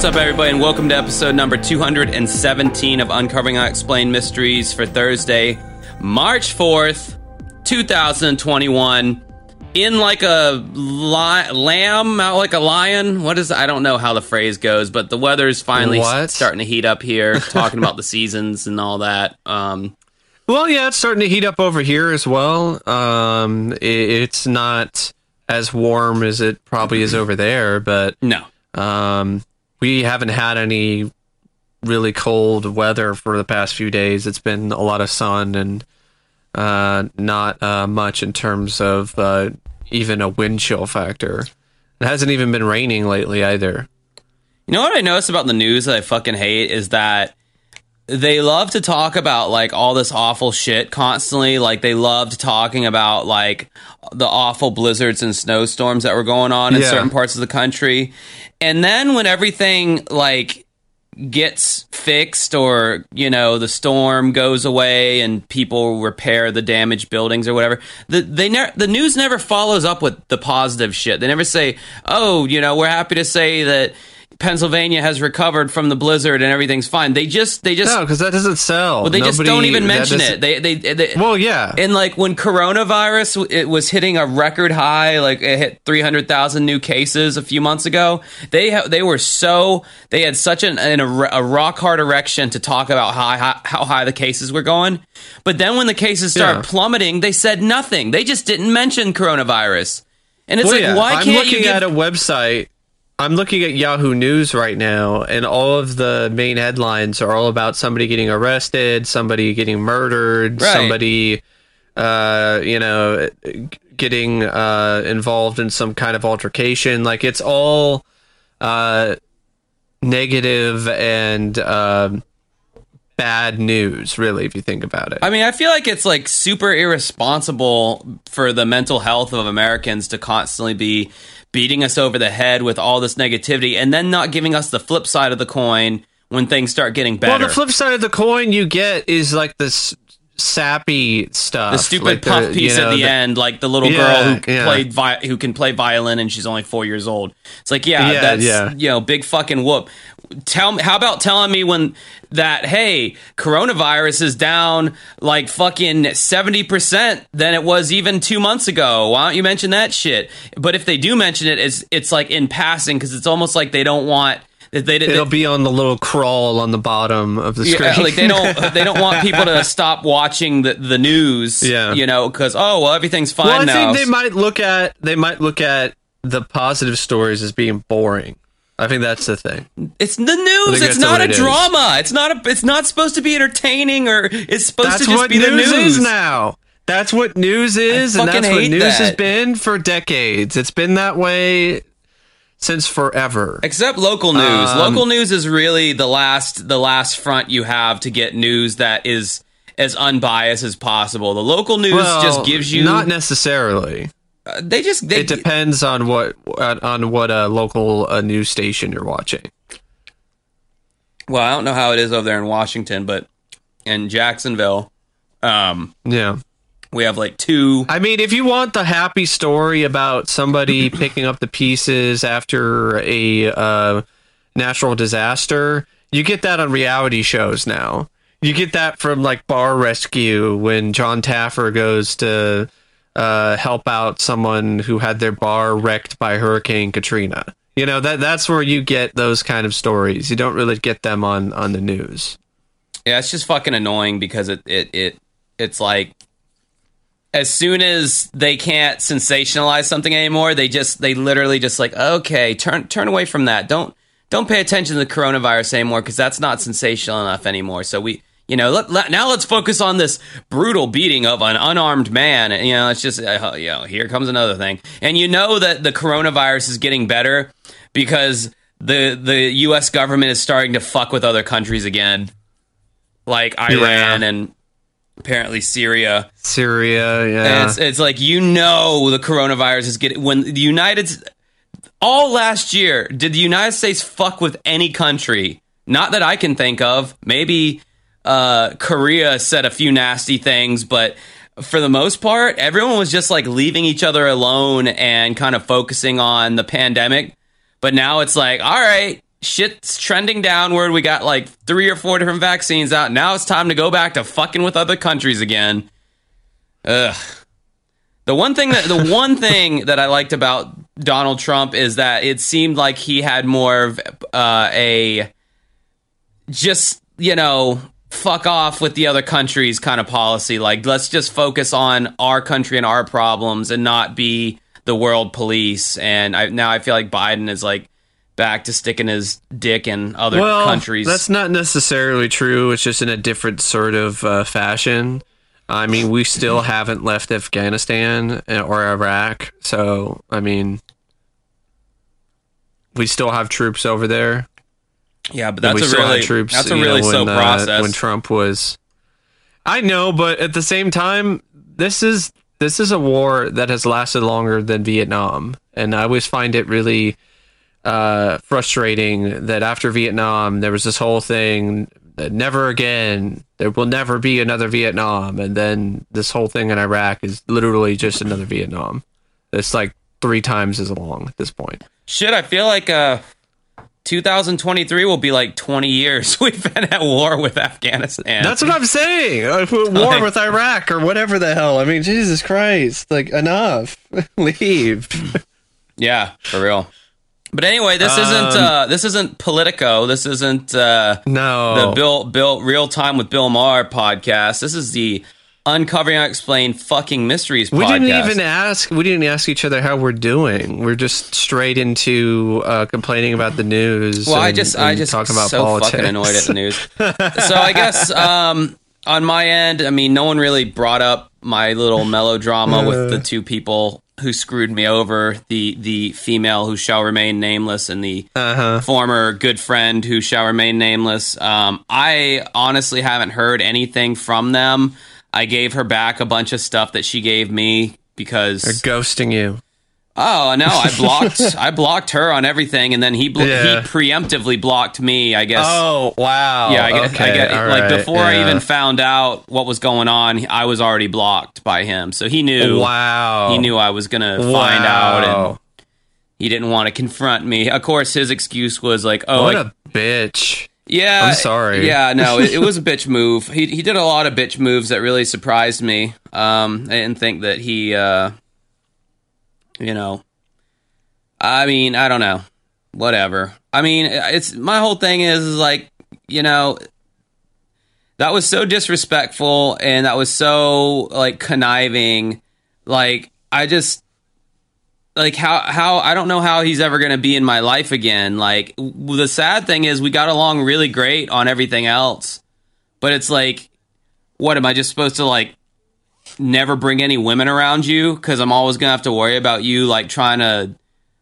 What's up, everybody, and welcome to episode number 217 of Uncovering Unexplained Mysteries for Thursday, March 4th, 2021. In like a li- lamb, out like a lion. What is? I don't know how the phrase goes, but the weather's finally s- What? starting to heat up here. talking about the seasons and all that. Um, Well, yeah, it's starting to heat up over here as well. Um, i it's not as warm as it probably is over there, but no, um, we haven't had any really cold weather for the past few days. It's been a lot of sun and uh, not uh, much in terms of uh, even a wind chill factor. It hasn't even been raining lately either. You know what I notice about the news that I fucking hate is that they love to talk about like all this awful shit constantly. Like they loved talking about like the awful blizzards and snowstorms that were going on in Yeah. certain parts of the country. And then when everything like gets fixed or you know the storm goes away and people repair the damaged buildings or whatever the they ne- the news never follows up with the positive shit they never say oh you know we're happy to say that Pennsylvania has recovered from the blizzard and everything's fine they just they just No, because that doesn't sell. well, they just don't even mention it they they, they Well, yeah. and like when coronavirus it was hitting a record high, like it hit 300,000 new cases a few months ago. They ha- they were so they had such an, an a, a rock hard erection to talk about how high, how high the cases were going. But then when the cases started Yeah. plummeting, they said nothing. They just didn't mention coronavirus. And it's Well, like yeah, why I'm can't you give at a website. I'm looking at Yahoo News right now, and all of the main headlines are all about somebody getting arrested, somebody getting murdered, Right. somebody, uh, you know, getting uh, involved in some kind of altercation. Like it's all uh, negative and um, bad news, really, if you think about it. I mean, I feel like it's like super irresponsible for the mental health of Americans to constantly be beating us over the head with all this negativity and then not giving us the flip side of the coin when things start getting better. Well, the flip side of the coin you get is like this sappy stuff. the stupid like puff the- piece you know, at the, the- end, like the little Yeah, girl who yeah. played vi- who can play violin and she's only four years old. It's like, yeah, Yeah, that's yeah. you know, big fucking whoop. Tell me, how about telling me when that hey, coronavirus is down like fucking seventy percent than it was even two months ago? Why don't you mention that shit? But if they do mention it, it's it's like in passing because it's almost like they don't want. They, they, It'll be on the little crawl on the bottom of the screen. yeah, like they don't they don't want people to stop watching the, the news. Yeah. you know, because oh well, everything's fine well, I now. think they might look at they might look at the positive stories as being boring. I think that's the thing. it's the news. It's not a it is. drama. It's not a. It's not supposed to be entertaining or it's supposed That's to just what be the news, news. is now. That's what news is, and that's what news has been for decades. It's been that way since forever. Except local news. Um, local news is really the last the last front you have to get news that is as unbiased as possible. The local news Well, just gives you not necessarily. uh, they just they It depends on what on what uh, local uh, news station you're watching. well, I don't know how it is over there in Washington, but in Jacksonville, um, Yeah. We have like two I mean, if you want the happy story about somebody picking up the pieces after a uh, natural disaster, you get that on reality shows now. You get that from like Bar Rescue when John Taffer goes to uh, help out someone who had their bar wrecked by Hurricane Katrina. You know that that's where you get those kind of stories. You don't really get them on on the news. Yeah, it's just fucking annoying because it it it it's like as soon as they can't sensationalize something anymore, they just they literally just like okay, turn turn away from that. Don't don't pay attention to the coronavirus anymore because that's not sensational enough anymore. So we. You know, let, let, now let's focus on this brutal beating of an unarmed man. And, you know, it's just, uh, you know, here comes another thing. And you know that the coronavirus is getting better because the the U.S. government is starting to fuck with other countries again like Iran Yeah. and apparently Syria. Syria, yeah. it's, it's like you know the coronavirus is getting when the United all last year did the United States fuck with any country? Not that I can think of. Maybe uh, Korea said a few nasty things, but for the most part, everyone was just like leaving each other alone and kind of focusing on the pandemic. But now it's like, all right, shit's trending downward. We got like three or four different vaccines out. Now it's time to go back to fucking with other countries again. Ugh. The one thing that the one thing that I liked about Donald Trump is that it seemed like he had more of uh, a just you know fuck off with the other countries kind of policy. Like let's just focus on our country and our problems and not be the world police. And I, now I feel like Biden is like back to sticking his dick in other well, countries. That's not necessarily true. It's just in a different sort of uh, fashion. I mean, we still haven't left Afghanistan or Iraq, so I mean, we still have troops over there. Yeah, but that's we a really troops. that's a really know, slow when, uh, process. when Trump was. I know, but at the same time, this is this is a war that has lasted longer than Vietnam, and I always find it really uh, frustrating that after Vietnam there was this whole thing that never again there will never be another Vietnam, and then this whole thing in Iraq is literally just another Vietnam. It's like three times as long at this point. Shit, I feel like uh 2023 will be like 20 years we've been at war with Afghanistan. That's what I'm saying. Uh, War Like- with Iraq or whatever the hell. I mean, Jesus Christ! Like enough. Leave. yeah, for real. But anyway, this Um, isn't uh this isn't Politico. This isn't uh No. the Bill Bill Real Time with Bill Maher podcast. This is the Uncovering Unexplained Fucking Mysteries we podcast. didn't even ask. We didn't ask each other how we're doing. We're just straight into uh, complaining about the news. Well, I and- just I just talking about so politics. fucking annoyed at the news. so I guess um, on my end, I mean, no one really brought up my little melodrama with the two people who screwed me over the the female who shall remain nameless and the Uh-huh. former good friend who shall remain nameless. Um, I honestly haven't heard anything from them. I gave her back a bunch of stuff that she gave me because They're ghosting you. Oh no, I blocked I blocked her on everything, and then he blo- Yeah. he preemptively blocked me. I guess. Oh wow. yeah, I get, I get like right, before I even found out what was going on, I was already blocked by him. So he knew Wow. he knew I was gonna Wow. find out, and he didn't want to confront me. Of course, his excuse was like, "Oh, what I- a bitch. yeah, I'm sorry. Yeah, no, it, it was a bitch move. He he did a lot of bitch moves that really surprised me. Um, I didn't think that he, uh, you know, I mean, I don't know, whatever. I mean, it's my whole thing is, is like, you know, that was so disrespectful and that was so like conniving. Like, I just like how how I don't know how he's ever going to be in my life again. Like the sad thing is we got along really great on everything else. But it's like what am I just supposed to like never bring any women around you cuz I'm always to have to worry about you like trying to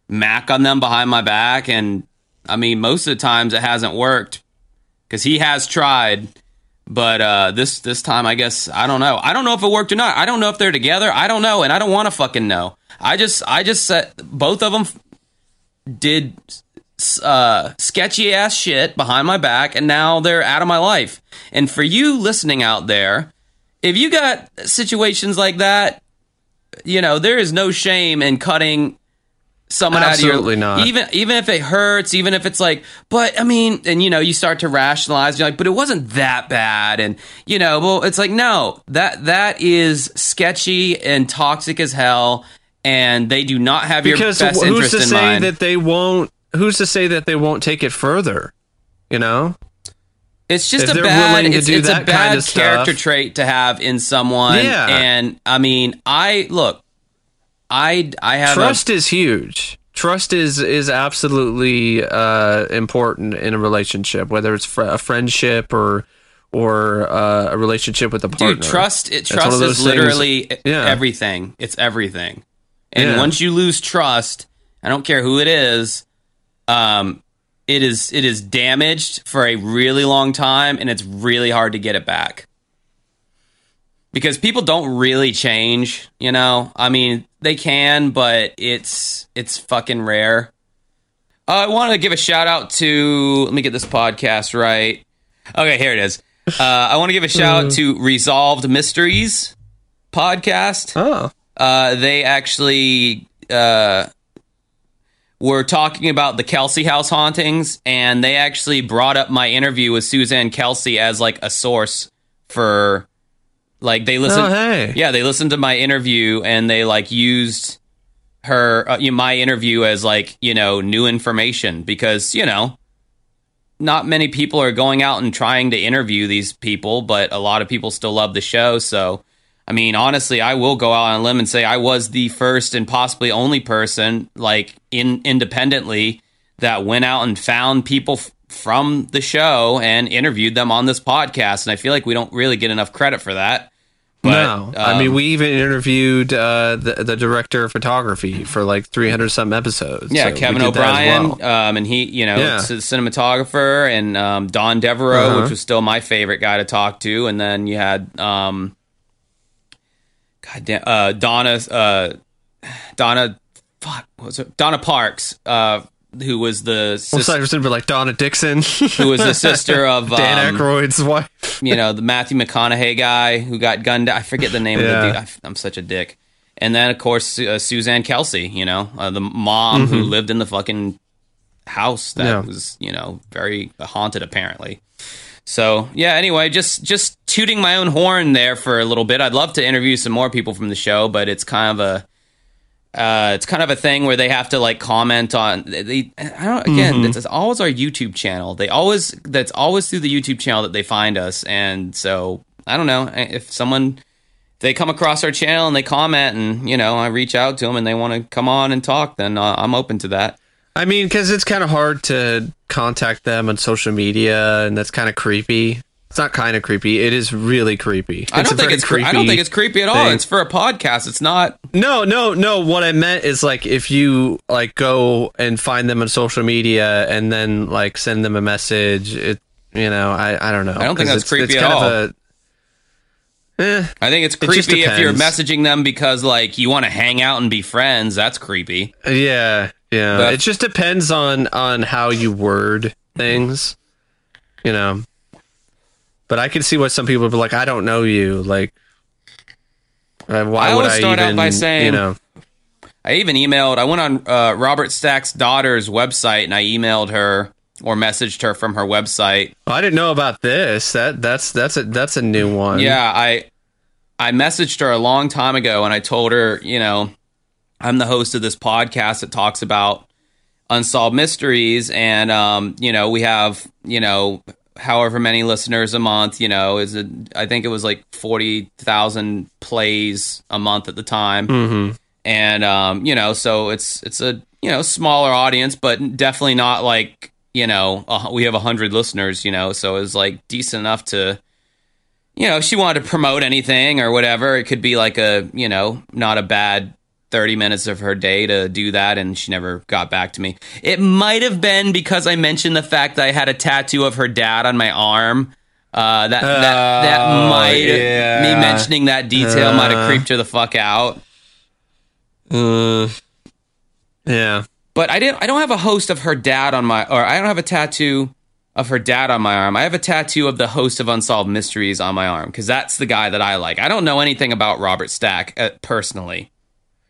mac on them behind my back and I mean most of the times it hasn't worked cuz he has tried but uh, this this time, I guess I don't know. I don't know if it worked or not. I don't know if they're together. I don't know, and I don't want to fucking know. I just I just said both of them did uh, sketchy ass shit behind my back, and now they're out of my life. And for you listening out there, if you got situations like that, you know there is no shame in cutting someone Absolutely out of your not. even even if it hurts even if it's like but i mean and you know you start to rationalize you're like but it wasn't that bad and you know well it's like no that that is sketchy and toxic as hell and they do not have Because your best who's interest to in say mind that they won't? Who's to say that they won't take it further? You know. It's just If a bad it's, it's a bad kind of character stuff. trait to have in someone. Yeah. And I mean, I look, I I have trust is huge trust is is absolutely uh important in a relationship whether it's fr- a friendship or or uh, a relationship with a a partner dude trust. It trust is things- literally Yeah. everything. It's everything. And Yeah. once you lose trust, I don't care who it is, um, it is it is damaged for a really long time, and it's really hard to get it back. Because people don't really change, you know. I mean, they can, but it's it's fucking rare. Uh, I want to give a shout out to. Let me get this podcast right. Okay, here it is. Uh, I want to give a shout out to Resolved Mysteries podcast. oh Uh, they actually uh, were talking about the Kelsey House hauntings, and they actually brought up my interview with Suzanne Kelsey as like a source for like they listened. Oh, hey. Yeah, they listened to my interview and they like used her uh, you know, my interview as like you know new information because you know not many people are going out and trying to interview these people, but a lot of people still love the show. So, I mean, honestly, I will go out on a limb and say I was the first and possibly only person, like in independently, that went out and found people f- from the show and interviewed them on this podcast. And I feel like we don't really get enough credit for that. But, no, I mean um, we even interviewed uh, the the director of photography for like 300 some episodes. Yeah, so Kevin did that as O'Brien, well. um, and he, you know, Yeah. cinematographer, and um, Don Devereaux, Uh-huh. which was still my favorite guy to talk to, and then you had, um, God damn, uh, Donna, uh, Donna, fuck, what was it? Donna Parks, uh, who was the Well, sis- so I was gonna like Donna Dixon, who was the sister of Dan um, Aykroyd's wife. you know, the Matthew McConaughey guy who got gunned. down. I forget the name Yeah. of the dude. I, am such a dick. And then, of course, uh, Suzanne Kelsey, you know, uh, the mom who lived in the fucking house that Mm-hmm. Yeah. was, you know, very haunted apparently. So yeah. Anyway, just just tooting my own horn there for a little bit. I'd love to interview some more people from the show, but it's kind of a uh, it's kind of a thing where they have to like comment on they I don't again Mm-hmm. it's, always our YouTube channel. They always that's always through the YouTube channel that they find us and so I don't know if someone they come across our channel and they comment and you know I reach out to them and they want to come on and talk then uh, I'm open to that. I mean, because it's kind of hard to contact them on social media, and that's kind of creepy. It's not kind of creepy; it is really creepy. I don't think it's cre- I don't think it's creepy at all. thing. It's for a podcast. It's not No, no, no. What I meant is like if you like go and find them on social media and then like send them a message. It, you know, I, I don't know. I don't think that's creepy at all. A, eh, I think it's It creepy if you're messaging them because like you want to hang out and be friends. That's creepy. yeah, yeah. It just depends on on how you word things. You know. But I can see what some people would be like. I don't know you. Like, uh, why I would I start out even? by saying- you know, I even emailed. I went on uh, Robert Stack's daughter's website and I emailed her or messaged her from her website. I didn't know about this. That that's that's a that's a new one. Yeah, I I messaged her a long time ago and I told her, you know, I'm the host of this podcast that talks about unsolved mysteries and um, you know, we have, you know, however many listeners a month, you know, is it I think it was like 40,000 plays a month at the time. Mm-hmm. and um, you know, so it's it's a you know smaller audience, but definitely not like you know uh, we have a hundred listeners, you know, so it's like decent enough to, you know, if she wanted to promote anything or whatever, it could be like a you know not a bad. 30 minutes of her day to do that and she never got back to me. It might have been because I mentioned the fact that I had a tattoo of her dad on my arm. Uh, that that that Oh, might yeah. me mentioning that detail might have Uh. creeped her the fuck out. Uh, yeah. but I didn't. I don't have a host of her dad on my, or I don't have a tattoo of her dad on my arm. I have a tattoo of the host of Unsolved Mysteries on my arm because that's the guy that I like. I don't know anything about Robert Stack uh, personally.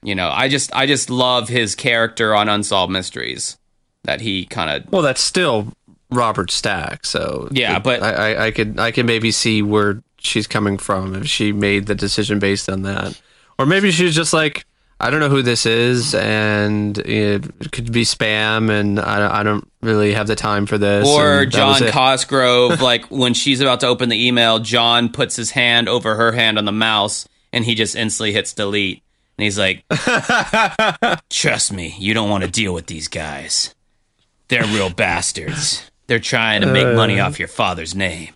You know, I just I just love his character on Unsolved Mysteries that he kind of Well, that's still Robert Stack. So Yeah, it- but- I, I, I could I can maybe see where she's coming from if she made the decision based on that, or maybe she's just like I don't know who this is, and it could be spam, and I, I don't really have the time for this. or and that was John. Cosgrove. like when she's about to open the email, John puts his hand over her hand on the mouse, and he just instantly hits delete. And he's like, "Trust me, you don't want to deal with these guys. They're real bastards. They're trying to make money off your father's name."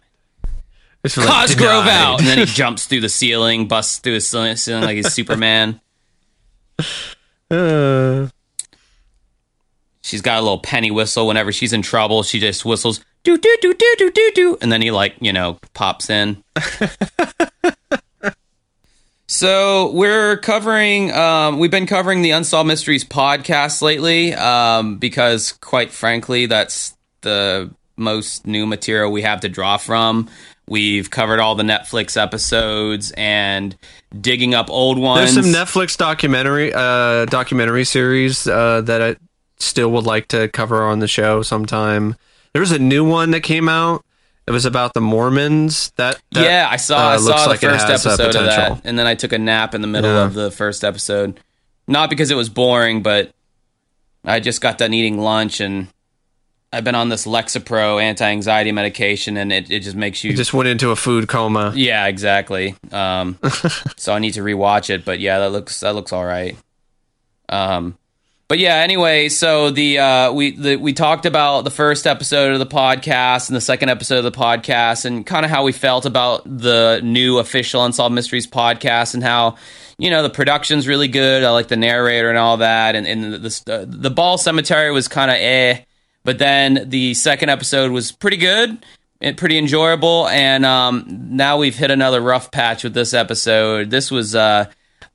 It's like, Cosgrove denied. out, and then he jumps through the ceiling, busts through the ceiling, ceiling like he's Superman. Uh, She's got a little penny whistle. Whenever she's in trouble, she just whistles do do do do do do do, and then he like you know pops in. so we're covering. Um, we've been covering the Unsolved Mysteries podcast lately um, because, quite frankly, that's the most new material we have to draw from. We've covered all the Netflix episodes and digging up old ones. there's some Netflix documentary uh, documentary series uh, that I still would like to cover on the show sometime. There's a new one that came out. It was about the Mormons. That, that yeah, I saw. uh, I saw the it first episode of that, and then I took a nap in the middle Yeah. of the first episode. Not because it was boring, but I just got done eating lunch, and I've been on this Lexapro anti-anxiety medication, and it, it just makes you. It just went into a food coma. yeah, exactly. Um, so I need to rewatch it, but yeah, that looks that looks all right. Um, but yeah, anyway, so the uh, we the, we talked about the first episode of the podcast and the second episode of the podcast, and kind of how we felt about the new official Unsolved Mysteries podcast, and how you know the production's really good. I like the narrator and all that, and and the the, the Ball Cemetery was kind of eh, but then the second episode was pretty good. and Pretty enjoyable, and um, now we've hit another rough patch with this episode. This was uh,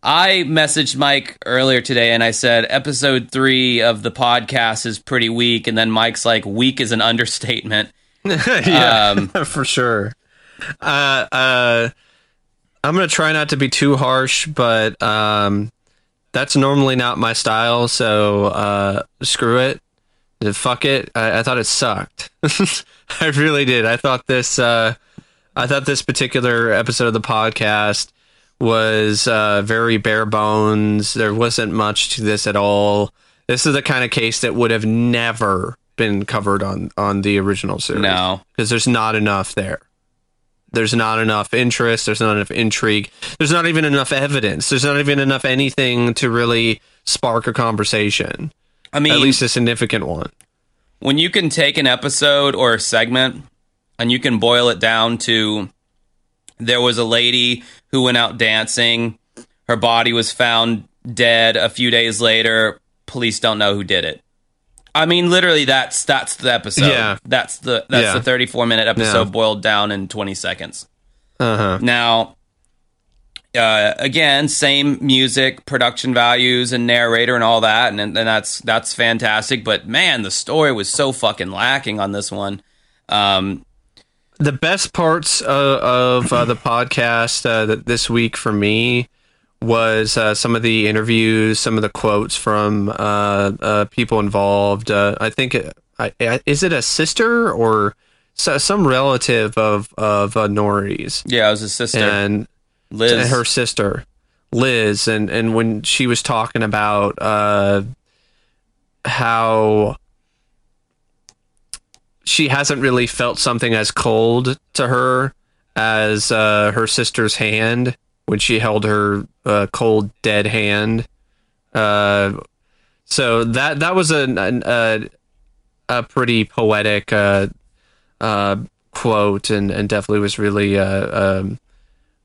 I messaged Mike earlier today and I said episode three of the podcast is pretty weak, and then Mike's like, "Weak is an understatement." yeah, Um, for sure. Uh, uh, I'm gonna try not to be too harsh, but um, that's normally not my style. So uh, screw it. Uh, Fuck it. I, I thought it sucked. I really did. I thought this. Uh, I thought this particular episode of the podcast was uh, very bare bones. There wasn't much to this at all. This is the kind of case that would have never been covered on on the original series No, because there's not enough there. There's not enough interest. There's not enough intrigue. There's not even enough evidence. There's not even enough anything to really spark a conversation, I mean, at least a significant one. when you can take an episode or a segment and you can boil it down to there was a lady who went out dancing her body was found dead a few days later police don't know who did it i mean literally that's that's the episode Yeah. that's the that's Yeah. the 34 minute episode Yeah. boiled down in 20 seconds Uh huh. now, uh, again, same music, production values, and narrator, and all that, and, and that's that's fantastic. But man, the story was so fucking lacking on this one. Um, The best parts uh, of uh, the podcast uh, that this week for me was uh, some of the interviews, some of the quotes from uh, uh, people involved. Uh, I think I, I, is it a sister or so, some relative of of uh, Nori's yeah, it was a sister, and Liz. her sister Liz, and and when she was talking about uh, how she hasn't really felt something as cold to her as uh, her sister's hand when she held her uh, cold dead hand. Uh, so that that was a a, a pretty poetic uh, uh, quote, and, and definitely was really uh, um,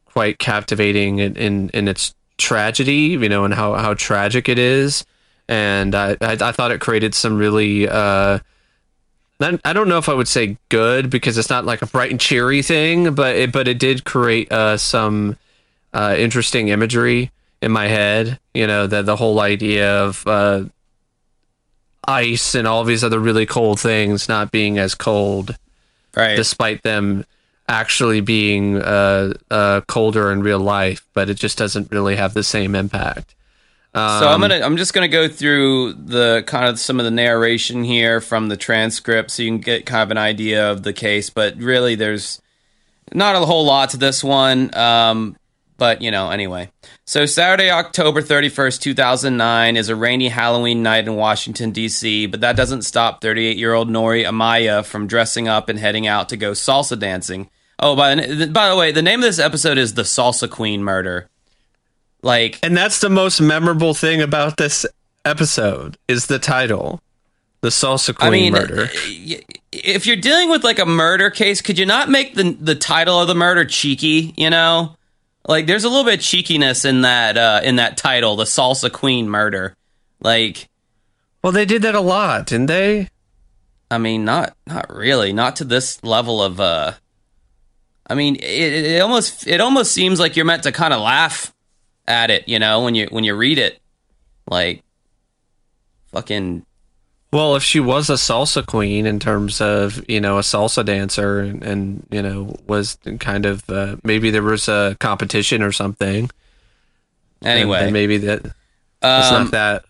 quite captivating in, in, in its tragedy, you know, and how, how tragic it is. And I, I, I thought it created some really, I don't know if I would say good because it's not like a bright and cheery thing, but it, but it did create uh, some uh, interesting imagery in my head. You know, the the whole idea of uh, ice and all these other really cold things not being as cold right. despite them actually being uh, uh, colder in real life, but it just doesn't really have the same impact. Um, so I'm gonna I'm just gonna go through the kind of some of the narration here from the transcript, so you can get kind of an idea of the case. But really, there's not a whole lot to this one. Um, but you know, anyway. So Saturday, October 31st, 2009 is a rainy Halloween night in Washington D.C. But that doesn't stop 38 year old Nori Amaya from dressing up and heading out to go salsa dancing. Oh, by the, by the way, the name of this episode is the Salsa Queen Murder. Like, and that's the most memorable thing about this episode is the title, the Salsa Queen I mean, murder. if you're dealing with like a murder case, could you not make the the title of the murder cheeky? You know, like there's a little bit of cheekiness in that uh, in that title, the Salsa Queen Murder. Like, Well, they did that a lot, didn't they? I mean, not not really, not to this level of. uh I mean, it, it it almost it almost seems like you're meant to kind of laugh at it, you know, when you when you read it, like, fucking Well, if she was a salsa queen in terms of you know a salsa dancer and, and you know was kind of uh, maybe there was a competition or something. anyway. then maybe that it's um, not that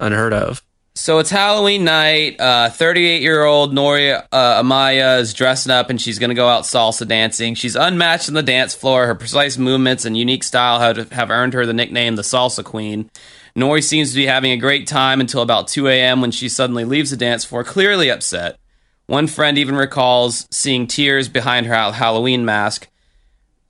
unheard of. So it's Halloween night. 38 year old Nori uh, Amaya is dressing up and she's going to go out salsa dancing. She's unmatched on the dance floor. Her precise movements and unique style have, have earned her the nickname the Salsa Queen. Nori seems to be having a great time until about 2 a.m. when she suddenly leaves the dance floor, clearly upset. One friend even recalls seeing tears behind her Halloween mask.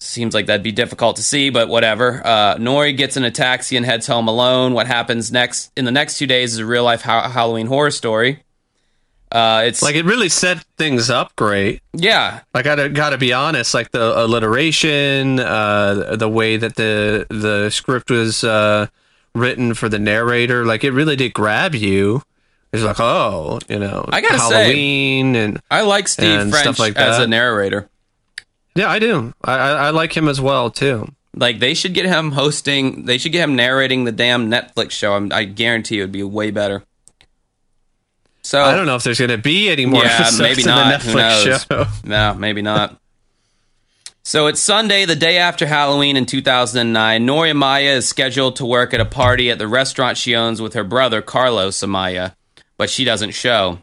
Seems like that'd be difficult to see, but whatever. Uh, Nori gets in a taxi and heads home alone. What happens next in the next two days is a real life ha- Halloween horror story. Uh, it's like it really set things up great. Yeah, I gotta gotta be honest. Like the alliteration, uh, the way that the the script was uh, written for the narrator, like it really did grab you. It's like, oh, you know, I gotta Halloween say, and I like Steve and French like as a narrator. Yeah, I do. I, I, I like him as well too. Like they should get him hosting. They should get him narrating the damn Netflix show. I'm, I guarantee it would be way better. So I don't know if there's going to be any more yeah, episodes maybe in not. the Who Netflix knows? show. No, maybe not. So it's Sunday, the day after Halloween in 2009. Nori Amaya is scheduled to work at a party at the restaurant she owns with her brother, Carlos Amaya, but she doesn't show.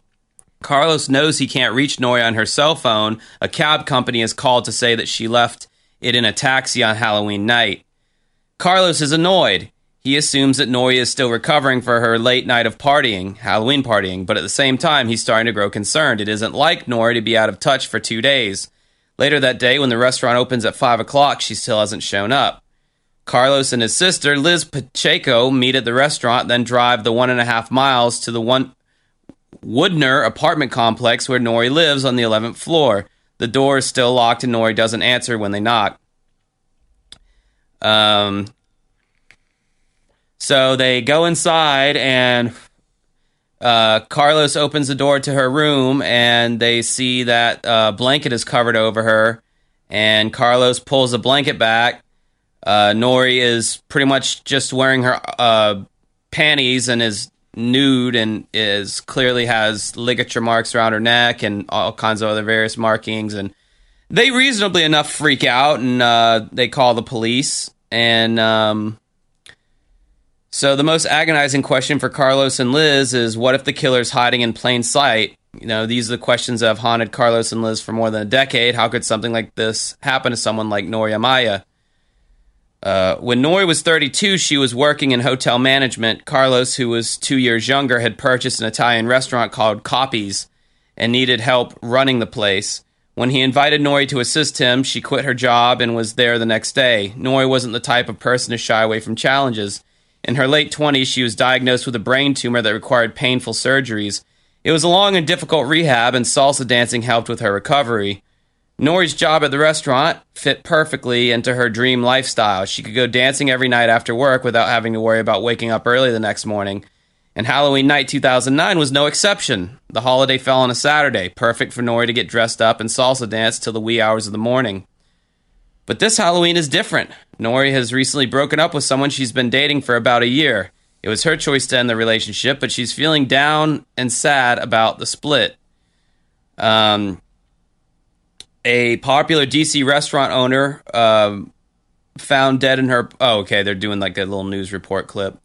Carlos knows he can't reach Nori on her cell phone. A cab company is called to say that she left it in a taxi on Halloween night. Carlos is annoyed. He assumes that Nori is still recovering for her late night of partying, Halloween partying, but at the same time, he's starting to grow concerned. It isn't like Nori to be out of touch for two days. Later that day, when the restaurant opens at 5 o'clock, she still hasn't shown up. Carlos and his sister, Liz Pacheco, meet at the restaurant, then drive the one and a half miles to the one Woodner apartment complex where Nori lives on the 11th floor. The door is still locked and Nori doesn't answer when they knock. Um, so they go inside and uh, Carlos opens the door to her room and they see that a uh, blanket is covered over her. And Carlos pulls the blanket back. Uh, Nori is pretty much just wearing her uh, panties and is nude and is clearly has ligature marks around her neck and all kinds of other various markings. And they reasonably enough freak out and uh, they call the police. And um, so the most agonizing question for Carlos and Liz is what if the killer's hiding in plain sight? You know, these are the questions that have haunted Carlos and Liz for more than a decade. How could something like this happen to someone like Nori Amaya? Uh, when Nori was 32, she was working in hotel management. Carlos, who was two years younger, had purchased an Italian restaurant called Coppi's and needed help running the place. When he invited Nori to assist him, she quit her job and was there the next day. Nori wasn't the type of person to shy away from challenges. In her late 20s, she was diagnosed with a brain tumor that required painful surgeries. It was a long and difficult rehab, and salsa dancing helped with her recovery. Nori's job at the restaurant fit perfectly into her dream lifestyle. She could go dancing every night after work without having to worry about waking up early the next morning. And Halloween night 2009 was no exception. The holiday fell on a Saturday, perfect for Nori to get dressed up and salsa dance till the wee hours of the morning. But this Halloween is different. Nori has recently broken up with someone she's been dating for about a year. It was her choice to end the relationship, but she's feeling down and sad about the split. Um, a popular DC restaurant owner um, found dead in her. Oh, okay, they're doing like a little news report clip.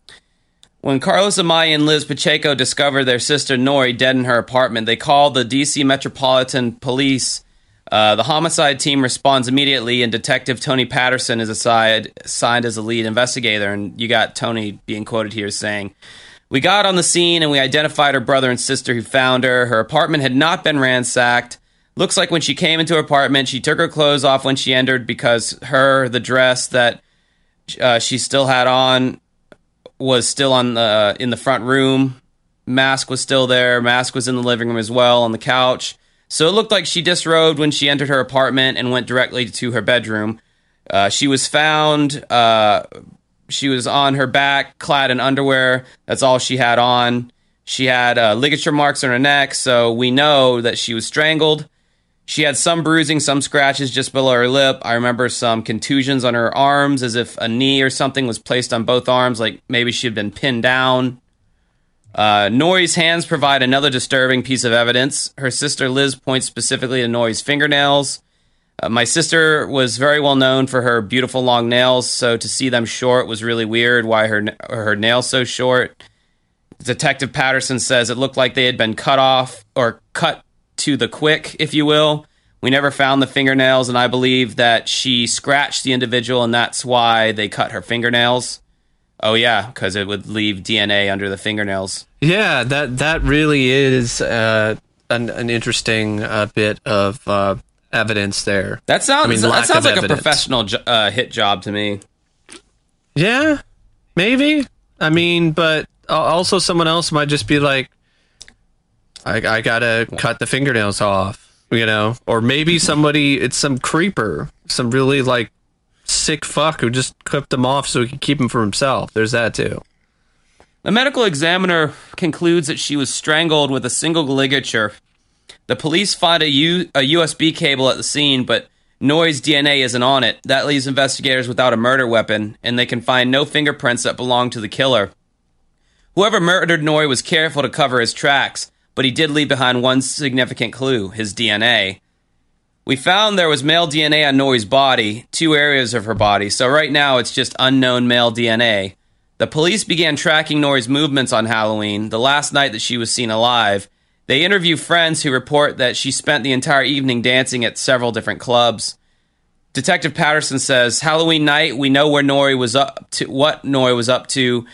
When Carlos Amaya and Liz Pacheco discovered their sister Nori dead in her apartment, they called the DC Metropolitan Police. Uh, the homicide team responds immediately, and Detective Tony Patterson is assigned, assigned as a lead investigator. And you got Tony being quoted here saying, We got on the scene and we identified her brother and sister who found her. Her apartment had not been ransacked. Looks like when she came into her apartment, she took her clothes off when she entered because her, the dress that uh, she still had on, was still on the in the front room. Mask was still there. Mask was in the living room as well on the couch. So it looked like she disrobed when she entered her apartment and went directly to her bedroom. Uh, she was found. Uh, she was on her back, clad in underwear. That's all she had on. She had uh, ligature marks on her neck, so we know that she was strangled. She had some bruising, some scratches just below her lip. I remember some contusions on her arms, as if a knee or something was placed on both arms, like maybe she had been pinned down. Uh, hands provide another disturbing piece of evidence. Her sister Liz points specifically to Nori's fingernails. Uh, my sister was very well known for her beautiful long nails, so to see them short was really weird. Why her her nails so short? Detective Patterson says it looked like they had been cut off or cut to the quick, if you will. We never found the fingernails, and I believe that she scratched the individual, and that's why they cut her fingernails. Oh yeah, because it would leave DNA under the fingernails. Yeah, that that really is uh, an an interesting uh, bit of uh, evidence there. That sounds I mean, that sounds like evidence. a professional jo- uh, hit job to me. Yeah, maybe. I mean, but also someone else might just be like, I, I gotta cut the fingernails off, you know? Or maybe somebody, it's some creeper, some really like sick fuck who just clipped them off so he could keep them for himself. There's that too. The medical examiner concludes that she was strangled with a single ligature. The police find a, U- a USB cable at the scene, but Nori's DNA isn't on it. That leaves investigators without a murder weapon, and they can find no fingerprints that belong to the killer. Whoever murdered Noy was careful to cover his tracks, but he did leave behind one significant clue his DNA. We found there was male DNA on Nori's body, two areas of her body, so right now it's just unknown male DNA. The police began tracking Nori's movements on Halloween, the last night that she was seen alive. They interview friends who report that she spent the entire evening dancing at several different clubs. Detective Patterson says, Halloween night, we know where Nori was up to, what Nori was up to,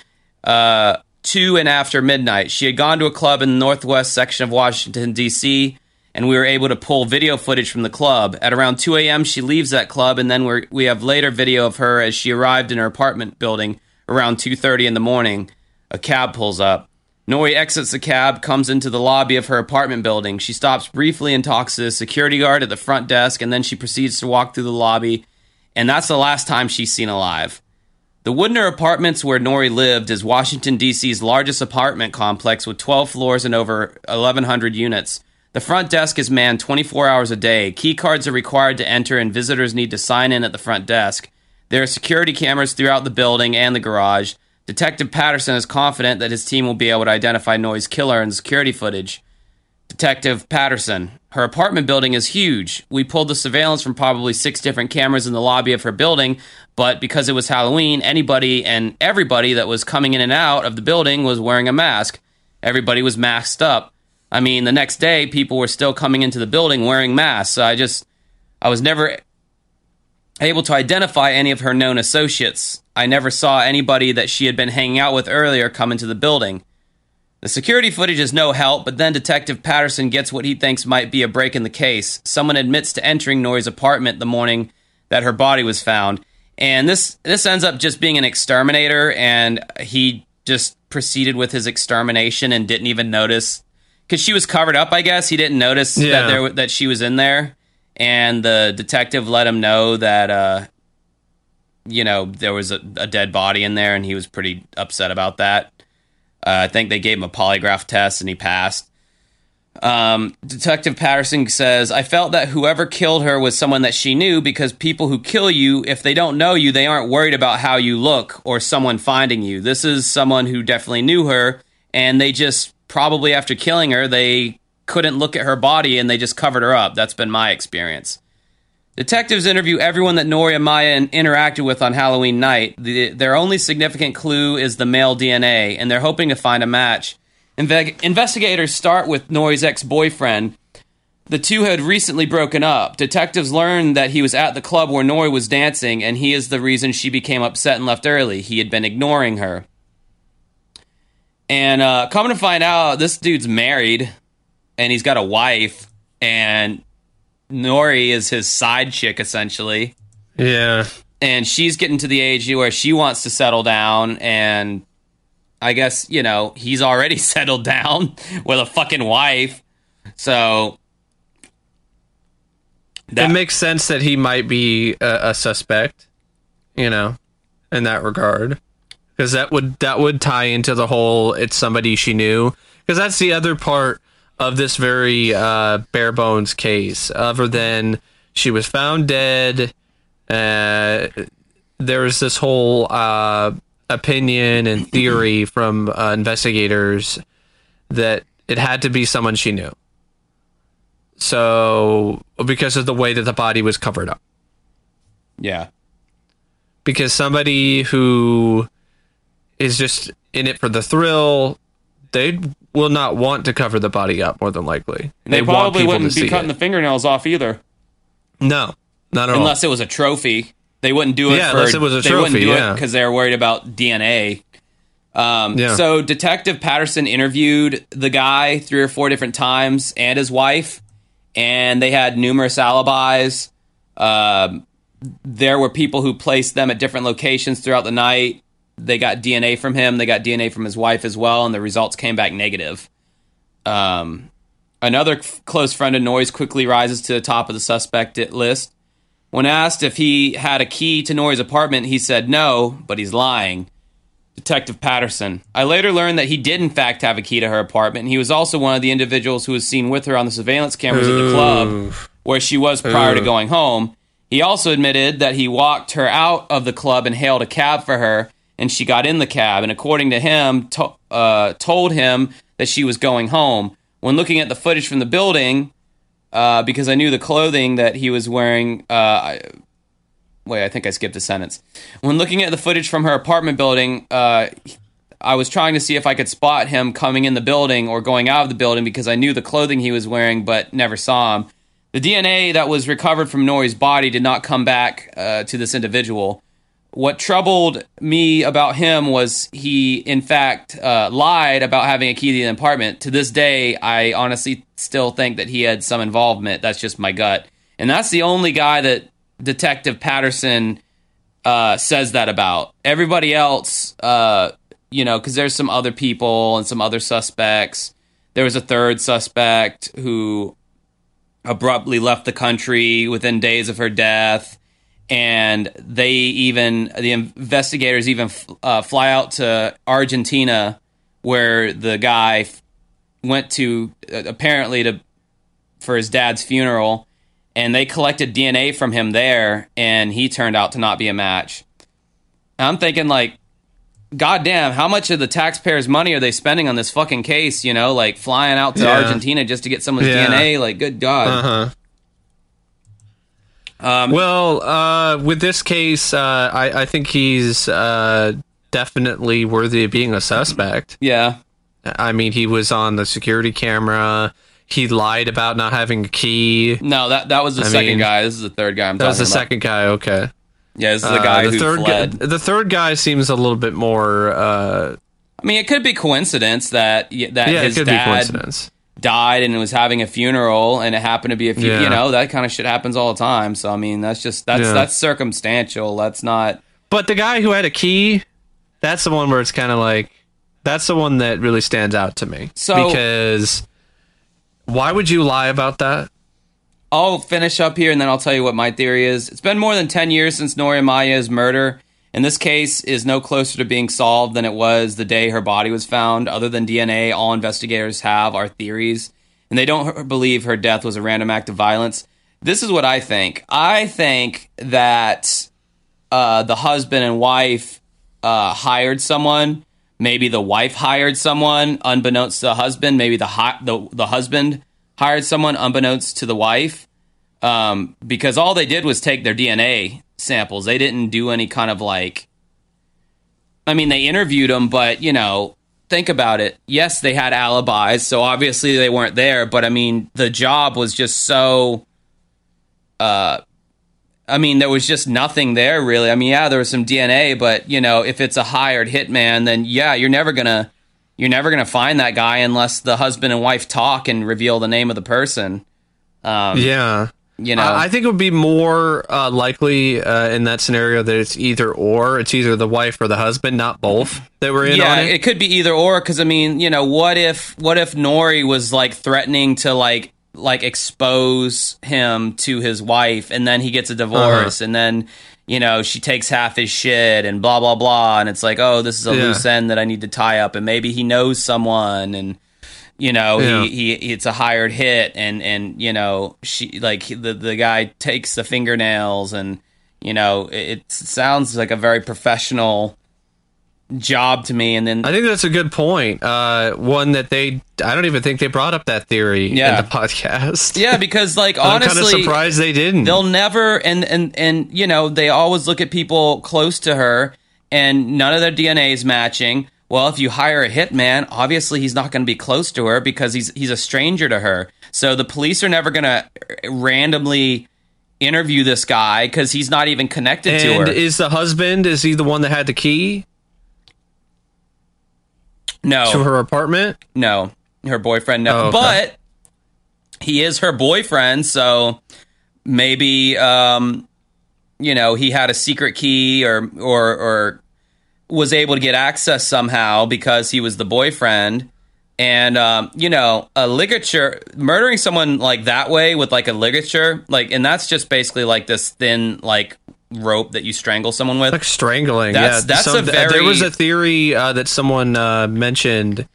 uh, to and after midnight. She had gone to a club in the northwest section of Washington, D.C., and we were able to pull video footage from the club. At around 2 a.m., she leaves that club, and then we're, we have later video of her as she arrived in her apartment building around 2.30 in the morning. A cab pulls up. Nori exits the cab, comes into the lobby of her apartment building. She stops briefly and talks to the security guard at the front desk, and then she proceeds to walk through the lobby, and that's the last time she's seen alive. The Woodner Apartments, where Nori lived, is Washington, D.C.'s largest apartment complex with 12 floors and over 1,100 units. The front desk is manned 24 hours a day. Key cards are required to enter, and visitors need to sign in at the front desk. There are security cameras throughout the building and the garage. Detective Patterson is confident that his team will be able to identify Nori's killer in security footage. Detective Patterson, her apartment building is huge. We pulled the surveillance from probably six different cameras in the lobby of her building, but because it was Halloween, anybody and everybody that was coming in and out of the building was wearing a mask. Everybody was masked up. I mean, the next day, people were still coming into the building wearing masks. So I just, I was never able to identify any of her known associates. I never saw anybody that she had been hanging out with earlier come into the building. The security footage is no help, but then Detective Patterson gets what he thinks might be a break in the case. Someone admits to entering Nori's apartment the morning that her body was found, and this this ends up just being an exterminator, and he just proceeded with his extermination and didn't even notice because she was covered up. I guess he didn't notice Yeah. that there that she was in there, and the detective let him know that uh, you know there was a, a dead body in there, and he was pretty upset about that. Uh, I think they gave him a polygraph test and he passed. Um, Detective Patterson says, I felt that whoever killed her was someone that she knew because people who kill you, if they don't know you, they aren't worried about how you look or someone finding you. This is someone who definitely knew her and they just probably after killing her, they couldn't look at her body and they just covered her up. That's been my experience. Detectives interview everyone that Nori Amaya interacted with on Halloween night. The, their only significant clue is the male DNA, and they're hoping to find a match. Inve- investigators start with Nori's ex boyfriend. The two had recently broken up. Detectives learn that he was at the club where Nori was dancing, and he is the reason she became upset and left early. He had been ignoring her. And uh, coming to find out, this dude's married, and he's got a wife, and Nori is his side chick essentially, Yeah. and she's getting to the age where she wants to settle down, and I guess you know he's already settled down with a fucking wife, so that it makes sense that he might be a, a suspect, you know, in that regard, because that would that would tie into the whole it's somebody she knew, because that's the other part of this very uh, bare bones case. Other than she was found dead, uh, there was this whole uh, opinion and theory from uh, investigators that it had to be someone she knew. So, because of the way that the body was covered up. yeah, Because somebody who is just in it for the thrill they will not want to cover the body up more than likely. They, want probably wouldn't be cutting it. the fingernails off either. No, not at all. unless it was a trophy. They wouldn't do it Yeah, for unless it was a they wouldn't trophy, do yeah. it because they were worried about DNA. Um, Yeah. So Detective Patterson interviewed the guy three or four different times and his wife, and they had numerous alibis. Um, there were people who placed them at different locations throughout the night. They got DNA from him. They got DNA from his wife as well, and the results came back negative. Um, another f- close friend of Nori's quickly rises to the top of the suspect list. When asked if he had a key to Nori's apartment, he said no, but he's lying. Detective Patterson. I later learned that he did, in fact, have a key to her apartment, and he was also one of the individuals who was seen with her on the surveillance cameras at the club where she was prior to going home. He also admitted that he walked her out of the club and hailed a cab for her, and she got in the cab, and according to him, to- uh, told him that she was going home. When looking at the footage from the building, uh, because I knew the clothing that he was wearing. Uh, I, wait, I think I skipped a sentence. When looking at the footage from her apartment building, uh, I was trying to see if I could spot him coming in the building or going out of the building because I knew the clothing he was wearing, but never saw him. The DNA that was recovered from Nori's body did not come back uh, to this individual. What troubled me about him was he, in fact, uh, lied about having a key to the apartment. To this day, I honestly still think that he had some involvement. That's just my gut. And that's the only guy that Detective Patterson uh, says that about. Everybody else, uh, you know, because there's some other people and some other suspects. There was a third suspect who abruptly left the country within days of her death. And they even, the investigators even uh, fly out to Argentina where the guy f- went to uh, apparently to for his dad's funeral and they collected DNA from him there and he turned out to not be a match. And I'm thinking like goddamn, how much of the taxpayers' money are they spending on this fucking case, you know, like flying out to Yeah. Argentina just to get someone's Yeah. DNA, like good god. Uh-huh. Um, Well, uh, with this case, uh, I, I think he's uh, definitely worthy of being a suspect. Yeah. I mean, he was on the security camera. He lied about not having a key. No, that that was the I second mean, guy. This is the third guy I'm That was the about. second guy. Okay. Yeah, this is the Uh, guy the who third fled. Guy, the third guy seems a little bit more. Uh, I mean, it could be coincidence that that yeah, it his could be dad coincidence. Died and was having a funeral, and it happened to be a few. Yeah. You know, that kind of shit happens all the time. So I mean, that's just that's Yeah. that's circumstantial. That's not. But the guy who had a key, that's the one where it's kind of like, that's the one that really stands out to me. So- because why would you lie about that? I'll finish up here and then I'll tell you what my theory is. It's been more than 10 years since Nori Amaya's murder, and this case is no closer to being solved than it was the day her body was found. Other than DNA, all investigators have are theories, and they don't believe her death was a random act of violence. This is what I think. I think that uh, the husband and wife uh, hired someone. Maybe the wife hired someone, unbeknownst to the husband. Maybe the hi- the the husband hired someone, unbeknownst to the wife, um, because all they did was take their DNA samples. They didn't do any kind of like. I mean, they interviewed them, but you know, think about it. Yes, they had alibis, so obviously they weren't there. But I mean, the job was just so. Uh, I mean, there was just nothing there really. I mean, yeah, there was some DNA, but you know, if it's a hired hitman, then yeah, you're never gonna you're never gonna find that guy unless the husband and wife talk and reveal the name of the person. Um, Yeah. You know, I think it would be more uh, likely uh, in that scenario that it's either or. It's either the wife or the husband, not both, that were in yeah, on it. it. could be either or. Because I mean, you know, what if what if Nori was like threatening to like like expose him to his wife, and then he gets a divorce, and then you know she takes half his shit, and blah blah blah, and it's like, oh, this is a Yeah. loose end that I need to tie up, and maybe he knows someone, and you know Yeah. he, he it's a hired hit and and you know she like the the guy takes the fingernails and you know it, it sounds like a very professional job to me and then I think that's a good point. Uh, one that they, I don't even think they brought up that theory Yeah. in the podcast. yeah because like I'm kind of honestly surprised they didn't. they'll never and and and you know they always look at people close to her and none of their DNA is matching Well, if you hire a hitman, obviously he's not going to be close to her because he's he's a stranger to her. So the police are never going to randomly interview this guy because he's not even connected to And her. is the husband? Is he the one that had the key no, to her apartment? no, her boyfriend. No, Oh, okay. but he is her boyfriend. So maybe um, you know he had a secret key or or or was able to get access somehow because he was the boyfriend. And um, you know, a ligature, murdering someone like that way with like a ligature, like, and that's just basically like this thin like rope that you strangle someone with. Like strangling. That's- yeah, that's some- a There was a theory uh, that someone uh, mentioned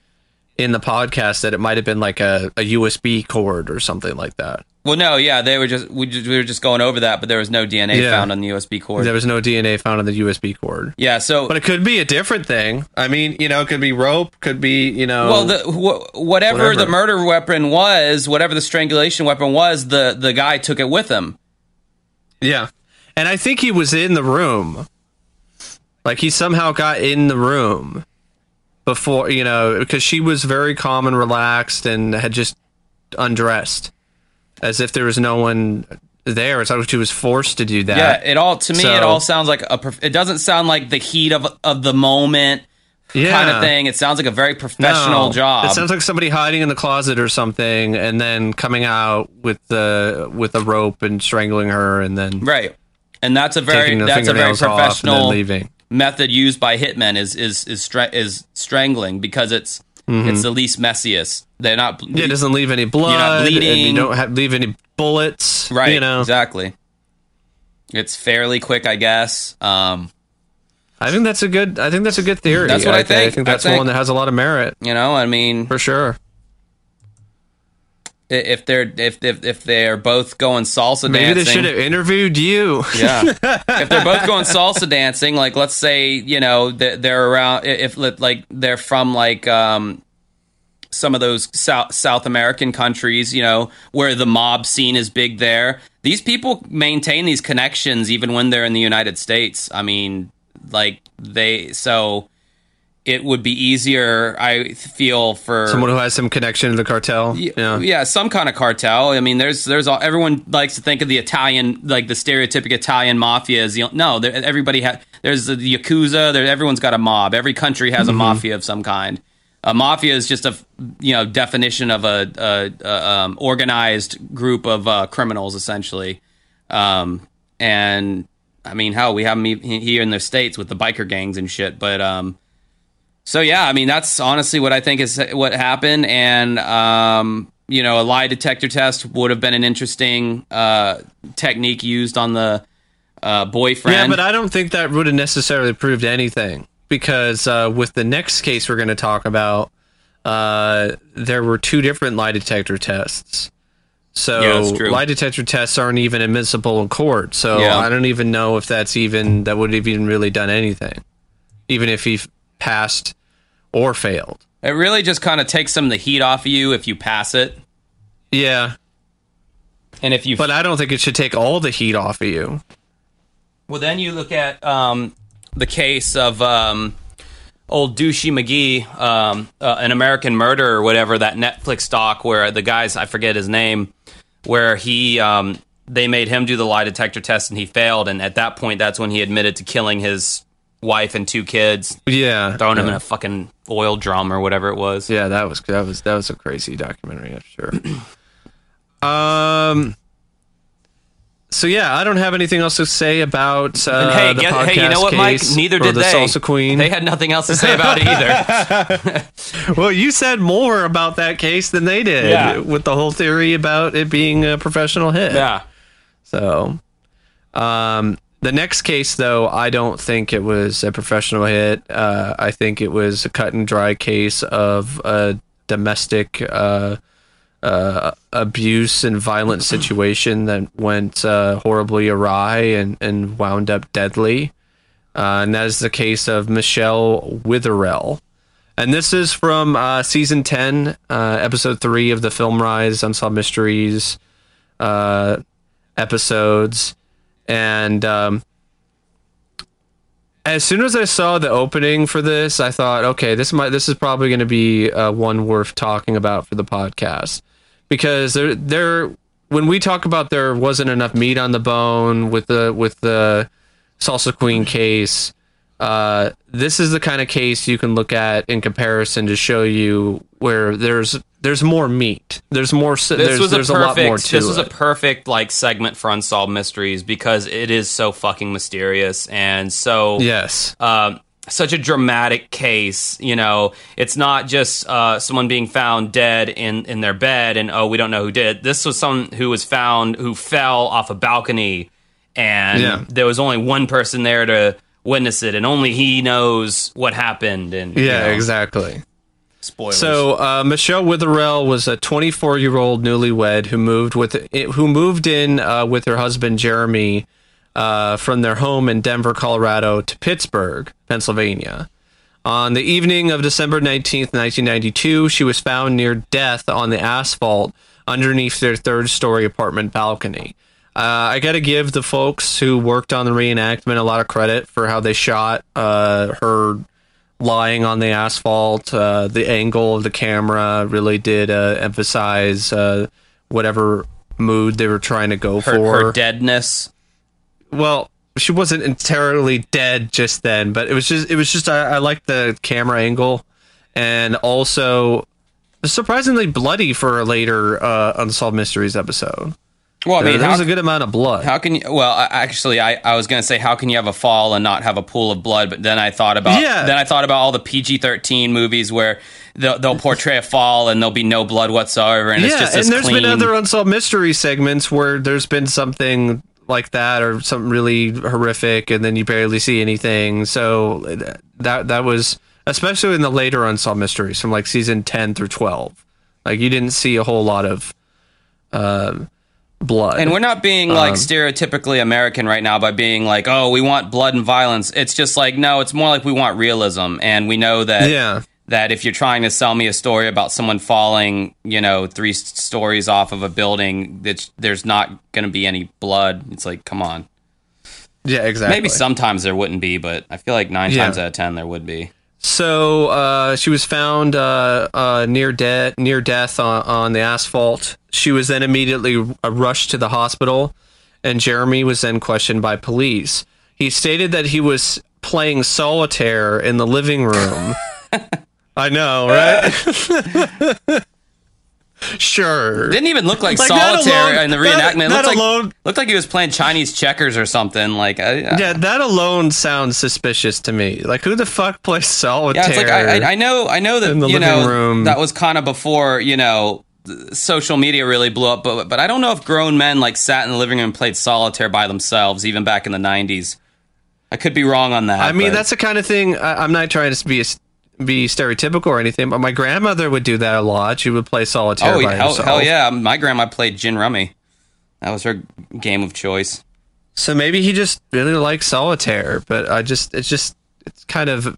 in the podcast that it might have been like a, a USB cord or something like that. Well, no, yeah, they were just we, just we were just going over that, but there was no DNA Yeah. found on the USB cord. There was no DNA found on the USB cord. yeah, so But it could be a different thing. I mean, you know, it could be rope, could be, you know. well, the wh- whatever, Whatever. the murder weapon was, whatever the strangulation weapon was, the the guy took it with him. yeah. And I think he was in the room. Like he somehow got in the room before, you know, because she was very calm and relaxed and had just undressed as if there was no one there. It's like she was forced to do that. Yeah, it all to me it all sounds like a. prof- It doesn't sound like the heat of of the moment yeah. kind of thing. It sounds like a very professional No. job. It sounds like somebody hiding in the closet or something, and then coming out with the with a rope and strangling her, and then right, and that's a very that's a very fingernails off and then professional method used by hitmen is is is stra- is strangling because it's mm-hmm. it's the least messiest. They're not. It doesn't leave any blood. And bleeding. you don't have, leave any bullets. right. You know, exactly. It's fairly quick, I guess. Um, I think that's a good. I think that's a good theory. That's what I I think. think I think that's think- one that has a lot of merit you know, I mean, for sure. if they're if if if they're both going salsa Maybe dancing, they should have interviewed you. Yeah. if they're both going salsa dancing, like let's say, you know, they're, they're around, if like they're from like um, some of those South, South American countries, you know, where the mob scene is big there, these people maintain these connections even when they're in the United States. I mean, like they, so it would be easier, I feel, for Someone who has some connection to the cartel. yeah. Yeah. some kind of cartel. I mean, there's there's all, everyone likes to think of the Italian like the stereotypic Italian mafia as the no. Everybody has there's the yakuza. There, everyone's got a mob. Every country has a mm-hmm. mafia of some kind. A mafia is just a you know definition of a, a, a um, organized group of uh, criminals essentially. Um, and I mean, hell, we have them here in the states with the biker gangs and shit. But um, so yeah, I mean that's honestly what I think is what happened, and um, you know, a lie detector test would have been an interesting uh, technique used on the uh, boyfriend. Yeah, but I don't think that would have necessarily proved anything because uh, with the next case we're going to talk about, uh, there were two different lie detector tests. So Yeah, lie detector tests aren't even admissible in court. So Yeah. I don't even know if that's even that would have even really done anything, even if he passed or failed. it really just kind of takes some of the heat off of you if you pass it, Yeah, and if you but I don't think it should take all the heat off of you. Well, then you look at um, the case of um, old Douchey McGee, um, uh, an American Murder or whatever that Netflix doc where the guys I forget his name, where he um, they made him do the lie detector test and he failed, and at that point, that's when he admitted to killing his wife and two kids, Yeah, throwing yeah. him in a fucking oil drum or whatever it was. Yeah, that was that was that was a crazy documentary, I'm sure. um. So yeah, I don't have anything else to say about uh, And hey, the get, podcast hey, you know what, Mike? case Neither did the they. Salsa Queen. They had nothing else to say about it either. well, you said more about that case than they did Yeah. with the whole theory about it being a professional hit. yeah. So, um, the next case, though, I don't think it was a professional hit. Uh, I think it was a cut and dry case of a domestic uh, uh, abuse and violent situation that went uh, horribly awry and, and wound up deadly. Uh, and that is the case of Michelle Witherell. And this is from uh, season 10, uh, episode 3 of the FilmRise Unsolved Mysteries uh, episodes. And um, as soon as I saw the opening for this, I thought, okay, this might this is probably going to be uh, one worth talking about for the podcast because there there when we talk about there wasn't enough meat on the bone with the with the salsa queen case. Uh, this is the kind of case you can look at in comparison to show you where there's there's more meat. There's more. This there's, was there's a a, perfect. lot more to this was a perfect like segment for unsolved mysteries because it is so fucking mysterious and so yes. um, such a dramatic case. You know, it's not just uh, someone being found dead in in their bed and oh, we don't know who did. This was someone who was found who fell off a balcony, and Yeah. there was only one person there to witness it, and only he knows what happened. And you Yeah, know, exactly. Spoilers. So uh, Michelle Witherell was a 24 year old newlywed who moved with who moved in uh, with her husband Jeremy uh, from their home in Denver, Colorado, to Pittsburgh, Pennsylvania. On the evening of December 19th, 1992, she was found near death on the asphalt underneath their third story apartment balcony. Uh, I got to give the folks who worked on the reenactment a lot of credit for how they shot uh, her lying on the asphalt. Uh, the angle of the camera really did uh, emphasize uh, whatever mood they were trying to go her, for. her deadness. Well, she wasn't entirely dead just then, but it was just it was just I, I liked the camera angle, and also surprisingly bloody for a later uh, unsolved mysteries episode. Well, I mean, there was a good amount of blood. how can you? Well, actually, I, I was gonna say how can you have a fall and not have a pool of blood? But then I thought about Yeah. then I thought about all the PG thirteen movies where they'll, they'll portray a fall and there'll be no blood whatsoever, and it's yeah, just and there's clean. been other unsolved mystery segments where there's been something like that or something really horrific, and then you barely see anything. So that that was especially in the later unsolved mysteries from like season ten through twelve. Like you didn't see a whole lot of uh, blood. and we're not being Um, like stereotypically American right now by being like, oh, we want blood and violence. It's just like no, it's more like we want realism, and we know that yeah, that if you're trying to sell me a story about someone falling, you know, three stories off of a building, that there's not going to be any blood. It's like, come on. yeah, exactly. Maybe sometimes there wouldn't be, but I feel like nine Yeah. times out of ten there would be. So uh, she was found uh, uh, near dead, near death on, on the asphalt. She was then immediately uh, rushed to the hospital, and Jeremy was then questioned by police. He stated that he was playing solitaire in the living room. I know, right? sure. Didn't even look like, Like, solitaire alone- in the that- reenactment. It that looked like alone- looked like he was playing Chinese checkers or something. Like, I, I- Yeah, that alone sounds suspicious to me. Like, who the fuck plays solitaire? Yeah, it's like I, I, I know, I know that in the you living know room. that was kind of before you know social media really blew up, but but I don't know if grown men like sat in the living room and played solitaire by themselves, even back in the '90s. I could be wrong on that. I mean, but- that's the kind of thing. I, I'm not trying to be a, be stereotypical or anything, but my grandmother would do that a lot. She would play solitaire oh by hell, herself. hell yeah! My grandma played gin rummy. That was her game of choice. So maybe he just really likes solitaire, but I just it's just it's kind of it-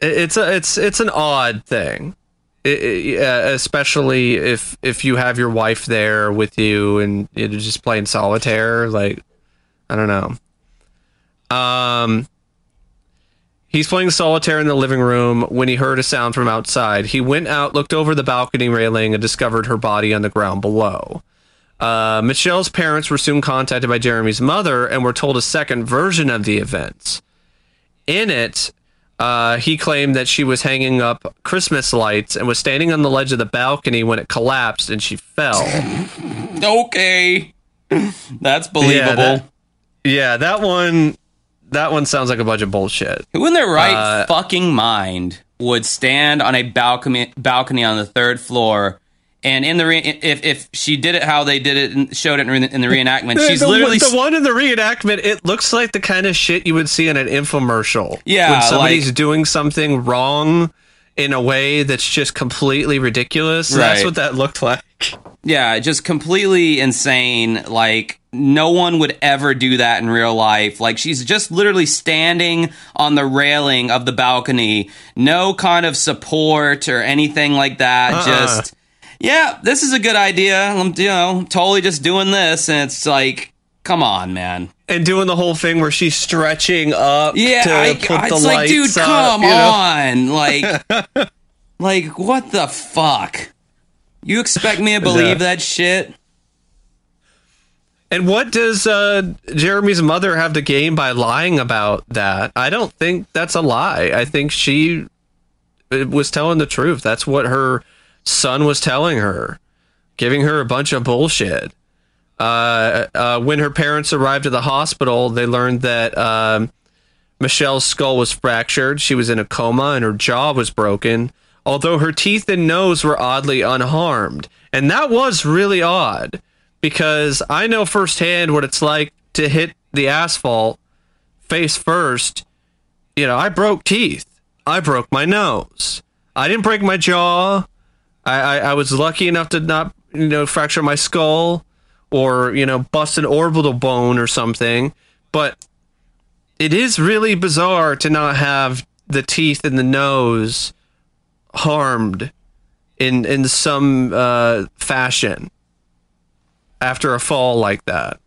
it's a it's it's an odd thing. It, it- yeah, especially if if you have your wife there with you and you're just playing solitaire like I don't know. Um He's playing solitaire in the living room when he heard a sound from outside. He went out, looked over the balcony railing, and discovered her body on the ground below. Uh, Michelle's parents were soon contacted by Jeremy's mother and were told a second version of the events. In it, uh, he claimed that she was hanging up Christmas lights and was standing on the ledge of the balcony when it collapsed and she fell. Okay, that's believable. that- yeah, that one. That one sounds like a bunch of bullshit. Who in their right Uh, fucking mind would stand on a balcony balcony on the third floor? And in the re- if if she did it how they did it and showed it in, re- in the reenactment, she's the, literally the one in the reenactment. It looks like the kind of shit you would see in an infomercial. Yeah, when somebody's like- doing something wrong in a way that's just completely ridiculous. That's what that looked like. yeah, just completely insane. Like no one would ever do that in real life. Like she's just literally standing on the railing of the balcony, no kind of support or anything like that. Uh-uh. Just yeah, this is a good idea. I'm you know totally just doing this, and it's like come on, man. and doing the whole thing where she's stretching up Yeah, to I, put I- the it's like, dude, up, come you know? on, like, like what the fuck? You expect me to believe Yeah. that shit? And what does uh, Jeremy's mother have to gain by lying about that? I don't think that's a lie. I think she uh, was telling the truth. That's what her son was telling her, giving her a bunch of bullshit. Uh, uh, when her parents arrived at the hospital, they learned that um, Michelle's skull was fractured. She was in a coma and her jaw was broken, although her teeth and nose were oddly unharmed. And that was really odd because I know firsthand what it's like to hit the asphalt face first. You know, I broke teeth. I broke my nose. I didn't break my jaw. I, I, I was lucky enough to not, you know, fracture my skull or, you know, bust an orbital bone or something. But it is really bizarre to not have the teeth and the nose harmed in in some uh, fashion after a fall like that.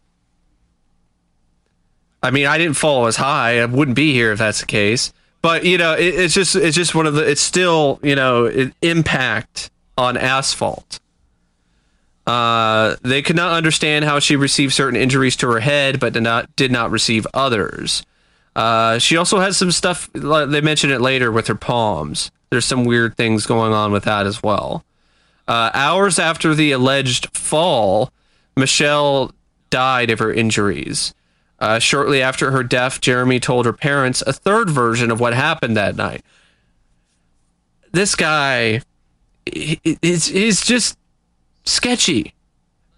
I mean, I didn't fall as high. I wouldn't be here if that's the case. But you know, it, it's just it's just one of the. It's still you know impact on asphalt. Uh, they could not understand how she received certain injuries to her head, but did not did not receive others. Uh, she also has some stuff. They mention it later with her palms. There's some weird things going on with that as well. Uh, hours after the alleged fall, Michelle died of her injuries. Uh, shortly after her death, Jeremy told her parents a third version of what happened that night. This guy is he's just sketchy,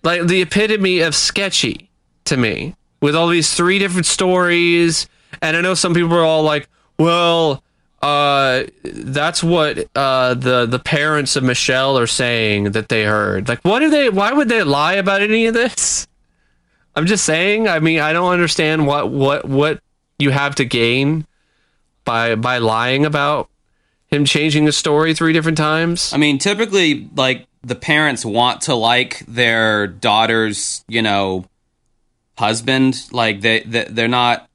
like the epitome of sketchy to me. With all these three different stories, and I know some people are all like, "Well, uh, that's what uh, the the parents of Michelle are saying that they heard." Like, what do they? Why would they lie about any of this? I'm just saying. I mean, I don't understand what what what you have to gain by by lying about him changing the story three different times. I mean, typically, like the parents want to like their daughter's, you know, husband. Like they, they they're not.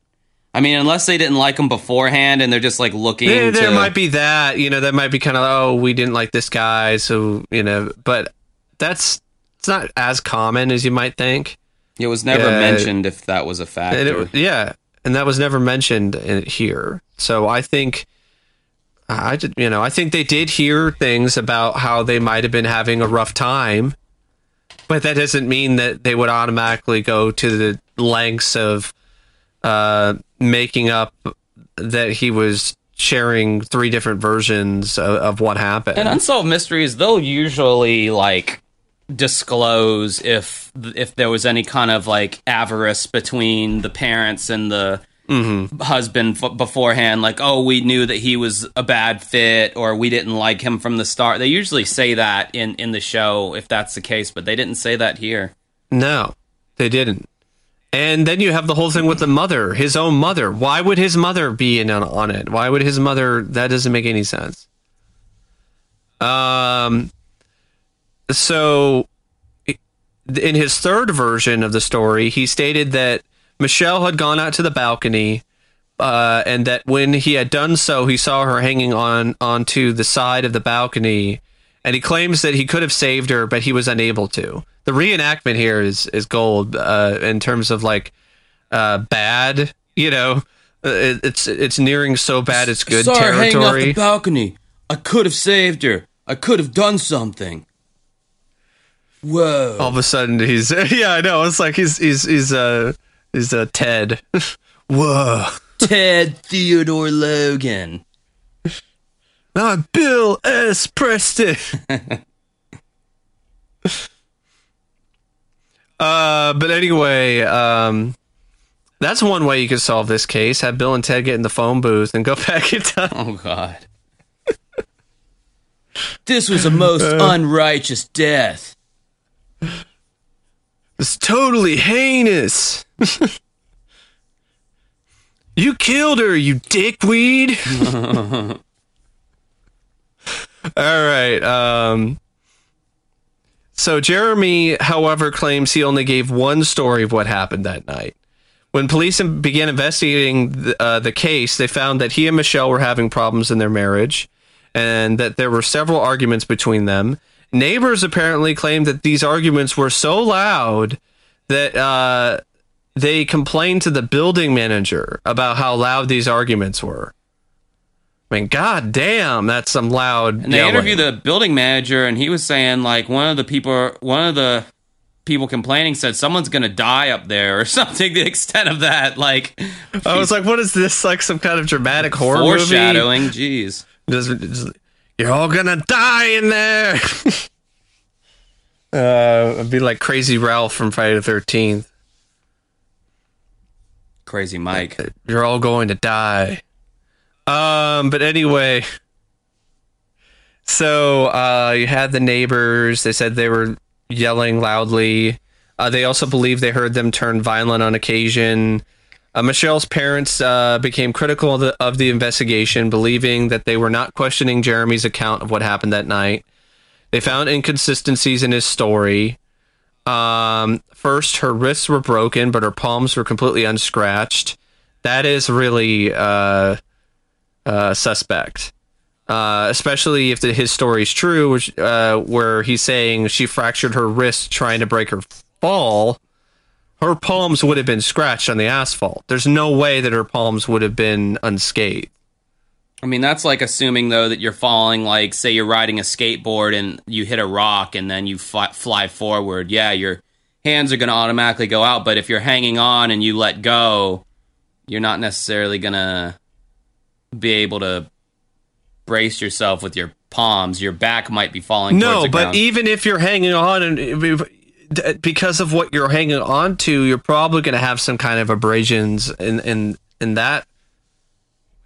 I mean, unless they didn't like him beforehand, and they're just like looking. There, there might be that, you know, that might be kind of oh, we didn't like this guy, so you know, but that's it's not as common as you might think. It was never mentioned if that was a it, yeah, and that was never mentioned in, here. So I think I did, you know, I think they did hear things about how they might have been having a rough time, but that doesn't mean that they would automatically go to the lengths of uh, making up that he was sharing three different versions of, of what happened. And unsolved mysteries, they'll usually like disclose if if there was any kind of like avarice between the parents and the husband f- beforehand like oh we knew that he was a bad fit or we didn't like him from the start they usually say that in in the show if that's the case but they didn't say that here No, they didn't. And then you have the whole thing with the mother, his own mother. Why would his mother be in on, it? Why would his mother? That doesn't make any sense. Um. So, in his third version of the story, he stated that Michelle had gone out to the balcony, uh, and that when he had done so, he saw her hanging on onto the side of the balcony, and he claims that he could have saved her, but he was unable to. The reenactment here is is gold uh, in terms of like uh, bad. You know, Uh, it, it's it's nearing so bad it's good territory. Off the balcony i could have saved her i could have done something whoa All of a sudden, he's yeah, I know. It's like he's he's he's uh he's uh Ted. Whoa. ted theodore logan I'm Bill S. Preston. uh, but anyway, um, that's one way you could solve this case. Have Bill and Ted get in the phone booth and go back in time. Oh God. this was a most unrighteous death. It's totally heinous. you killed her, you dickweed. All right. Um, So Jeremy, however, claims he only gave one story of what happened that night. When police began investigating the, uh, the case, they found that he and Michelle were having problems in their marriage and that there were several arguments between them. Neighbors apparently claimed that these arguments were so loud that uh, they complained to the building manager about how loud these arguments were. I mean, god damn, that's some loud. And they yelling. interviewed the building manager, and he was saying like one of the people, one of the people complaining said someone's gonna die up there or something. The extent of that, like I was like, what is this? Like some kind of dramatic horror movie? foreshadowing. Jeez. Just, just, you're all gonna die in there. uh, it'd be like Crazy Ralph from Friday the Thirteenth. Crazy Mike. You're all going to die. Um, but anyway, so uh, you had the neighbors. They said they were yelling loudly. Uh, they also believe they heard them turn violent on occasion. Uh, Michelle's parents uh, became critical of the, of the investigation, believing that they were not questioning Jeremy's account of what happened that night. They found inconsistencies in his story. Um, first, her wrists were broken, but her palms were completely unscratched. That is really uh, uh, suspect, uh, especially if the, his story is true, which, uh, where he's saying she fractured her wrist trying to break her fall. Her palms would have been scratched on the asphalt. There's no way that her palms would have been unscathed. I mean, that's like assuming though that you're falling. Like, say you're riding a skateboard and you hit a rock and then you fly, fly forward. Yeah, your hands are going to automatically go out. But if you're hanging on and you let go, you're not necessarily going to be able to brace yourself with your palms. Your back might be falling. No, the but ground. even if you're hanging on and if- because of what you're hanging on to, you're probably going to have some kind of abrasions in in in that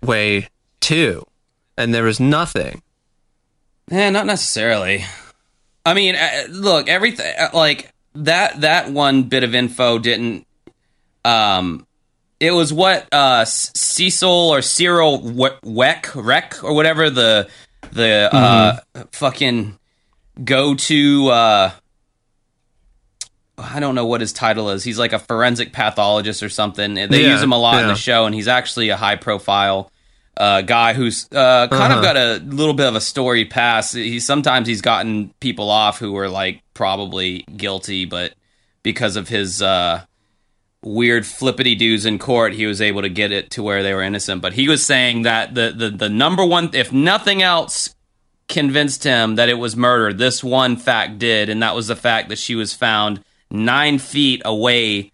way too. And there was nothing. Eh, not necessarily. I mean, uh, look, everything like that. That one bit of info didn't. Um, it was what uh Cecil or Cyril We- Weck Rec or whatever the the uh fucking go to. uh I don't know what his title is. He's like a forensic pathologist or something. They Yeah, use him a lot in the show, and he's actually a high profile uh, guy who's uh, kind Uh-huh. of got a little bit of a story past. He sometimes he's gotten people off who were like probably guilty, but because of his uh, weird flippity doos in court, he was able to get it to where they were innocent. But he was saying that the the the number one, if nothing else, convinced him that it was murder. This one fact did, and that was the fact that she was found nine feet away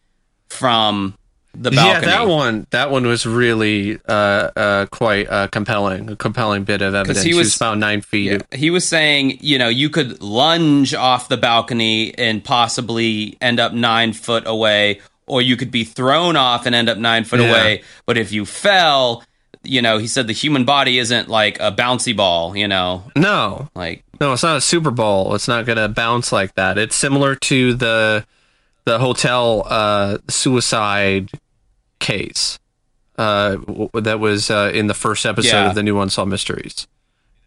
from the balcony. Yeah, that one. That one was really uh, uh, quite uh, compelling. A compelling bit of evidence. he was, was- found nine feet. He was saying, you know, you could lunge off the balcony and possibly end up nine foot away, or you could be thrown off and end up nine foot Yeah. away. But if you fell, you know, he said the human body isn't like a bouncy ball, you know, No, like no, it's not a Super Ball. It's not going to bounce like that. It's similar to the the hotel uh, suicide case uh, w- that was uh, in the first episode Yeah. of the new Unsolved Mysteries.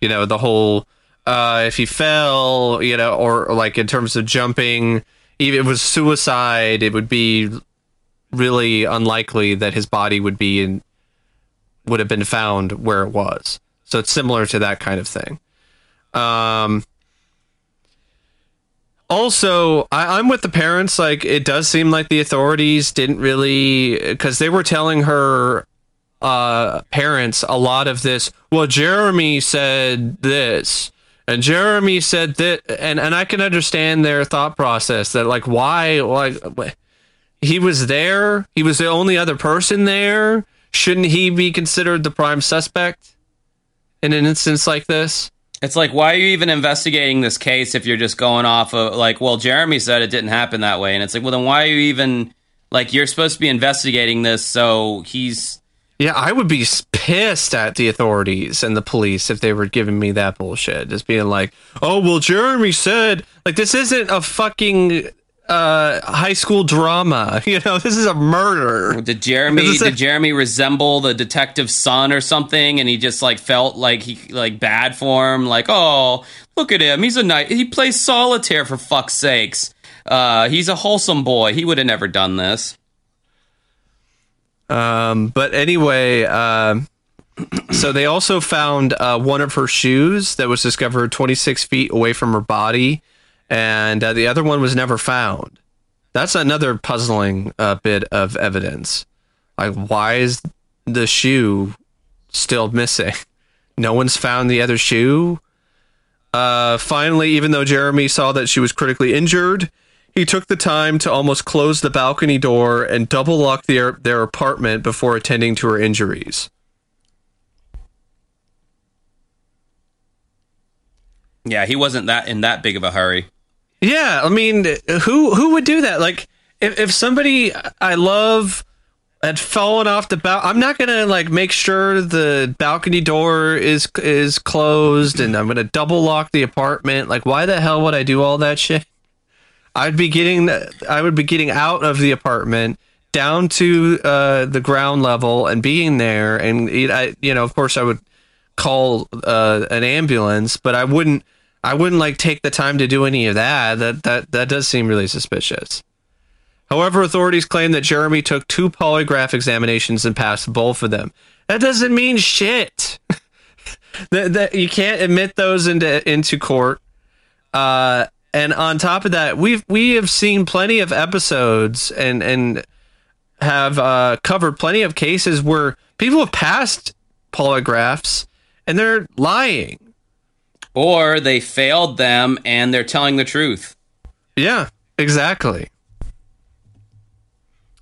You know, the whole uh, if he fell, you know, or, like in terms of jumping, if it was suicide, it would be really unlikely that his body would be in would have been found where it was. So it's similar to that kind of thing. Um, also, I, I'm with the parents. Like, it does seem like the authorities didn't really, because they were telling her uh, parents a lot of this. Well, Jeremy said this, and Jeremy said that, and and I can understand their thought process that like why like he was there, he was the only other person there. Shouldn't he be considered the prime suspect in an instance like this? It's like, why are you even investigating this case if you're just going off of like, well, Jeremy said it didn't happen that way, and it's like, well, then why are you even like you're supposed to be investigating this? So he's Yeah, I would be pissed at the authorities and the police if they were giving me that bullshit. Just being like, "Oh, well, Jeremy said like this isn't a fucking uh, high school drama. You know, this is a murder. Did Jeremy a- did Jeremy resemble the detective's son or something? And he just like felt like he like bad for him. Like, oh, look at him. He's a nice. He plays solitaire for fuck's sakes. Uh, he's a wholesome boy. He would have never done this. Um, but anyway, um, so they also found uh, one of her shoes that was discovered 26 feet away from her body, and uh, the other one was never found. That's another puzzling uh, bit of evidence. Like, why is the shoe still missing? No one's found the other shoe. Uh, finally, even though Jeremy saw that she was critically injured, he took the time to almost close the balcony door and double lock their their apartment before attending to her injuries. Yeah, he wasn't that in that big of a hurry. Yeah, I mean, who who would do that? Like, if if somebody I love had fallen off the balcony, I'm not gonna like make sure the balcony door is is closed, and I'm gonna double lock the apartment. Like, why the hell would I do all that shit? I'd be getting I would be getting out of the apartment down to uh, the ground level and being there, and I you know of course I would call uh, an ambulance, but I wouldn't I wouldn't like take the time to do any of that. That that that does seem really suspicious. However, authorities claim that Jeremy took two polygraph examinations and passed both of them. That doesn't mean shit. that, that you can't admit those into into court. Uh, and on top of that, we've we have seen plenty of episodes and and have uh, covered plenty of cases where people have passed polygraphs and they're lying. Or they failed them and they're telling the truth. Yeah, exactly.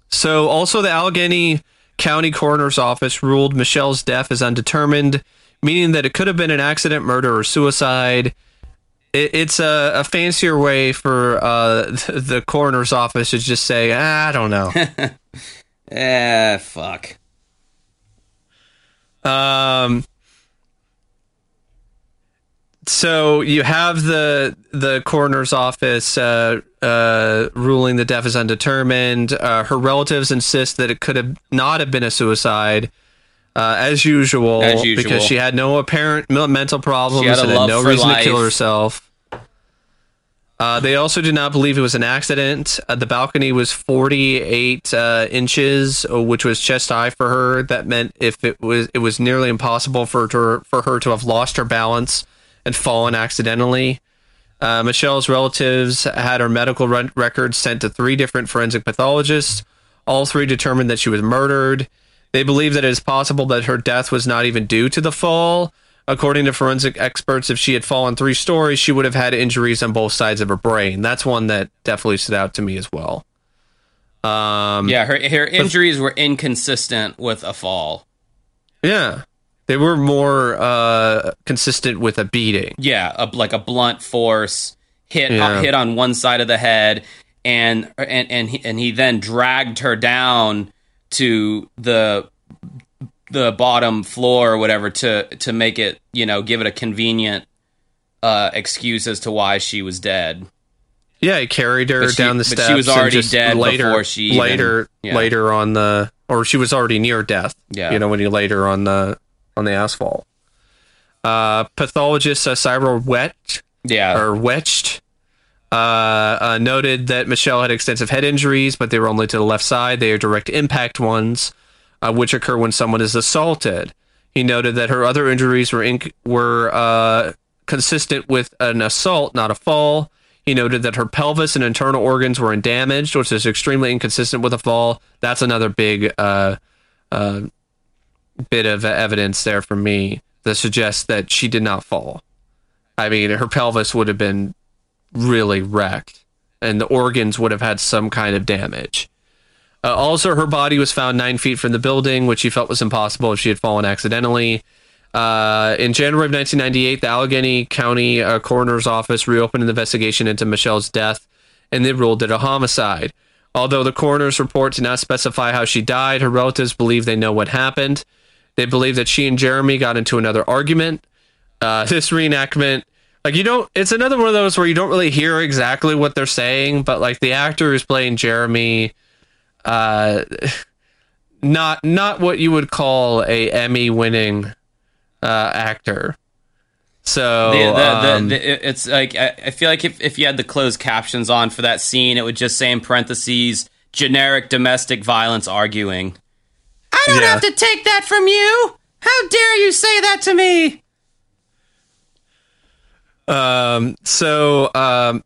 So, also, the Allegheny County Coroner's Office ruled Michelle's death is undetermined, meaning that it could have been an accident, murder, or suicide. It, it's a, a fancier way for uh, the coroner's office to just say, "Ah, I don't know. Eh, fuck. Um, so you have the the coroner's office uh, uh, ruling the death is undetermined. Uh, her relatives insist that it could have not have been a suicide, uh, as usual, As usual. because she had no apparent mental problems She had and had no reason to kill herself. Uh, they also do not believe it was an accident. Uh, the balcony was 48 uh, inches, uh, which was chest high for her. That meant if it was, it was nearly impossible for her to, for her to have lost her balance and fallen accidentally. Uh, Michelle's relatives had her medical re- records sent to three different forensic pathologists. All three determined that she was murdered. They believe that it is possible that her death was not even due to the fall. According to forensic experts, if she had fallen three stories, she would have had injuries on both sides of her brain. That's one that definitely stood out to me as well. Um, Yeah, her her injuries were inconsistent with a fall. yeah. They were more uh, consistent with a beating. Yeah, a, like a blunt force hit uh, hit on one side of the head, and and and he, and he then dragged her down to the the bottom floor or whatever to to make it you know give it a convenient uh, excuse as to why she was dead. Yeah, he carried her she- down the but she was already dead later, before she even- later yeah. later on the or she was already near death. Yeah. you know when you laid her on the on the asphalt. Uh, pathologist uh, Cyril Wet Yeah, or Wetched uh, uh, noted that Michelle had extensive head injuries, but they were only to the left side. They are direct impact ones, uh, which occur when someone is assaulted. He noted that her other injuries were were uh, consistent with an assault, not a fall. He noted that her pelvis and internal organs were undamaged, which is extremely inconsistent with a fall. That's another big uh, uh, bit of evidence there for me that suggests that she did not fall. I mean, her pelvis would have been really wrecked, and the organs would have had some kind of damage. Uh, also, her body was found nine feet from the building, which he felt was impossible if she had fallen accidentally. Uh, in January of 1998, the Allegheny County uh, Coroner's Office reopened an investigation into Michelle's death, and they ruled it a homicide. Although the coroner's report did not specify how she died, her relatives believe they know what happened. They believe that she and Jeremy got into another argument. Uh, this reenactment Like you don't. It's another one of those where you don't really hear exactly what they're saying, but like the actor who's playing Jeremy, uh, not not what you would call a Emmy winning uh, actor. So The, the, the, um, the, it's like I, I feel like if, if you had the closed captions on for that scene, it would just say in parentheses generic domestic violence arguing. I don't Yeah. have to take that from you. How dare you say that to me? Um, so um,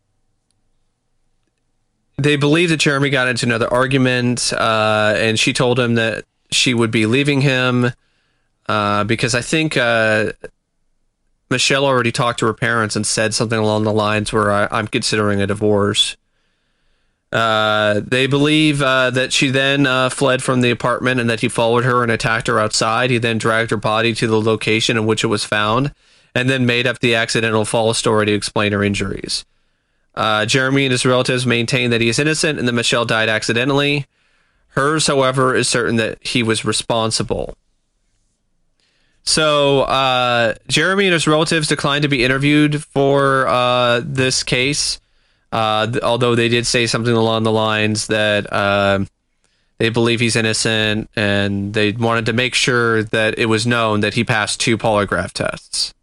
they believe that Jeremy got into another argument, uh, and she told him that she would be leaving him uh, because I think uh, Michelle already talked to her parents and said something along the lines where I, I'm considering a divorce. Uh, they believe uh, that she then uh, fled from the apartment and that he followed her and attacked her outside. He then dragged her body to the location in which it was found and then made up the accidental fall story to explain her injuries. Uh, Jeremy and his relatives maintain that he is innocent and that Michelle died accidentally. Hers, however, is certain that he was responsible. So, uh, Jeremy and his relatives declined to be interviewed for uh, this case, uh, th- although they did say something along the lines that uh, they believe he's innocent and they wanted to make sure that it was known that he passed two polygraph tests.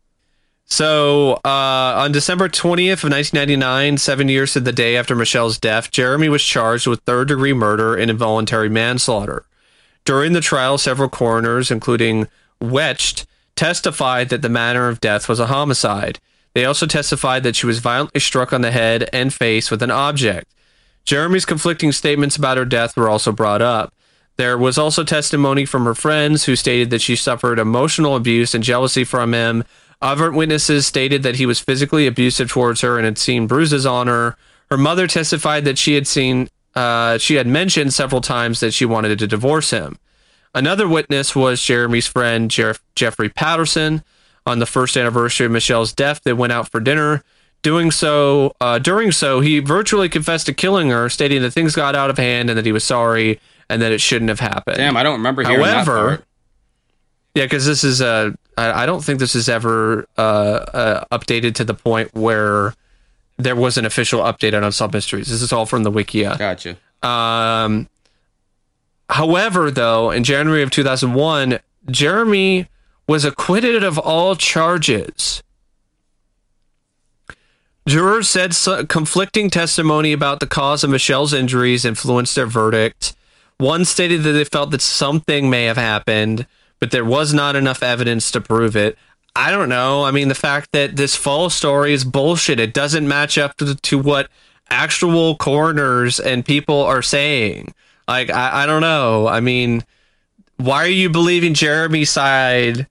So, uh, on December 20th of 1999, seven years to the day after Michelle's death, Jeremy was charged with third degree murder and involuntary manslaughter. During the trial, several coroners, including Wecht, testified that the manner of death was a homicide. They also testified that she was violently struck on the head and face with an object. Jeremy's conflicting statements about her death were also brought up. There was also testimony from her friends who stated that she suffered emotional abuse and jealousy from him. Other witnesses stated that he was physically abusive towards her and had seen bruises on her. Her mother testified that she had seen, uh, she had mentioned several times that she wanted to divorce him. Another witness was Jeremy's friend Jeff- Jeffrey Patterson. On the first anniversary of Michelle's death, they went out for dinner. Doing so, uh, during so, he virtually confessed to killing her, stating that things got out of hand and that he was sorry and that it shouldn't have happened. Damn, I don't remember hearing that However. Yeah, because this is uh, I, I don't think this is ever uh, uh, updated to the point where there was an official update on Unsolved Mysteries. This is all from the Wikia. Gotcha. Um, however, though, in January of 2001, Jeremy was acquitted of all charges. Jurors said so- conflicting testimony about the cause of Michelle's injuries influenced their verdict. One stated that they felt that something may have happened, but there was not enough evidence to prove it. I don't know. I mean, the fact that this fall story is bullshit. It doesn't match up to, to what actual coroners and people are saying. Like, I, I don't know. I mean, why are you believing Jeremy's side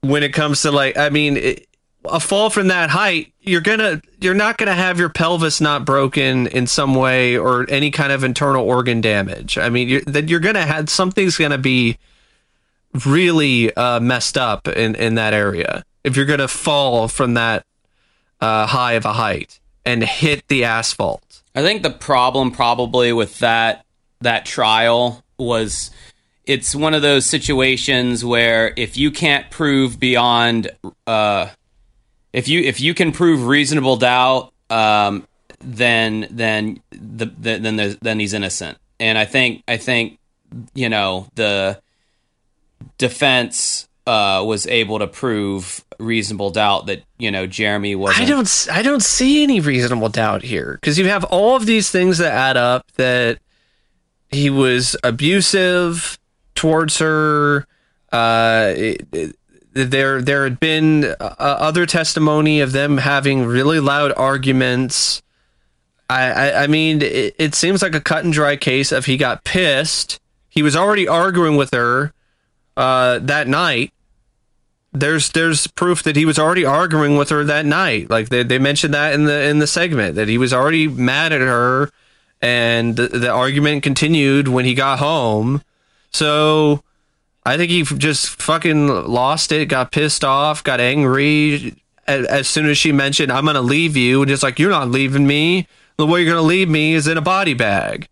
when it comes to like? I mean, it, a fall from that height, you're gonna, you're not gonna have your pelvis not broken in some way or any kind of internal organ damage. I mean, you're, that you're gonna have something's gonna be really uh, messed up in in that area if you're gonna fall from that uh, high of a height and hit the asphalt. I think the problem probably with that that trial was it's one of those situations where if you can't prove beyond uh if you if you can prove reasonable doubt um then then the, the then then he's innocent and i think i think you know the defense uh was able to prove reasonable doubt that you know jeremy wasn't I don't I don't see any reasonable doubt here because you have all of these things that add up that he was abusive towards her uh it- it- there there had been uh, other testimony of them having really loud arguments I, I, I mean, it, it seems like a cut and dry case of he got pissed. He was already arguing with her uh, that night. There's there's proof that he was already arguing with her that night. Like they, they mentioned that in the in the segment that he was already mad at her, and the, the argument continued when he got home. So I think he just fucking lost it, got pissed off, got angry as, as soon as she mentioned, I'm to leave you. And just like, you're not leaving me. The way you're to leave me is in a body bag.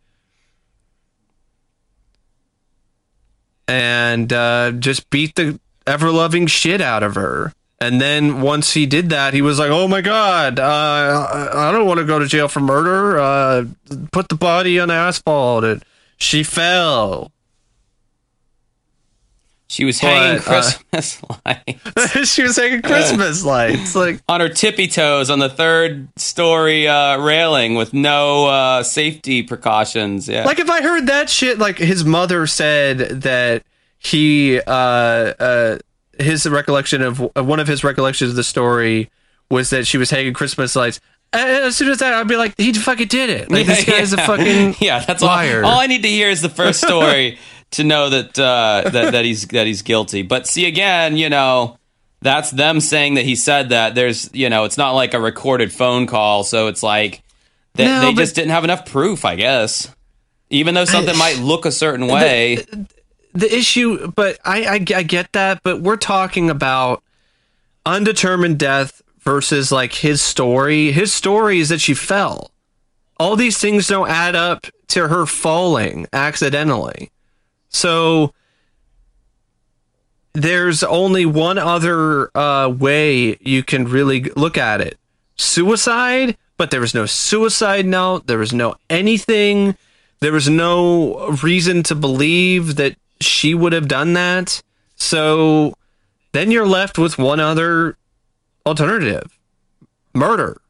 And uh, just beat the ever loving shit out of her. And then once he did that, he was like, "Oh my god, uh, I don't want to go to jail for murder. Uh, put the body on asphalt." And she fell. She was But, hanging uh, Christmas lights she was hanging Christmas lights. Like, on her tippy toes on the third story uh, railing with no uh, safety precautions. Yeah. like if I heard that shit, like his mother said that he, uh, uh, his recollection of uh, one of his recollections of the story was that she was hanging Christmas lights. Uh, As soon as that, I'd be like, he fucking did it. Like this guy's a fucking yeah. That's liar. all. All I need to hear is the first story to know that uh, that that he's that he's guilty. But see, again, you know, that's them saying that he said that. There's, you know, it's not like a recorded phone call, so it's like that No, they just didn't have enough proof, I guess. Even though something might look a certain way. the issue, but I, I I get that, but we're talking about undetermined death versus like his story. His story is that she fell. All these things don't add up to her falling accidentally. So there's only one other uh, way you can really look at it: suicide. But there was no suicide note. There was no anything. There was no reason to believe that she would have done that. So then you're left with one other alternative: murder.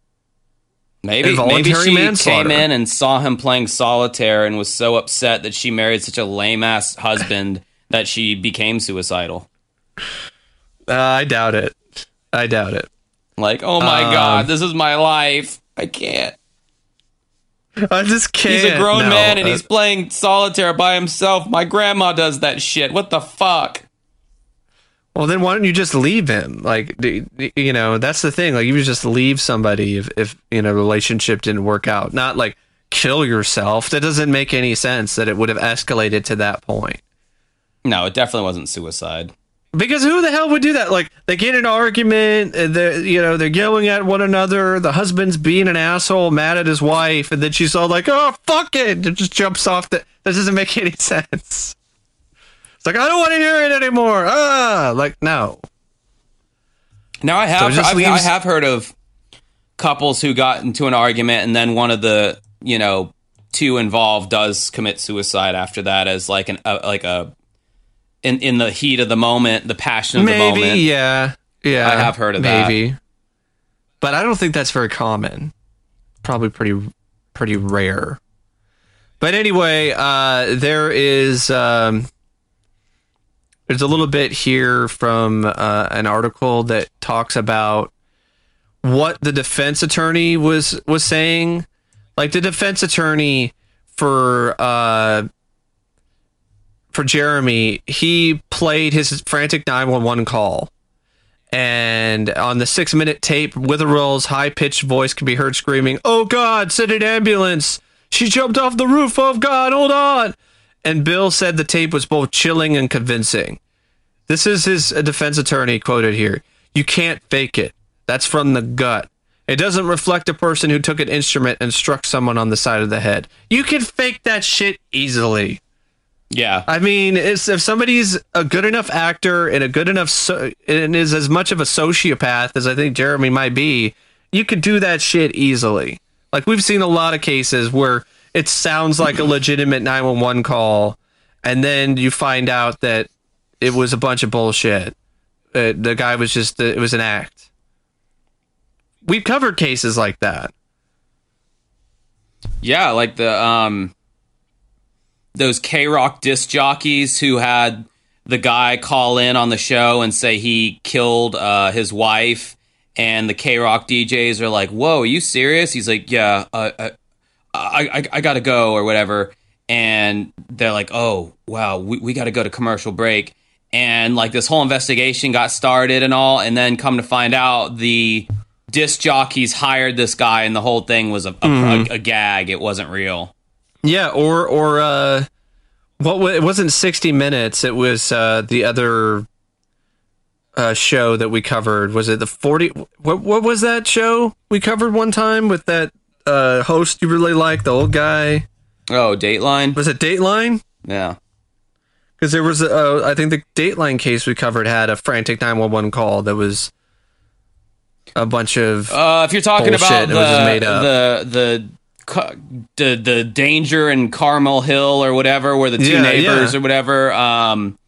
Maybe maybe she came in and saw him playing solitaire and was so upset that she married such a lame ass husband that she became suicidal. Uh, I doubt it. I doubt it. Like, oh my Um, god, this is my life. I can't. I just can't. He's a grown no. man and Uh, he's playing solitaire by himself. My grandma does that shit. What the fuck? Well, then why don't you just leave him? Like, you know, that's the thing. Like, you would just leave somebody if, if you know, relationship didn't work out. Not like kill yourself. That doesn't make any sense that it would have escalated to that point. No, it definitely wasn't suicide. Because who the hell would do that? Like, they get an argument, and they're, you know, they're yelling at one another. The husband's being an asshole, mad at his wife, and then she's all like, oh, fuck it. And just jumps off the. That doesn't make any sense. It's like, I don't want to hear it anymore. Ah, like, no. Now I have just I, mean, I have heard of couples who got into an argument and then one of the you know two involved does commit suicide after that as like an uh, like a in in the heat of the moment, the passion of the Maybe, moment. yeah, yeah. I have heard of that. maybe, but I don't think that's very common. Probably pretty, pretty rare. But anyway, uh, there is um, there's a little bit here from uh, an article that talks about what the defense attorney was was saying. Like the defense attorney for uh, for Jeremy, he played his frantic 911 call. And on the six minute tape, Witherell's high pitched voice can be heard screaming, Oh God, send an ambulance! She jumped off the roof! Oh God, hold on! And Bill said the tape was both chilling and convincing. This is his defense attorney quoted here. You can't fake it. That's from the gut. It doesn't reflect a person who took an instrument and struck someone on the side of the head. You can fake that shit easily. Yeah. I mean, it's, if somebody's a good enough actor and a good enough so, and is as much of a sociopath as I think Jeremy might be, you could do that shit easily. Like we've seen a lot of cases where it sounds like a legitimate 911 call and then you find out that it was a bunch of bullshit. Uh, the guy was just it was an act. We've covered cases like that. Yeah, like the um those K Rock disc jockeys who had the guy call in on the show and say he killed uh, his wife, and the K Rock DJs are like, "Whoa, are you serious?" He's like, "Yeah, uh, I, I I gotta go or whatever," and they're like, "Oh, wow, we we got to go to commercial break." And like this whole investigation got started and all, and then come to find out the disc jockeys hired this guy, and the whole thing was a, a, a, a gag. It wasn't real. Yeah, or or uh, what? wa- It wasn't sixty minutes. It was uh, the other uh, show that we covered. Was it the forty? What what was that show we covered one time with that uh, host you really like, the old guy? Oh, Dateline. Was it Dateline? Yeah. Because there was, a, uh, I think the Dateline case we covered had a frantic nine one one call that was a bunch of Uh, if you're talking Bullshit, about it was just made the, the the the the danger in Carmel Hill or whatever, where the two Yeah, neighbors yeah. or whatever. Um,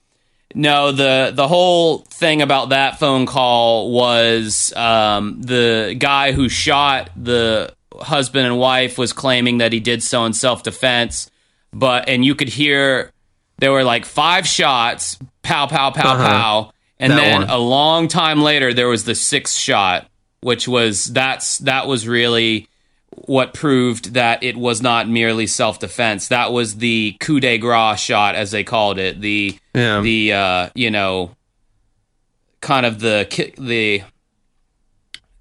no, the the whole thing about that phone call was um, the guy who shot the husband and wife was claiming that he did so in self defense, but and you could hear there were like five shots, pow pow pow Uh-huh. pow, and That then one. a long time later there was the sixth shot, which was that's that was really what proved that it was not merely self defense. That was the coup de grace shot, as they called it. The Yeah. the uh, you know kind of the the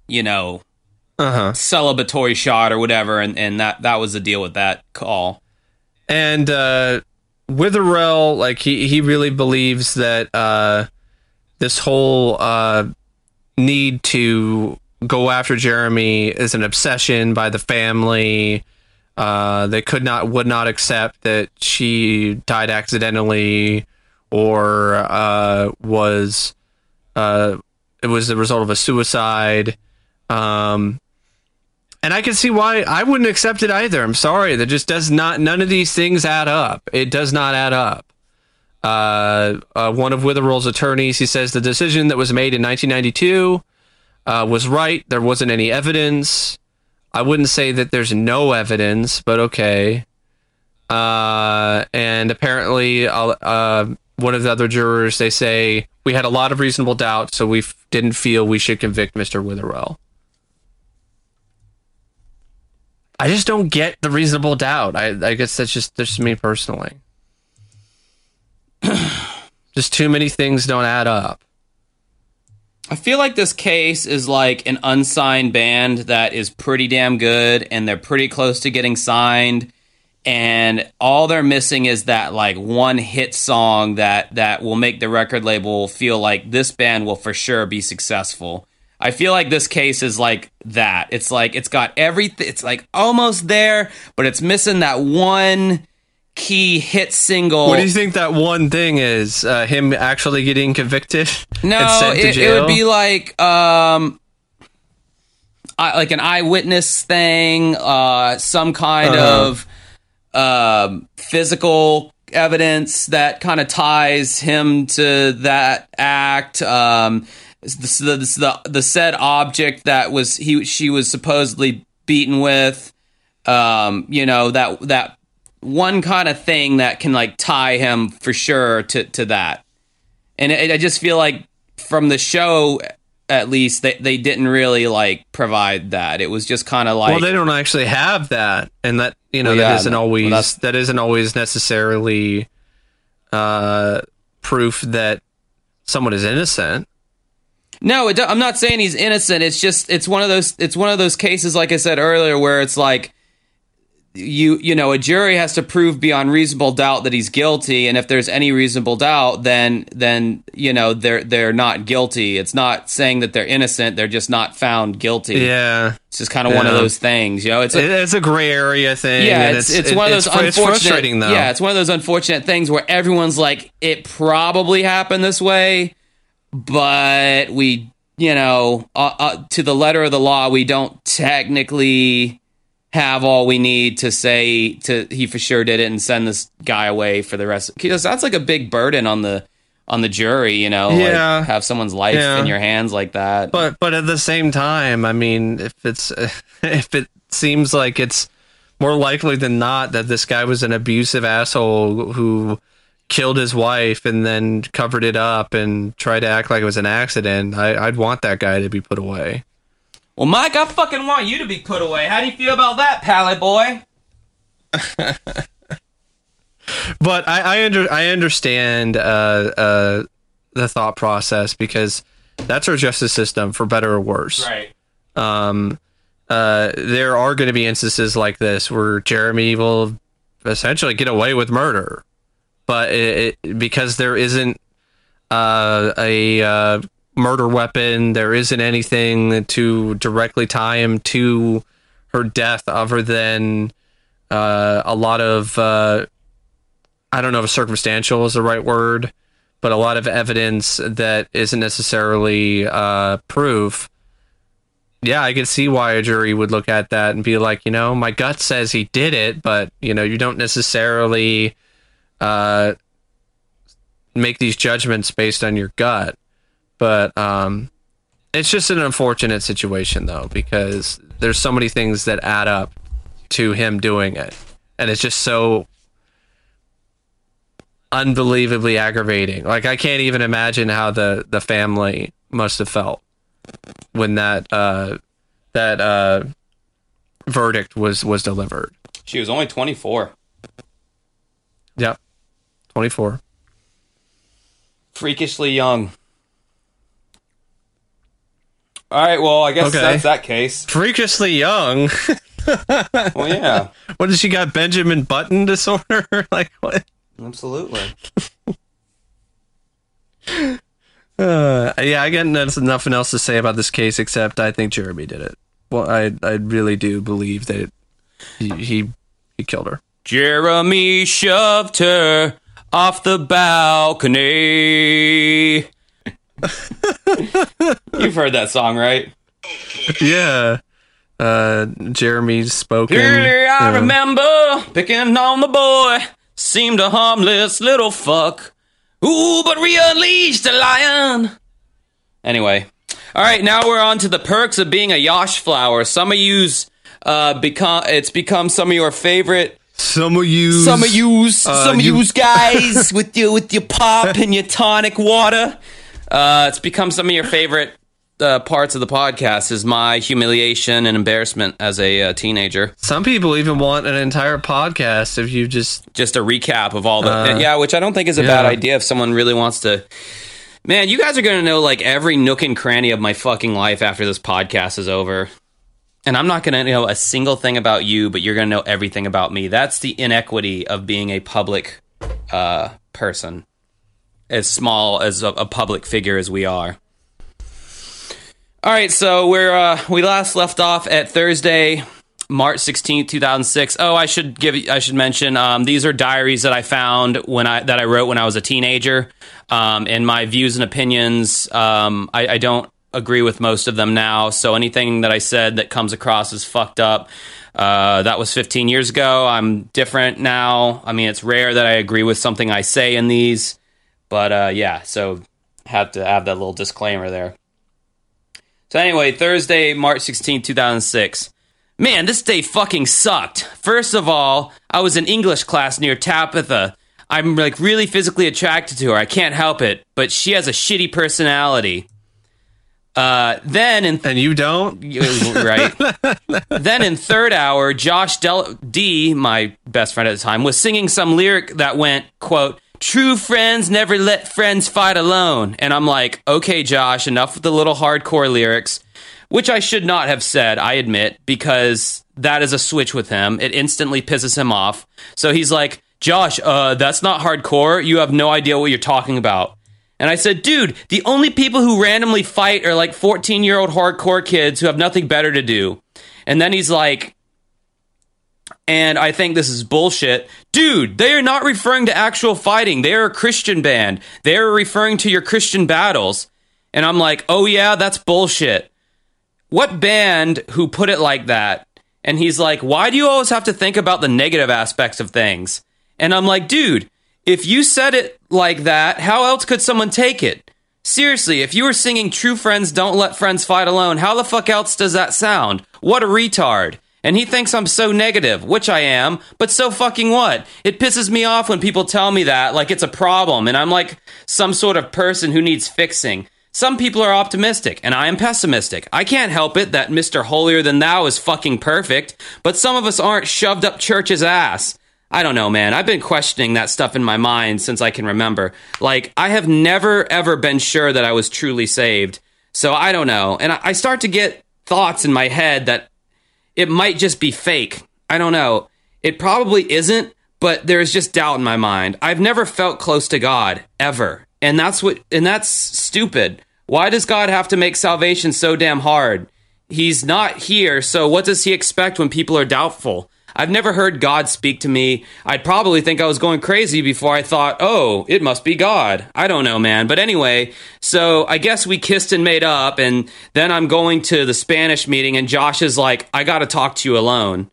you know uh huh. celebratory shot or whatever, and and that that was the deal with that call. and uh Witherell, like he he really believes that uh this whole uh need to go after Jeremy is an obsession by the family. Uh they could not would not accept that she died accidentally or uh was uh it was the result of a suicide. Um and I can see why I wouldn't accept it either. I'm sorry. That just does not, none of these things add up. It does not add up. Uh, uh, one of Witherell's attorneys, he says the decision that was made in 1992 uh, was right. There wasn't any evidence. I wouldn't say that there's no evidence, but okay. Uh, and apparently, uh, uh, one of the other jurors, they say, we had a lot of reasonable doubt, so we f- didn't feel we should convict Mr. Witherell. I just don't get the reasonable doubt. I, I guess that's just that's just me personally. just too many things don't add up. I feel like this case is like an unsigned band that is pretty damn good and they're pretty close to getting signed and all they're missing is that like one hit song that that will make the record label feel like this band will for sure be successful. I feel like this case is like that. It's like it's got everything it's like almost there, but it's missing that one key hit single. What do you think that one thing is? Uh, him actually getting convicted? No, it, it would be like um, I, like an eyewitness thing, uh, some kind Uh-huh. of um, physical evidence that kind of ties him to that act. Um, the, the, the the said object that was he she was supposedly beaten with. Um, you know that that one kind of thing that can like tie him for sure to to that and it, I just feel like from the show at least they, they didn't really like provide that it was just kind of like well, they don't actually have that, and that you know Well, that yeah, isn't no. Well, always that's- that isn't always necessarily uh, proof that someone is innocent. No it, i'm not saying he's innocent it's just it's one of those it's one of those cases like i said earlier where it's like you you know a jury has to prove beyond reasonable doubt that he's guilty and if there's any reasonable doubt then then you know they're they're not guilty it's not saying that they're innocent they're just not found guilty Yeah, it's just kind of one of those things you know it's a, it's a gray area thing. yeah, it's, it's, it- one of those it's, unfortunate. It's frustrating though. Yeah, it's one of those unfortunate things where everyone's like, it probably happened this way, but we, you know, uh, uh, to the letter of the law, we don't technically have all we need to say to he for sure did it and send this guy away for the rest. Because that's like a big burden on the on the jury, you know, Yeah. like have someone's life Yeah. in your hands like that. but but at the same time, I mean, if it's if it seems like it's more likely than not that this guy was an abusive asshole who killed his wife and then covered it up and tried to act like it was an accident, I, I'd want that guy to be put away. well, Mike, I fucking want you to be put away. How do you feel about that, pally boy? But I I, under, I understand uh, uh, the thought process because that's our justice system, for better or worse. Right. um, uh, there are going to be instances like this where Jeremy will essentially get away with murder, but it, it, because there isn't uh, a uh, murder weapon, there isn't anything to directly tie him to her death other than uh, a lot of uh, I don't know if circumstantial is the right word, but a lot of evidence that isn't necessarily uh, proof. Yeah, I can see why a jury would look at that and be like, you know, my gut says he did it, but you know, you don't necessarily uh, make these judgments based on your gut. But um, it's just an unfortunate situation though, because there's so many things that add up to him doing it, and it's just so unbelievably aggravating. Like I can't even imagine how the the family must have felt when that uh that uh verdict was was delivered. She was only 24. Yep. 24. Freakishly young. All right, well, I guess Okay. that's that case. Freakishly young. Well, yeah, what does she got Benjamin Button disorder? like what? absolutely. Uh, yeah, I got nothing else to say about this case except I think Jeremy did it. Well, I I really do believe that he he, he killed her. Jeremy shoved her off the balcony. You've heard that song, right? Yeah. Uh, Jeremy's spoken. Clearly, I yeah. remember picking on the boy. Seemed a harmless little fuck. Ooh, but we unleashed a lion. Anyway, all right. Now we're on to the perks of being a Yosh flower. Some of you's uh, become it's become some of your favorite. Some of you. Some of you's uh, some of you- you's guys with your with your pop and your tonic water. Uh, it's become some of your favorite uh, parts of the podcast. Is my humiliation and embarrassment as a uh, teenager. Some people even want an entire podcast if you just. just a recap of all the Uh, yeah, which I don't think is a bad idea if someone really wants to. Man, you guys are going to know like every nook and cranny of my fucking life after this podcast is over. And I'm not going to know a single thing about you, but you're going to know everything about me. That's the inequity of being a public uh, person, as small as a, a public figure as we are. All right, so we're uh, we last left off at Thursday, March sixteenth, two thousand six. Oh, I should give I should mention um, these are diaries that I found when I that I wrote when I was a teenager. Um, and my views and opinions, um, I, I don't agree with most of them now. So anything that I said that comes across as fucked up, uh, that was fifteen years ago. I'm different now. I mean, it's rare that I agree with something I say in these, but uh, yeah. So have to have that little disclaimer there. So anyway, Thursday, March 16, 2006. Man, this day fucking sucked. First of all, I was in English class near Tabitha. I'm like really physically attracted to her. I can't help it, but she has a shitty personality. Uh, then in And you don't? right. then in third hour, Josh Del- D, my best friend at the time, was singing some lyric that went, quote, True friends never let friends fight alone. And I'm like, okay, Josh, enough with the little hardcore lyrics, which I should not have said, I admit, because that is a switch with him. It instantly pisses him off. So he's like, Josh, uh, that's not hardcore. You have no idea what you're talking about. And I said, dude, the only people who randomly fight are like 14 year old hardcore kids who have nothing better to do. And then he's like, and I think this is bullshit. Dude, they are not referring to actual fighting. They are a Christian band. They are referring to your Christian battles. And I'm like, oh yeah, that's bullshit. What band who put it like that? And he's like, why do you always have to think about the negative aspects of things? And I'm like, dude, if you said it like that, how else could someone take it? Seriously, if you were singing True Friends Don't Let Friends Fight Alone, how the fuck else does that sound? What a retard. And he thinks I'm so negative, which I am, but so fucking what? It pisses me off when people tell me that like it's a problem and I'm like some sort of person who needs fixing. Some people are optimistic and I am pessimistic. I can't help it that Mr. Holier Than Thou is fucking perfect, but some of us aren't shoved up church's ass. I don't know, man. I've been questioning that stuff in my mind since I can remember. Like, I have never, ever been sure that I was truly saved. So I don't know. And I start to get thoughts in my head that it might just be fake. I don't know. It probably isn't, but there's just doubt in my mind. I've never felt close to God, ever. And that's what, and that's stupid. Why does God have to make salvation so damn hard? He's not here, so what does he expect when people are doubtful? I've never heard God speak to me. I'd probably think I was going crazy before I thought, oh, it must be God. I don't know, man. But anyway, so I guess we kissed and made up, and then I'm going to the Spanish meeting, and Josh is like, I gotta talk to you alone.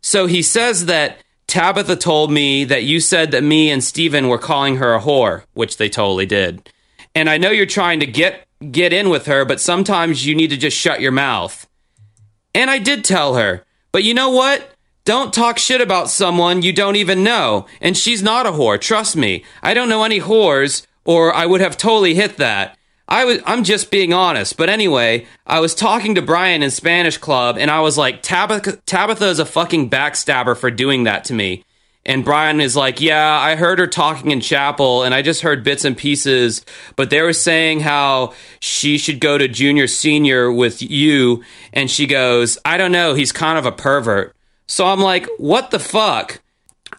So he says that Tabitha told me that you said that me and Steven were calling her a whore, which they totally did. And I know you're trying to get get in with her, but sometimes you need to just shut your mouth. And I did tell her. But you know what? Don't talk shit about someone you don't even know. And she's not a whore, trust me. I don't know any whores, or I would have totally hit that. I was I'm just being honest. But anyway, I was talking to Brian in Spanish Club and I was like, Tabitha Tabitha is a fucking backstabber for doing that to me. And Brian is like, Yeah, I heard her talking in chapel and I just heard bits and pieces, but they were saying how she should go to junior senior with you. And she goes, I don't know, he's kind of a pervert. So I'm like, What the fuck?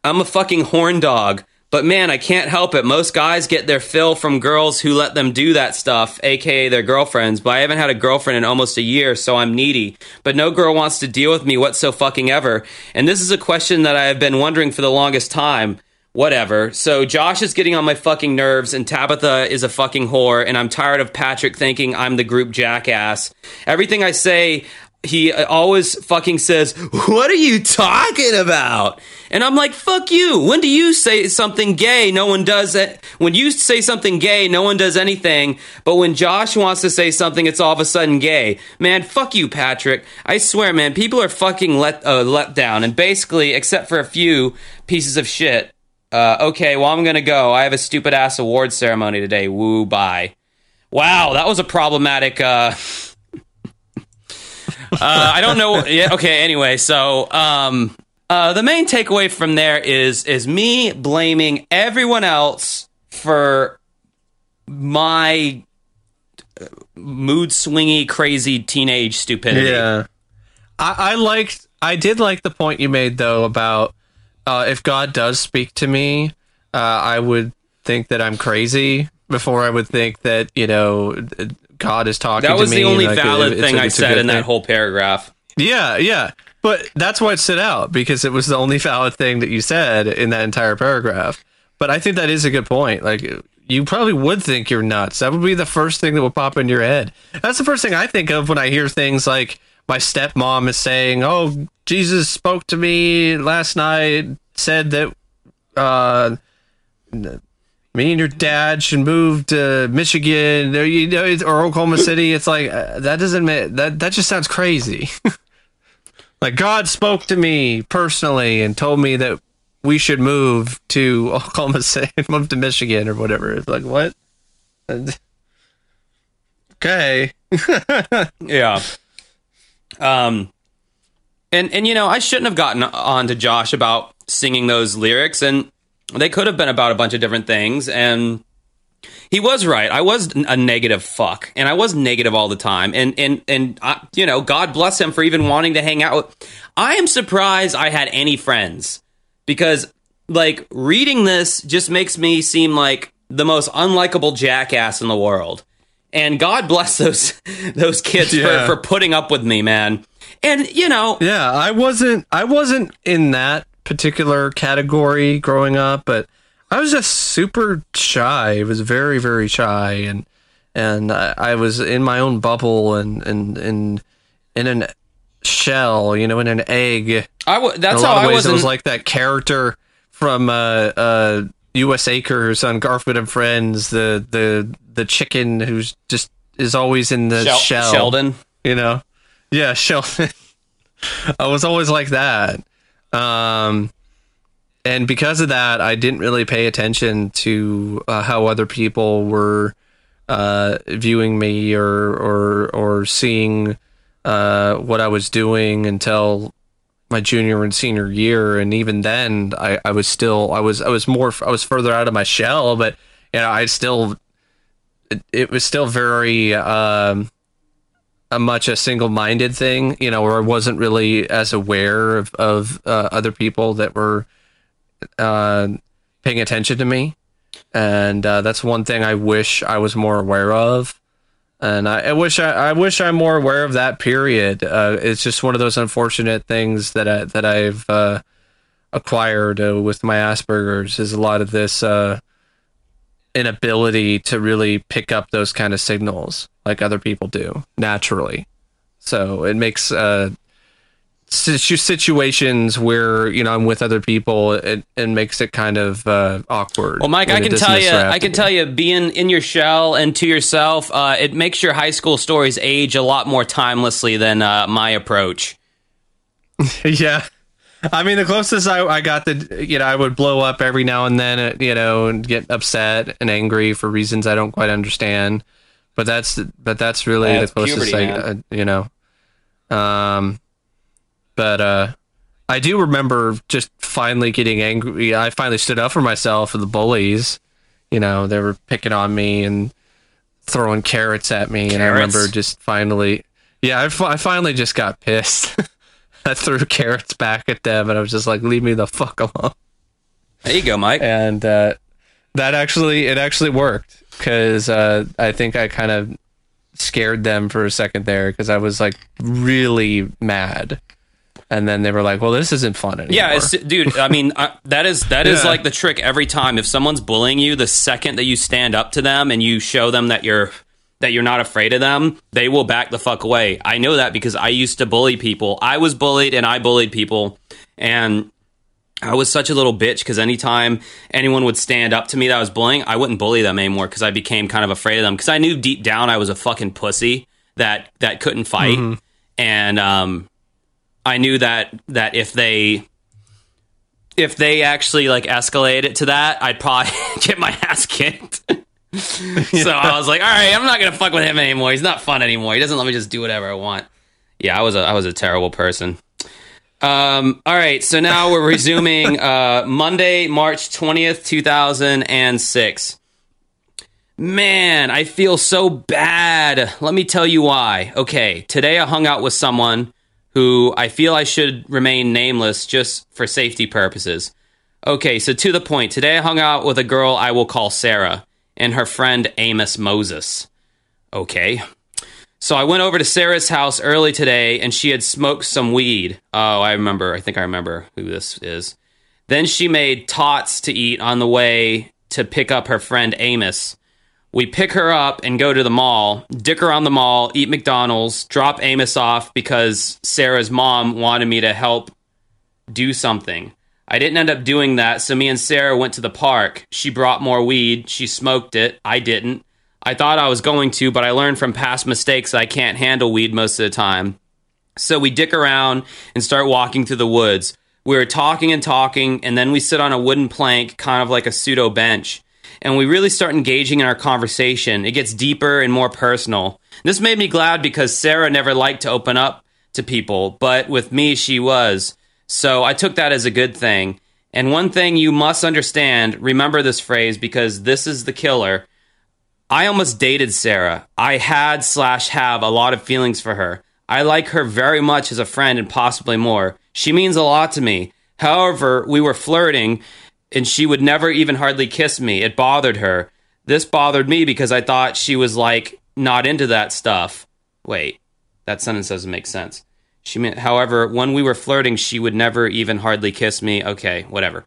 I'm a fucking horn dog. But man, I can't help it. Most guys get their fill from girls who let them do that stuff, aka their girlfriends. But I haven't had a girlfriend in almost a year, so I'm needy. But no girl wants to deal with me whatso fucking ever. And this is a question that I have been wondering for the longest time. Whatever. So Josh is getting on my fucking nerves, and Tabitha is a fucking whore, and I'm tired of Patrick thinking I'm the group jackass. Everything I say, he always fucking says, What are you talking about? And I'm like, Fuck you. When do you say something gay? No one does it. When you say something gay, no one does anything. But when Josh wants to say something, it's all of a sudden gay. Man, fuck you, Patrick. I swear, man, people are fucking let, uh, let down. And basically, except for a few pieces of shit, uh, okay, well, I'm gonna go. I have a stupid ass award ceremony today. Woo, bye. Wow, that was a problematic. Uh, uh, I don't know. Yeah, okay. Anyway, so um, uh, the main takeaway from there is is me blaming everyone else for my mood swingy, crazy teenage stupidity. Yeah, I, I liked. I did like the point you made though about uh, if God does speak to me, uh, I would think that I'm crazy before I would think that you know God is talking. That was the only like, valid it's a- thing I said in that thing. whole paragraph. Yeah, yeah. But that's why it stood out because it was the only valid thing that you said in that entire paragraph. But I think that is a good point. Like you probably would think you're nuts. That would be the first thing that would pop in your head. That's the first thing I think of when I hear things like my stepmom is saying, "Oh, Jesus spoke to me last night, said that uh me and your dad should move to Michigan or you know or Oklahoma City." It's like uh, that doesn't ma- that that just sounds crazy. like God spoke to me personally and told me that we should move to Oklahoma City, move to Michigan or whatever. It's like what? Okay. Yeah. Um and and you know, I shouldn't have gotten on to Josh about singing those lyrics and they could have been about a bunch of different things and he was right. I was a negative fuck, and I was negative all the time. And and and I, you know, God bless him for even wanting to hang out. with I am surprised I had any friends because, like, reading this just makes me seem like the most unlikable jackass in the world. And God bless those those kids Yeah. for for putting up with me, man. And you know, Yeah, I wasn't I wasn't in that particular category growing up, but I was just super shy. I was very very shy and and I, I was in my own bubble and and and in an shell, you know, in an egg. I w- that's in a how lot of I wasn't. it was like that character from uh, uh, U.S. Acres on Garfield and Friends, the the the chicken who's just is always in the Shel- shell. Sheldon. You know, yeah, Sheldon. I was always like that, um, and because of that, I didn't really pay attention to uh, how other people were uh, viewing me or or or seeing uh, what I was doing until my junior and senior year, and even then, I, I was still I was I was more I was further out of my shell, but you know I still it, it was still very um, a much a single minded thing, you know, or I wasn't really as aware of of uh, other people that were uh, paying attention to me, and uh, that's one thing I wish I was more aware of. and I, I wish I, I wish I'm more aware of that period. Uh, it's just one of those unfortunate things that I, that I've uh, acquired uh, with my Asperger's is a lot of this uh, inability to really pick up those kind of signals like other people do naturally. So it makes uh, situ- situations where you know I'm with other people, it, it makes it kind of uh, awkward. Well, Mike, I can tell you, I can tell you, being in your shell and to yourself, uh, it makes your high school stories age a lot more timelessly than uh, my approach. yeah. I mean, the closest I, I got to, you know, I would blow up every now and then, uh, you know, and get upset and angry for reasons I don't quite understand. But that's, but that's really That's the closest puberty, I, uh, you know. Um, but uh, I do remember just finally getting angry. I finally stood up for myself and the bullies. You know, they were picking on me and throwing carrots at me, and I remember just finally, yeah, I, fi- I finally just got pissed. I threw carrots back at them, and I was just like, "Leave me the fuck alone." There you go, Mike. And uh, that actually, it actually worked because uh, I think I kind of scared them for a second there because I was like really mad, and then they were like, "Well, this isn't fun anymore." Yeah, it's, dude. I mean, uh, that is that is Yeah. like the trick every time. If someone's bullying you, the second that you stand up to them and you show them that you're that you're not afraid of them, they will back the fuck away. I know that because I used to bully people. I was bullied and I bullied people, and I was such a little bitch because anytime anyone would stand up to me that I was bullying, I wouldn't bully them anymore because I became kind of afraid of them because I knew deep down I was a fucking pussy that that couldn't fight, and um, I knew that that if they if they actually like escalate it to that, I'd probably get my ass kicked. so I was like, all right, I'm not gonna fuck with him anymore. He's not fun anymore. He doesn't let me just do whatever I want. Yeah, I was a I was a terrible person. Um, all right, so now we're resuming uh, Monday, March 20th, 2006. Man, I feel so bad. Let me tell you why. Okay, today I hung out with someone who I feel I should remain nameless just for safety purposes. Okay, so to the point, today I hung out with a girl I will call Sarah and her friend Amos Moses. Okay. So I went over to Sarah's house early today and she had smoked some weed. Oh, I remember. I think I remember who this is. Then she made tots to eat on the way to pick up her friend Amos. We pick her up and go to the mall, dick around the mall, eat McDonald's, drop Amos off because Sarah's mom wanted me to help do something. I didn't end up doing that, so me and Sarah went to the park. She brought more weed. She smoked it. I didn't. I thought I was going to, but I learned from past mistakes I can't handle weed most of the time. So we dick around and start walking through the woods. We were talking and talking, and then we sit on a wooden plank, kind of like a pseudo bench. And we really start engaging in our conversation. It gets deeper and more personal. This made me glad because Sarah never liked to open up to people, but with me, she was. So I took that as a good thing. And one thing you must understand remember this phrase because this is the killer. I almost dated Sarah. I had slash have a lot of feelings for her. I like her very much as a friend and possibly more. She means a lot to me. However, we were flirting and she would never even hardly kiss me. It bothered her. This bothered me because I thought she was like not into that stuff. Wait, that sentence doesn't make sense. She meant, however, when we were flirting, she would never even hardly kiss me. Okay, whatever.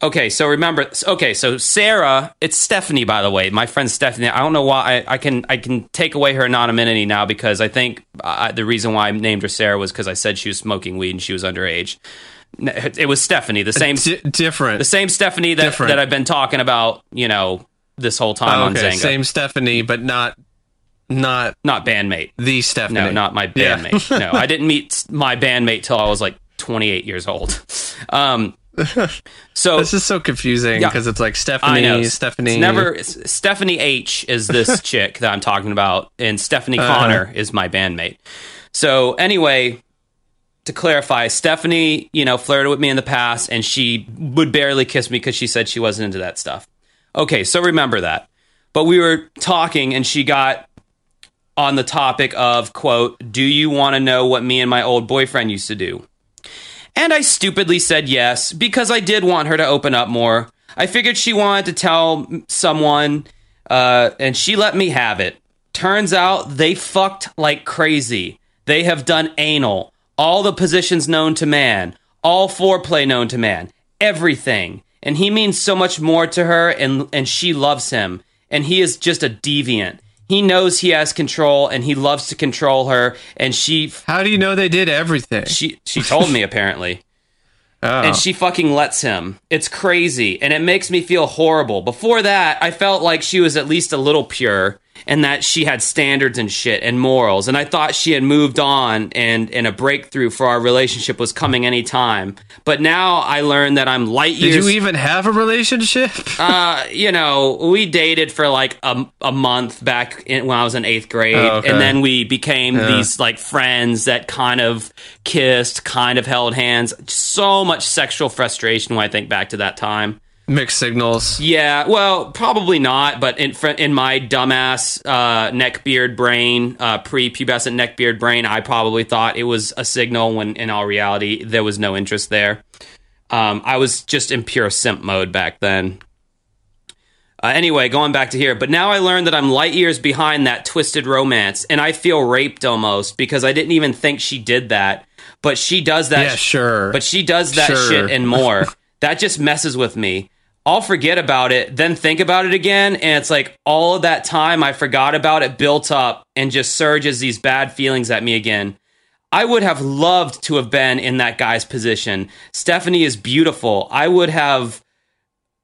Okay, so remember. Okay, so Sarah, it's Stephanie, by the way, my friend Stephanie. I don't know why I, I can I can take away her anonymity now because I think uh, the reason why I named her Sarah was because I said she was smoking weed and she was underage. It was Stephanie, the same Di- different. the same Stephanie that Different. that I've been talking about. You know, this whole time on Oh, okay, Xanga, same Stephanie, but not not not bandmate. the Stephanie. No, not my Yeah. bandmate. no, I didn't meet my bandmate till I was like 28 years old. Um, so This is so confusing Yeah. because it's like I Stephanie, know Stephanie. It's never it's- Stephanie H is this chick that I'm talking about, and Stephanie Uh-huh. Connor is my bandmate. So anyway, to clarify, Stephanie, you know, flirted with me in the past, and she would barely kiss me because she said she wasn't into that stuff. Okay, so remember that. But we were talking, and she got on the topic of quote, "Do you want to know what me and my old boyfriend used to do?" And I stupidly said yes because I did want her to open up more. I figured she wanted to tell someone, uh, and she let me have it. Turns out they fucked like crazy. They have done anal, all the positions known to man, all foreplay known to man, everything. And he means so much more to her and and she loves him. And he is just a deviant. He knows he has control and he loves to control her and she How do you know they did everything? she she told me apparently. Oh. And she fucking lets him. It's crazy and it makes me feel horrible. Before that, I felt like she was at least a little pure and that she had standards and shit and morals and I thought she had moved on and and a breakthrough for our relationship was coming anytime. But now I learned that I'm light years. did you even have a relationship? uh, you know, we dated for like a, a month back in, when I was in eighth grade, Oh, okay. and then we became these like friends that kind of kissed, kind of held hands. So much sexual frustration when I think back to that time. Mixed signals. Yeah, well, probably not, but in in my dumbass uh, neck beard brain, uh, pre-pubescent neck beard brain, I probably thought it was a signal when in all reality there was no interest there. Um, I was just in pure simp mode back then. Uh, anyway, going back to here, but now I learned that I'm light years behind that twisted romance, and I feel raped almost because I didn't even think she did that, but she does that. Yeah, sure. But she does that Sure. shit and more. that just messes with me. I'll forget about it, then think about it again, and it's like all of that time I forgot about it built up and just surges these bad feelings at me again. I would have loved to have been in that guy's position. Stephanie is beautiful. I would have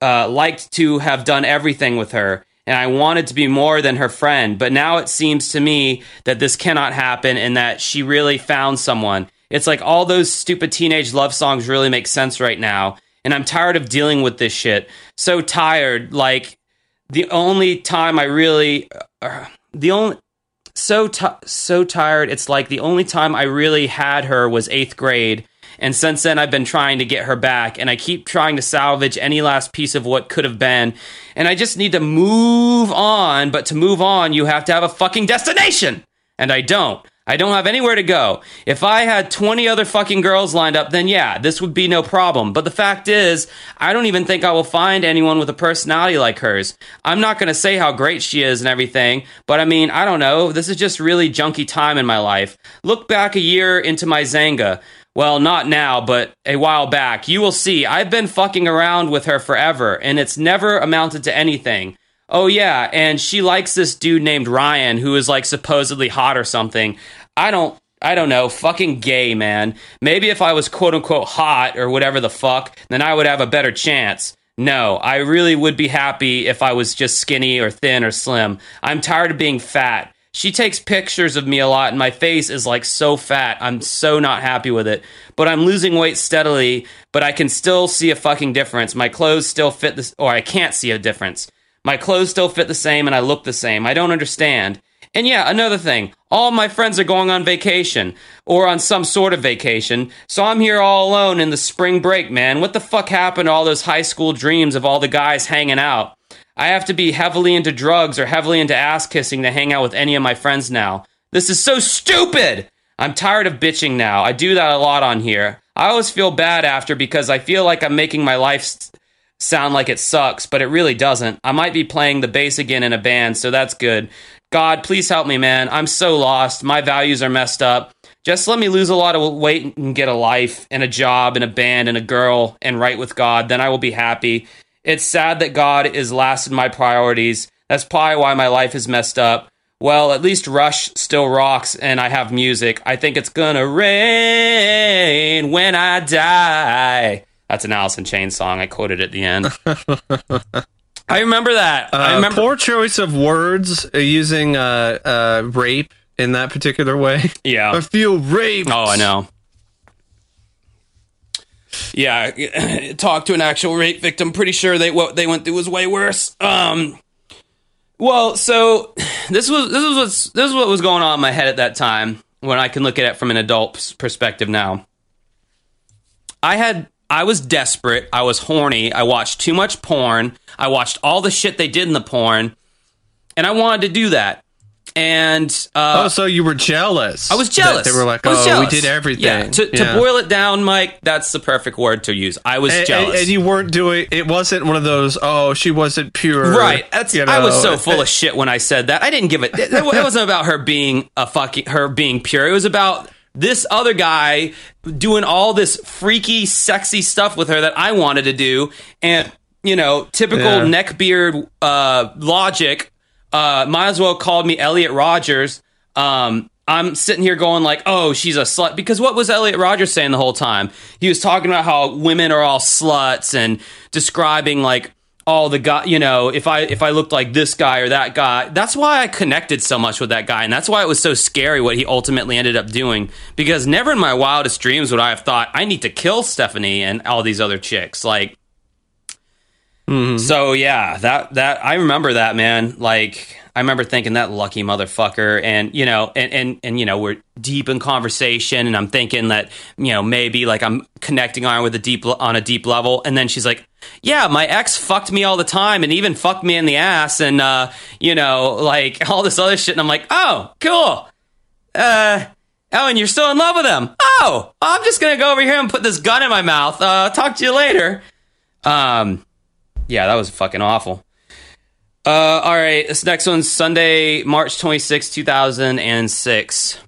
uh, liked to have done everything with her, and I wanted to be more than her friend. But now it seems to me that this cannot happen and that she really found someone. It's like all those stupid teenage love songs really make sense right now, and I'm tired of dealing with this shit. So tired. Like the only time I really, uh, the only so ti so tired. It's like the only time I really had her was eighth grade, and since then I've been trying to get her back, and I keep trying to salvage any last piece of what could have been, and I just need to move on. But to move on, you have to have a fucking destination, and I don't. I don't have anywhere to go. If I had 20 other fucking girls lined up, then yeah, this would be no problem. But the fact is, I don't even think I will find anyone with a personality like hers. I'm not going to say how great she is and everything, but I mean, I don't know. This is just really junky time in my life. Look back a year into my Xanga. Well, not now, but a while back. You will see, I've been fucking around with her forever, and it's never amounted to anything. Oh yeah, and she likes this dude named Ryan who is like supposedly hot or something. I don't I don't know, fucking gay, man. Maybe if I was quote unquote hot or whatever the fuck, then I would have a better chance. No, I really would be happy if I was just skinny or thin or slim. I'm tired of being fat. She takes pictures of me a lot and my face is like so fat. I'm so not happy with it. But I'm losing weight steadily, but I can still see a fucking difference. My clothes still fit this or I can't see a difference. My clothes still fit the same and I look the same. I don't understand. And yeah, another thing. All my friends are going on vacation or on some sort of vacation. So I'm here all alone in the spring break, man. What the fuck happened to all those high school dreams of all the guys hanging out? I have to be heavily into drugs or heavily into ass kissing to hang out with any of my friends now. This is so stupid! I'm tired of bitching now. I do that a lot on here. I always feel bad after because I feel like I'm making my life s- sound like it sucks, but it really doesn't. I might be playing the bass again in a band, so that's good. God, please help me, man. I'm so lost. My values are messed up. Just let me lose a lot of weight and get a life and a job and a band and a girl and right with God. Then I will be happy. It's sad that God is last in my priorities. That's probably why my life is messed up. Well, at least Rush still rocks and I have music. I think it's gonna rain when I die. That's an Alice in Chains song. I quoted at the end. I remember that. I Uh, remember. poor choice of words uh, using uh, uh, rape in that particular way. yeah. I feel raped. Oh, I know. Yeah, talk to an actual rape victim. Pretty sure they what they went through was way worse. Um, well, so this was this was what's, this is what was going on in my head at that time when I can look at it from an adult's perspective now. I had I was desperate. I was horny. I watched too much porn. I watched all the shit they did in the porn, and I wanted to do that. and uh, oh, so you were jealous? I was jealous. They were like, "Oh, jealous. we did everything." Yeah. To, to Yeah. boil it down, Mike, that's the perfect word to use. I was and, jealous. and, and you weren't doing. It wasn't one of those. Oh, she wasn't pure. Right. That's you I was so full of shit when I said that. I didn't give it. It, it wasn't about her being a fucking her being pure. It was about this other guy doing all this freaky, sexy stuff with her that I wanted to do, and you know, typical Yeah. neckbeard uh, logic. Uh, might as well called me Elliot Rogers. Um, I'm sitting here going like, "Oh, she's a slut," because what was Elliot Rogers saying the whole time? He was talking about how women are all sluts and describing like all the guy, you know, if I if I looked like this guy or that guy. That's why I connected so much with that guy, and that's why it was so scary what he ultimately ended up doing. Because never in my wildest dreams would I have thought I need to kill Stephanie and all these other chicks. Like, mm-hmm. so yeah, that that I remember that man. Like I remember thinking that lucky motherfucker, and you know, and and and you know, we're deep in conversation, and I'm thinking that you know maybe like I'm connecting on with a deep on a deep level, and then she's like, yeah, my ex fucked me all the time, and even fucked me in the ass, and uh, you know, like all this other shit, and I'm like, oh, cool. Uh. Oh, and you're still in love with him. Oh, I'm just gonna go over here and put this gun in my mouth. Uh, talk to you later. Um, yeah, that was fucking awful. Uh, all right, this next one's Sunday, March 26, 2006.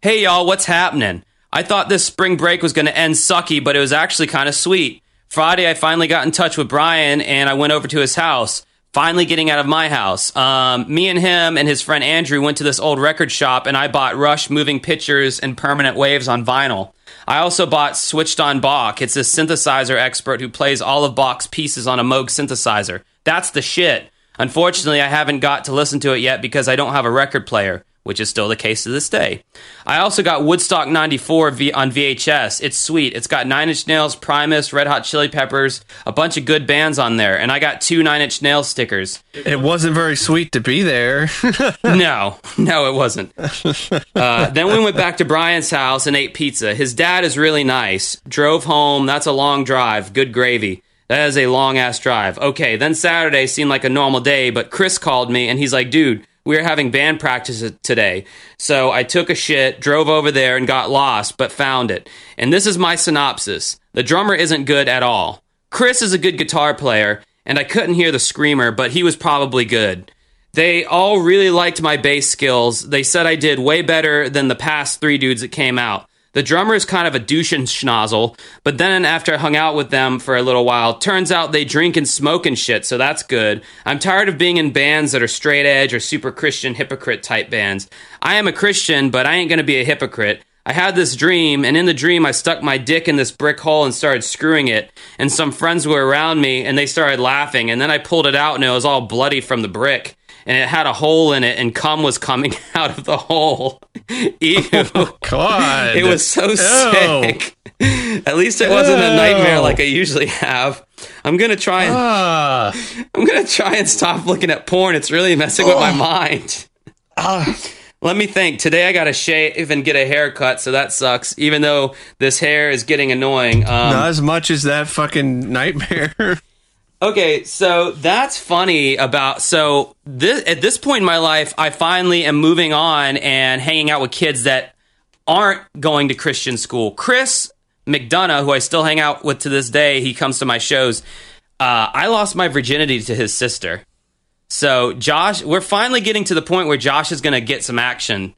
Hey, y'all, what's happening? I thought this spring break was going to end sucky, but it was actually kind of sweet. Friday, I finally got in touch with Brian and I went over to his house. Finally, getting out of my house. Um, me and him and his friend Andrew went to this old record shop and I bought Rush Moving Pictures and Permanent Waves on vinyl. I also bought Switched on Bach. It's a synthesizer expert who plays all of Bach's pieces on a Moog synthesizer. That's the shit. Unfortunately, I haven't got to listen to it yet because I don't have a record player, which is still the case to this day. I also got Woodstock 94 v- on VHS. It's sweet. It's got Nine Inch Nails, Primus, Red Hot Chili Peppers, a bunch of good bands on there, and I got two Nine Inch Nails stickers. It wasn't very sweet to be there. no, no, it wasn't. Uh, then we went back to Brian's house and ate pizza. His dad is really nice. Drove home. That's a long drive. Good gravy. That is a long ass drive. Okay, then Saturday seemed like a normal day, but Chris called me and he's like, dude, we are having band practice today. So I took a shit, drove over there, and got lost, but found it. And this is my synopsis the drummer isn't good at all. Chris is a good guitar player, and I couldn't hear the screamer, but he was probably good. They all really liked my bass skills. They said I did way better than the past three dudes that came out. The drummer is kind of a douche and schnozzle, but then after I hung out with them for a little while, turns out they drink and smoke and shit, so that's good. I'm tired of being in bands that are straight edge or super Christian hypocrite type bands. I am a Christian, but I ain't gonna be a hypocrite. I had this dream, and in the dream, I stuck my dick in this brick hole and started screwing it. And some friends were around me, and they started laughing. And then I pulled it out, and it was all bloody from the brick. And it had a hole in it, and cum was coming out of the hole. Ew. God. It was so Ew. sick. At least it wasn't a nightmare like I usually have. I'm gonna try and Ah. I'm gonna try and stop looking at porn. It's really messing with my Oh. mind. Ah. Let me think. Today I got to shave and get a haircut, so that sucks. Even though this hair is getting annoying. Um, Not as much as that fucking nightmare. Okay, so that's funny about so this at this point in my life, I finally am moving on and hanging out with kids that aren't going to Christian school. Chris McDonough, who I still hang out with to this day, he comes to my shows. Uh, I lost my virginity to his sister. So Josh, we're finally getting to the point where Josh is going to get some action.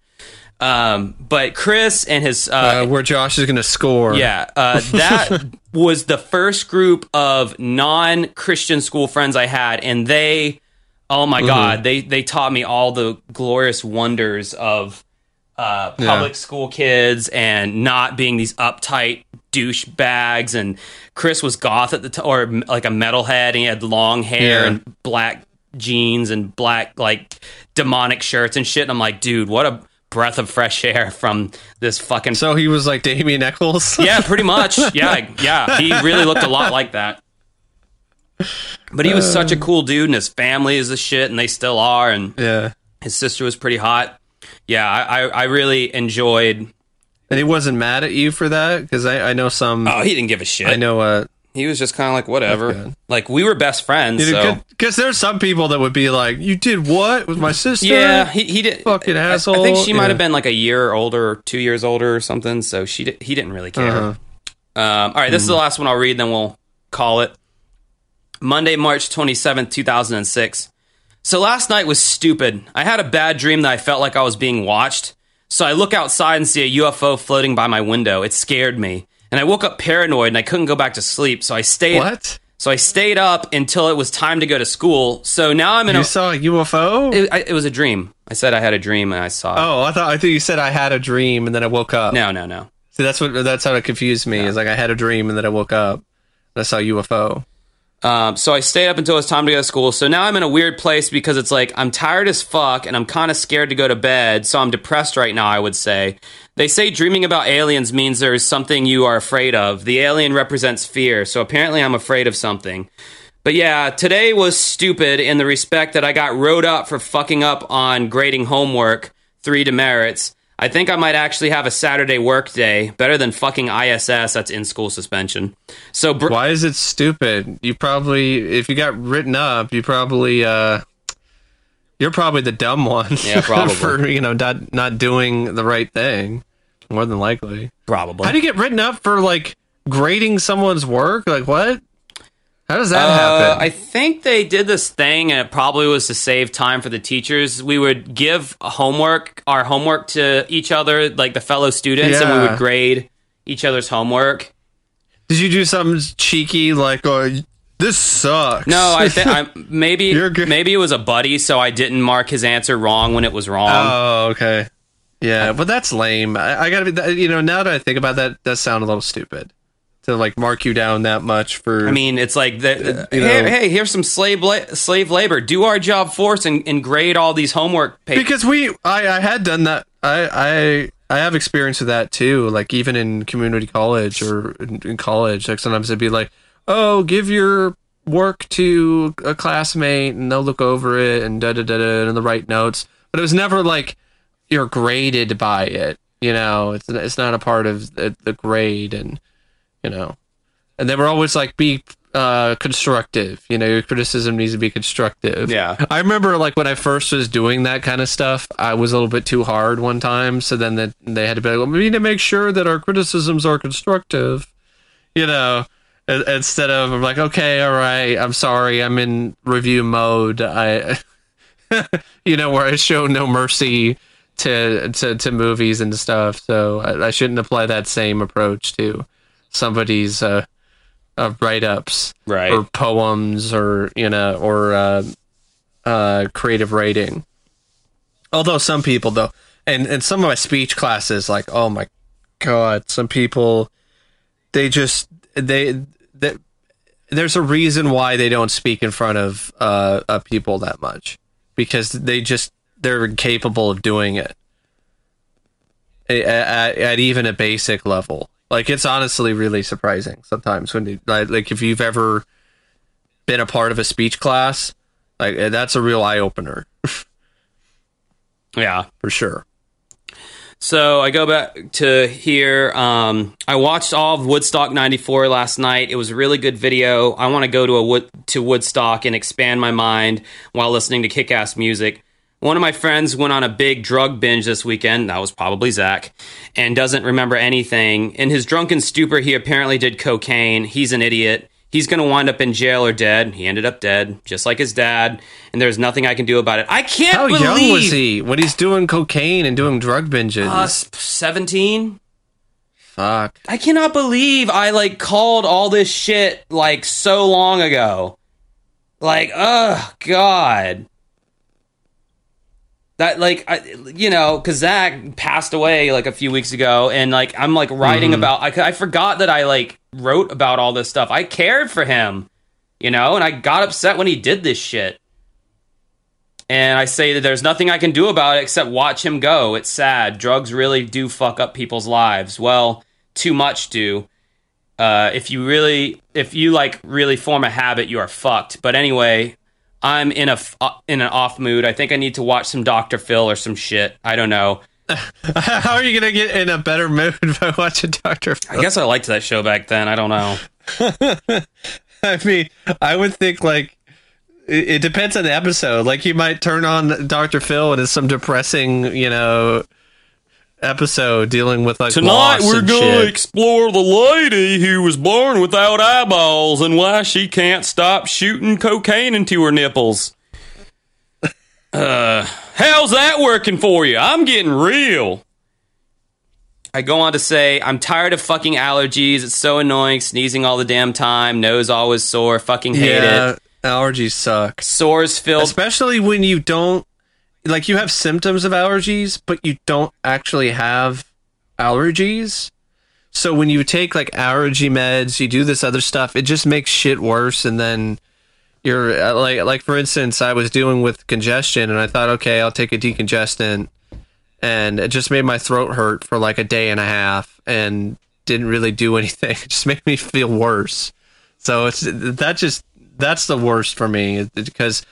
Um, but Chris and his uh, where Josh is going to score. yeah, uh, that was the first group of non-Christian school friends I had, and they, oh my god, they they taught me all the glorious wonders of uh, public school kids and not being these uptight douchebags. And Chris was goth at the time, or like a metalhead, and he had long hair Yeah. and black jeans and black like demonic shirts and shit. And I'm like, dude, what a breath of fresh air from this fucking So he was like Damien Echols. yeah, pretty much. Yeah, yeah. He really looked a lot like that. But he was such a cool dude, and his family is the shit, and they still are. And yeah. his sister was pretty hot. Yeah, I, I, I really enjoyed. And he wasn't mad at you for that because I, I know some. Oh, he didn't give a shit. I know. Uh, He was just kind of like whatever. Like we were best friends. so Because there's some people that would be like, "You did what with my sister?" yeah, he, he did. Fucking I- I, think she might have been like a year older, or two years older, or something. So she did, he didn't really care. Uh-huh. Um, all right, this is the last one I'll read, then we'll call it. Monday, March 27th, 2006. So last night was stupid. I had a bad dream that I felt like I was being watched. So I look outside and see a UFO floating by my window. It scared me. And I woke up paranoid and I couldn't go back to sleep. So I stayed What? So I stayed up until it was time to go to school. So now I'm in You a saw a UFO? it, I, it was a dream. I said I had a dream and I saw it. oh, I thought I thought you said I had a dream and then I woke up. No, no, no. See, that's what that's how it confused me. Is like I had a dream and then I woke up and I saw a UFO. Um, so I stayed up until it was time to go to school. So now I'm in a weird place because it's like I'm tired as fuck and I'm kind of scared to go to bed. So I'm depressed right now, I would say. They say dreaming about aliens means there is something you are afraid of. The alien represents fear. So apparently I'm afraid of something. But yeah, today was stupid in the respect that I got wrote up for fucking up on grading homework, three demerits. I think I might actually have a Saturday work day, better than fucking ISS, that's in school suspension. So, br- Why is it stupid? You probably if you got written up, you probably uh you're probably the dumb one. Yeah, probably. for you know not not doing the right thing. More than likely. probably. How do you get written up for like grading someone's work? Like what? How does that Uh, happen? I think they did this thing, and it probably was to save time for the teachers. We would give homework, our homework, to each other, like the fellow students, and we would grade each other's homework. Did you do something cheeky like, "Oh, this sucks"? No, I think I maybe maybe it was a buddy, so I didn't mark his answer wrong when it was wrong. Oh, okay. Yeah, but that's lame. I, I gotta be, you know, now that I think about that, does sound a little stupid to like mark you down that much for. I mean, it's like the, you hey, hey, here's some slave la- slave labor. Do our job for us and, and grade all these homework papers. because we, I, I had done that. I, I, I have experience with that too. Like even in community college or in, in college, like sometimes it'd be like, oh, give your work to a classmate and they'll look over it and da da da da and the right notes. But it was never like you're graded by it. You know, it's it's not a part of the, the grade, and you know, and they were always like be uh constructive. You know, your criticism needs to be constructive. Yeah. I remember like when I first was doing that kind of stuff, I was a little bit too hard one time. So then that they had to be like, well, we need to make sure that our criticisms are constructive. You know, instead of I'm like, okay, all right, I'm sorry, I'm in review mode. I, you know, where I show no mercy to to, to movies and stuff. So I, I shouldn't apply that same approach to somebody's uh, uh write ups Right. or poems or you know or uh, uh, creative writing. Although some people though, and and some of my speech classes, like oh my god, some people they just they they there's a reason why they don't speak in front of uh, uh people that much because they just they're incapable of doing it at, at, at even a basic level. Like it's honestly really surprising sometimes when you, like, like if you've ever been a part of a speech class, like eh, that's a real eye opener yeah. for sure. So I go back to here. Um, I watched all of Woodstock '94 last night. It was a really good video. I want to go to a wood to Woodstock and expand my mind while listening to kick-ass music. One of my friends went on a big drug binge this weekend. That was probably Zach, and doesn't remember anything. In his drunken stupor, he apparently did cocaine. He's an idiot. He's going to wind up in jail or dead. He ended up dead, just like his dad. And there's nothing I can do about it. I can't How believe young was he when he's doing cocaine and doing drug binges? Uh, 17. Fuck. I cannot believe I like called all this shit like so long ago. Like, oh god. That like I, you know, because Zach passed away like a few weeks ago, and like I'm like writing about. I, I forgot that I like wrote about all this stuff. I cared for him, you know, and I got upset when he did this shit. And I say that there's nothing I can do about it except watch him go. It's sad. Drugs really do fuck up people's lives. Well, too much do. Uh, if you really, if you like really form a habit, you are fucked. But anyway, I'm in a f- uh, in an off mood. I think I need to watch some Dr. Phil or some shit. I don't know. How are you gonna get in a better mood by watching Doctor? Phil? I guess I liked that show back then. I don't know. I mean, I would think like it, it depends on the episode. Like you might turn on Dr. Phil and it's some depressing, you know, episode dealing with like Tonight loss we're and gonna shit. explore the lady who was born without eyeballs and why she can't stop shooting cocaine into her nipples. Uh, how's that working for you? I'm getting real. I go on to say, I'm tired of fucking allergies. It's so annoying, sneezing all the damn time, nose always sore, fucking hate yeah, it. allergies suck. Sores filled. Especially when you don't like you have symptoms of allergies, but you don't actually have allergies. So when you take like allergy meds, you do this other stuff, it just makes shit worse and then you're uh, like like for instance, I was dealing with congestion and I thought, okay, I'll take a decongestant and it just made my throat hurt for like a day and a half and didn't really do anything. It just made me feel worse. So it's that just that's the worst for me because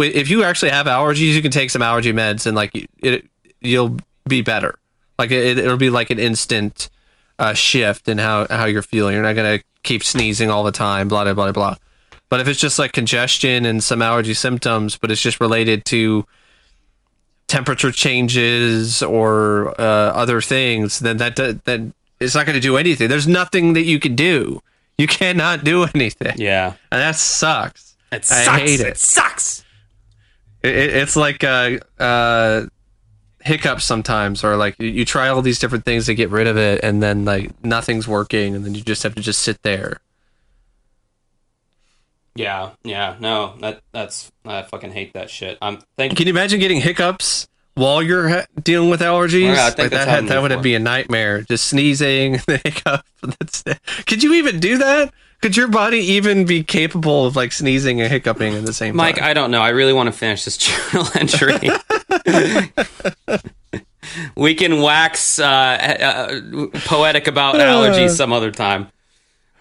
if you actually have allergies, you can take some allergy meds and like it, you'll be better. Like it, it'll be like an instant uh, shift in how how you're feeling. You're not gonna keep sneezing all the time. Blah blah blah blah. But if it's just like congestion and some allergy symptoms, but it's just related to temperature changes or uh, other things, then that that it's not going to do anything. There's nothing that you can do. You cannot do anything, yeah. and that sucks. It I sucks. hate it. It sucks. It, it- it's like uh, uh, hiccups sometimes, or like you, you try all these different things to get rid of it, and then like nothing's working, and then you just have to just sit there. Yeah, yeah, no, that that's I fucking hate that shit. I'm thank Can you imagine getting hiccups while you're ha- dealing with allergies? Yeah, I think like that, happened that would be a nightmare. Just sneezing, the hiccup. That's. Could you even do that? Could your body even be capable of like sneezing and hiccuping at the same Mike, time? Mike, I don't know. I really want to finish this journal entry. we can wax uh, uh, poetic about allergies some other time.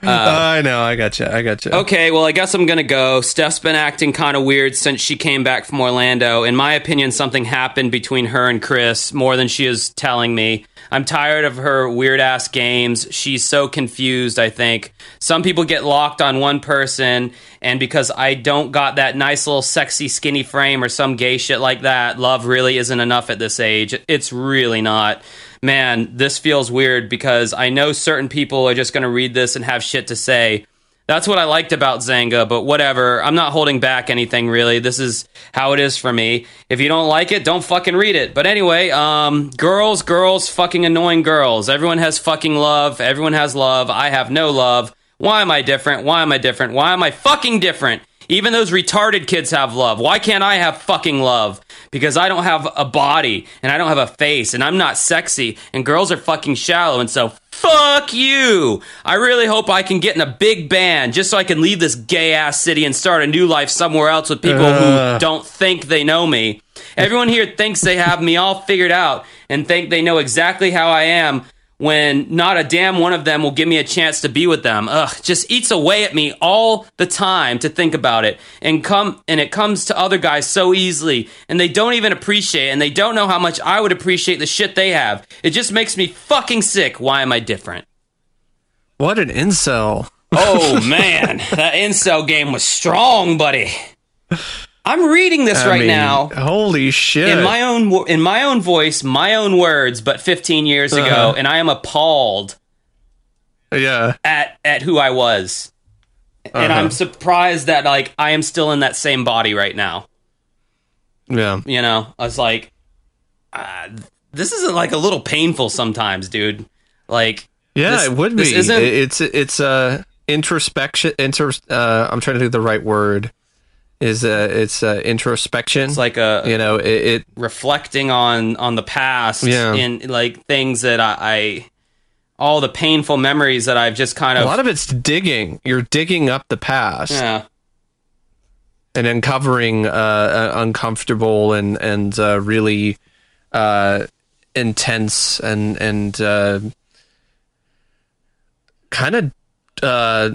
I know. I got you. I got you. Okay, well, I guess I'm gonna go. Steph's been acting kind of weird since she came back from Orlando. In my opinion, something happened between her and Chris more than she is telling me. I'm tired of her weird ass games. She's so confused, I think. Some people get locked on one person, and because I don't got that nice little sexy skinny frame or some gay shit like that, love really isn't enough at this age. It's really not man, this feels weird because I know certain people are just going to read this and have shit to say. That's what I liked about Xanga, but whatever. I'm not holding back anything really. This is how it is for me. If you don't like it, don't fucking read it. But anyway, um, girls, girls, fucking annoying girls. Everyone has fucking love. Everyone has love. I have no love. Why am I different? Why am I different? Why am I fucking different? Even those retarded kids have love. Why can't I have fucking love? Because I don't have a body and I don't have a face and I'm not sexy and girls are fucking shallow and so fuck you. I really hope I can get in a big band just so I can leave this gay ass city and start a new life somewhere else with people who uh. don't think they know me. Everyone here thinks they have me all figured out and think they know exactly how I am when not a damn one of them will give me a chance to be with them. Ugh, just eats away at me all the time to think about it. And come and it comes to other guys so easily and they don't even appreciate and they don't know how much I would appreciate the shit they have. It just makes me fucking sick. Why am I different? What an incel. Oh man, that incel game was strong, buddy. I'm reading this I right mean, now Holy shit. in my own in my own voice, my own words, but 15 years ago, Uh-huh. and I am appalled yeah. at at who I was, and Uh-huh. I'm surprised that like I am still in that same body right now. Yeah. You know, I was like, uh, this isn't like a little painful sometimes, dude. Like, Yeah, This- it would be. isn't- It- It's it's uh introspection. Inter. Uh, I'm trying to think of the right word. Is uh, it's uh, introspection. it's like a you know, it, it reflecting on on the past Yeah. and like things that I, I all the painful memories that I've just kind of a lot of it's digging. You're digging up the past yeah and uncovering uh, uh, uncomfortable and and uh, really uh, intense and and uh, kind of uh,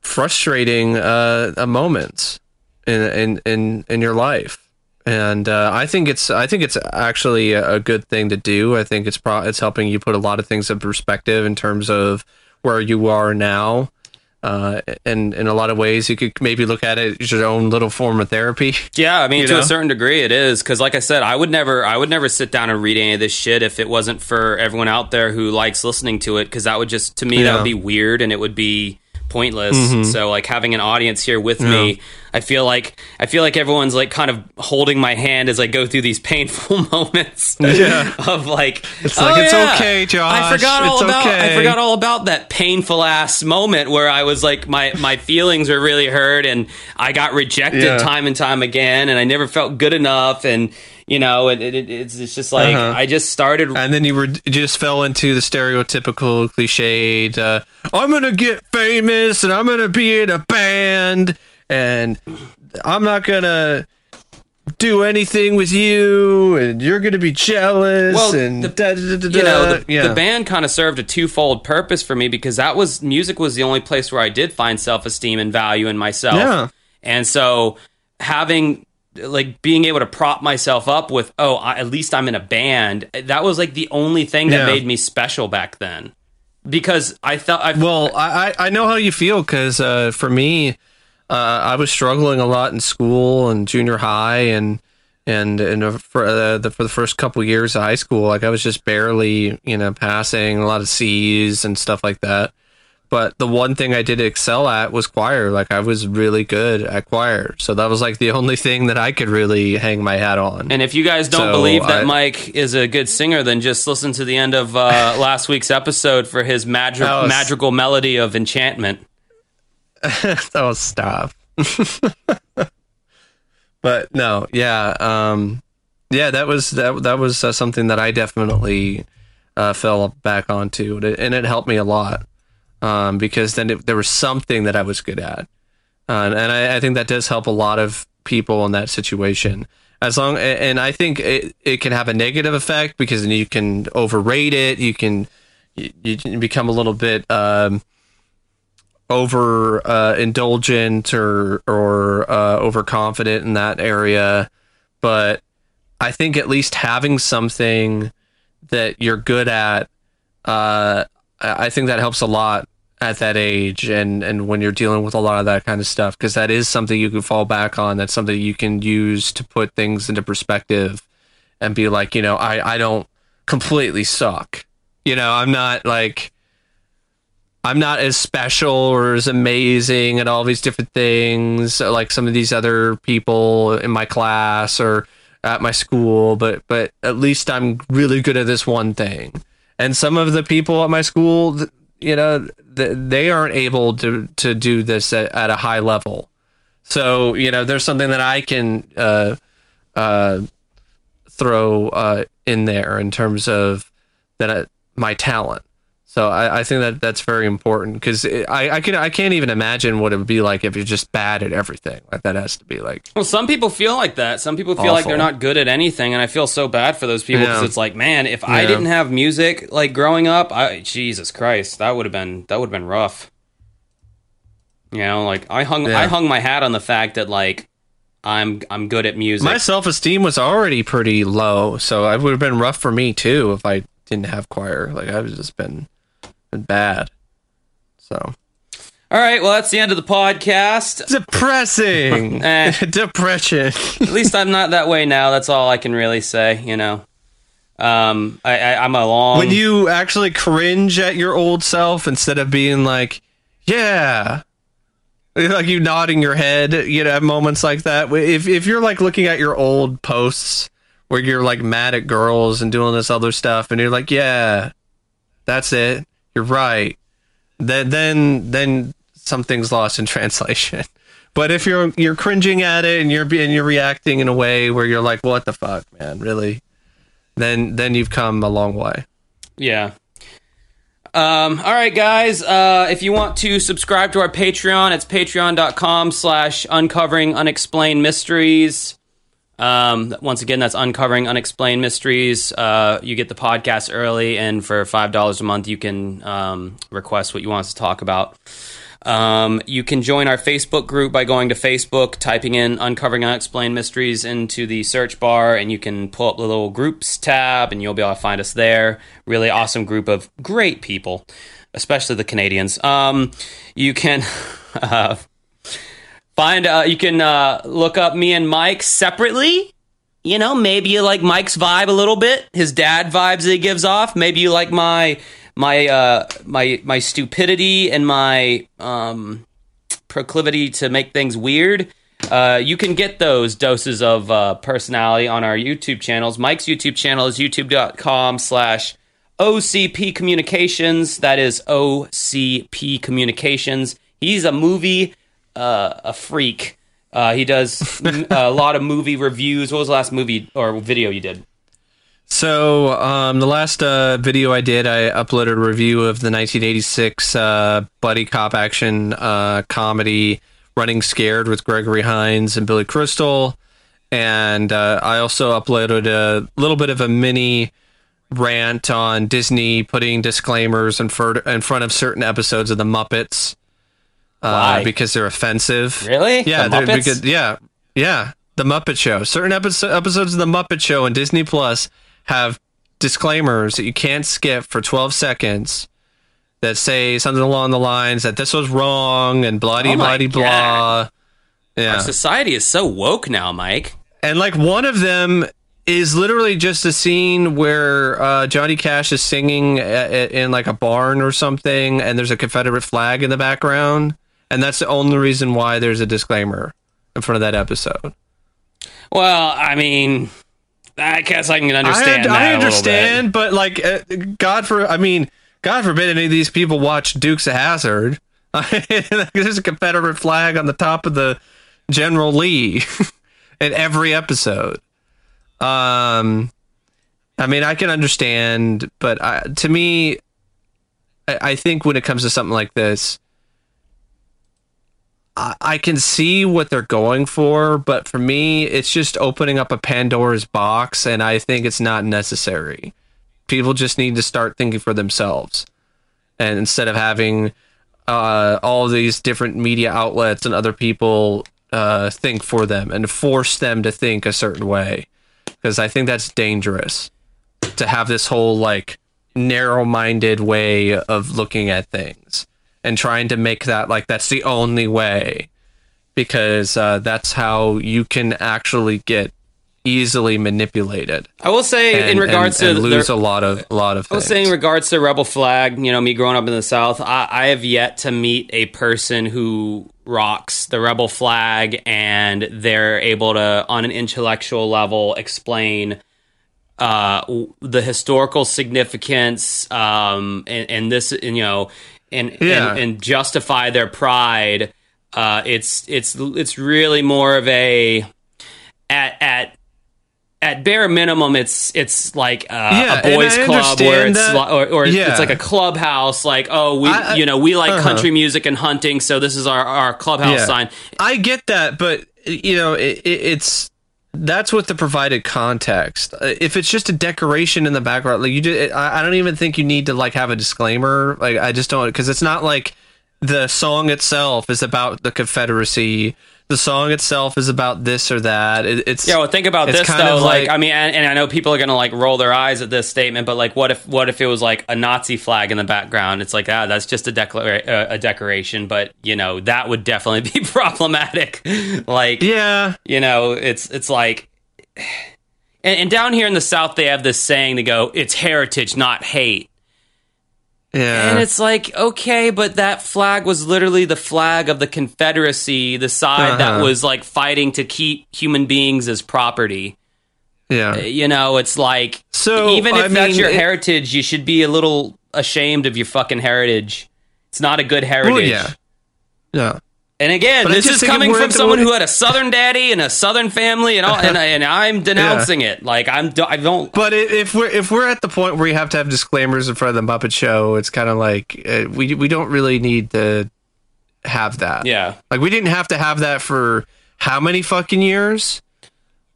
frustrating uh, uh, moments in in in in your life. And uh, I think it's I think it's actually a good thing to do. I think it's pro- it's helping you put a lot of things in perspective in terms of where you are now Uh, and in a lot of ways, you could maybe look at it as your own little form of therapy. Yeah, I mean, to know? a certain degree, it is because, like I said, I would never, I would never sit down and read any of this shit if it wasn't for everyone out there who likes listening to it. Because that would just, to me, that would be weird and it would be pointless. Mm-hmm. So, like having an audience here with me, I feel like, I feel like everyone's like kind of holding my hand as I go through these painful moments. Yeah. of like, It's like, "Oh, "It's yeah, okay, I Josh, forgot all it's about, I forgot all about that painful ass moment where I was like, my my feelings were really hurt and I got rejected Yeah. time and time again, and I never felt good enough, and you know, it, it, it's it's just like Uh-huh. I just started. And then you were you just fell into the stereotypical cliched. Uh, I'm gonna get famous, and I'm gonna be in a band, and I'm not gonna do anything with you, and you're gonna be jealous. Well, and the- da, da, da, da, you know, the, yeah. the band kind of served a twofold purpose for me because that was music was the only place where I did find self esteem and value in myself. Yeah. And so having like being able to prop myself up with, oh, I, at least I'm in a band. That was like the only thing that Yeah. made me special back then. Because I thought I Well, I, I know how you feel because uh, for me, uh, I was struggling a lot in school and junior high and and and for uh, the for the first couple years of high school, like I was just barely you know passing a lot of C's and stuff like that. But the one thing I did excel at was choir. Like I was really good at choir, so that was like the only thing that I could really hang my hat on. And if you guys don't So, believe that I- Mike is a good singer, then just listen to the end of uh, last week's episode for his magic was- magical melody of enchantment. oh stop but no yeah um yeah that was that that was uh, something that i definitely uh fell back onto and it, and it helped me a lot um because then it, there was something that i was good at. Uh, and I, I think that does help a lot of people in that situation. As long and i think it, it can have a negative effect because you can overrate it. You can you, you become a little bit um over uh, indulgent or or uh, overconfident in that area, but I think at least having something that you're good at, uh, I think that helps a lot at that age and and when you're dealing with a lot of that kind of stuff because that is something you can fall back on. That's something you can use to put things into perspective and be like, you know, I I don't completely suck. You know, I'm not like I'm not as special or as amazing at all these different things like some of these other people in my class or at my school, but but at least I'm really good at this one thing. And some of the people at my school, you know, th- they aren't able to to do this at, at a high level. So you know, there's something that I can uh, uh, throw uh, in there in terms of that uh, my talent. So I, I think that that's very important because I, I can I can't even imagine what it would be like if you're just bad at everything. Like that has to be like Well, some people feel like that. Some people feel like they're not good at anything, and I feel so bad for those people because Yeah. it's like, man, if I didn't have music like growing up, I Jesus Christ, that would have been that would have been rough. You know, like I hung Yeah. I hung my hat on the fact that like I'm I'm good at music. my self esteem was already pretty low, so it would have been rough for me too if I didn't have choir. Like I've just been been bad. So All right, well that's the end of the podcast. depressing, Eh. depression. At least I'm not that way now. That's all I can really say. You know, um, I, I I'm a long. when you actually cringe at your old self instead of being like, yeah. Like you nodding your head, you know, at moments like that. If if you're like looking at your old posts where you're like mad at girls and doing this other stuff, and you're like, yeah, that's it. You're right. Then then then something's lost in translation. But if you're you're cringing at it and you're being you're reacting in a way where you're like, what the fuck, man, really? Then then you've come a long way. Yeah. Um, all right, guys. Uh, if you want to subscribe to our Patreon, it's patreon.com slash uncovering unexplained mysteries. Um, once again, that's uncovering unexplained mysteries. Uh, you get the podcast early, and for five dollars a month, you can um, request what you want us to talk about. Um, you can join our Facebook group by going to Facebook, typing in Uncovering Unexplained Mysteries into the search bar, and you can pull up the little groups tab, and you'll be able to find us there. Really awesome group of great people. especially the Canadians. Um, you can uh, find uh, you can uh, look up me and Mike separately. You know, maybe you like Mike's vibe a little bit, his dad vibes that he gives off. Maybe you like my my uh, my my stupidity and my um, proclivity to make things weird. Uh, you can get those doses of uh, personality on our YouTube channels. Mike's YouTube channel is youtube.com slash OCP Communications. That is OCP Communications. He's a movie, uh, a freak. Uh, he does a lot of movie reviews. What was the last movie or video you did? So um, the last uh, video I did, I uploaded a review of the 1986 uh, buddy cop action uh, comedy "Running Scared" with Gregory Hines and Billy Crystal, and uh, I also uploaded a little bit of a mini rant on Disney putting disclaimers in, in front of certain episodes of the Muppets Why? because they're offensive. Really? Yeah, The Muppets? because yeah, yeah, the Muppet Show. Certain episo- episodes of the Muppet Show on Disney Plus have disclaimers that you can't skip for 12 seconds that say something along the lines that this was wrong and bloody Oh bloody blah. Yeah, Our society is so woke now, Mike. and like one of them is literally just a scene where uh, Johnny Cash is singing a- a- in like a barn or something, and there's a Confederate flag in the background, and that's the only reason why there's a disclaimer in front of that episode. Well, I mean, I guess I can understand I. I understand, but like, uh, God for, I mean, God forbid any of these people watch Dukes of Hazzard. There's a Confederate flag on the top of the General Lee in every episode. Um, I mean, I can understand, but I, to me, I, I think when it comes to something like this, I, can see what they're going for, but for me, it's just opening up a Pandora's box, and I think it's not necessary. People just need to start thinking for themselves, and instead of having uh, all these different media outlets and other people uh, think for them and force them to think a certain way, because I think that's dangerous to have this whole like narrow-minded way of looking at things and trying to make that like that's the only way because uh, that's how you can actually get easily manipulated I will say, and, in regards and, and to lose the, a lot of a lot of I things. was saying, in regards to Rebel Flag, you know, me growing up in the South, I, I have yet to meet a person who rocks the Rebel Flag and they're able to, on an intellectual level, explain uh, the historical significance um, and, and this, you know, and, Yeah. and and justify their pride. Uh, it's it's it's really more of a at at at bare minimum, it's it's like uh, Yeah, a boys' club where it's that. or, or Yeah. it's like a clubhouse. Like oh, we I- I- you know we like uh-huh. country music and hunting, so this is our our clubhouse Yeah. sign. I get that, but you know, it, it, it's that's with the provided context. Uh, If it's just a decoration in the background, like you, do, I, I don't even think you need to like have a disclaimer. Like I just don't because it's not like the song itself is about the Confederacy. The song itself is about this or that. It, it's Yeah, well, think about this though. Like, like- I mean, and, and I know people are gonna like roll their eyes at this statement, but like, what if what if it was like a Nazi flag in the background? It's like, ah, that's just a declara- uh, a decoration, but you know that would definitely be problematic. like, yeah, you know, it's it's like, and, and down here in the South, they have this saying to go, "It's heritage, not hate." Yeah. And it's like, okay, but that flag was literally the flag of the Confederacy, the side that Uh-huh. was like fighting to keep human beings as property. yeah. You know, it's like So, even if I that's mean, your it- heritage, you should be a little ashamed of your fucking heritage. It's not a good heritage. Well, yeah. Yeah. And again, But this is coming from someone who had a Southern daddy and a Southern family, and all, and, and I'm denouncing it. Like I'm, I don't. But if we're if we're at the point where you have to have disclaimers in front of the Muppet Show, it's kind of like uh, we we don't really need to have that. Yeah, Like we didn't have to have that for how many fucking years?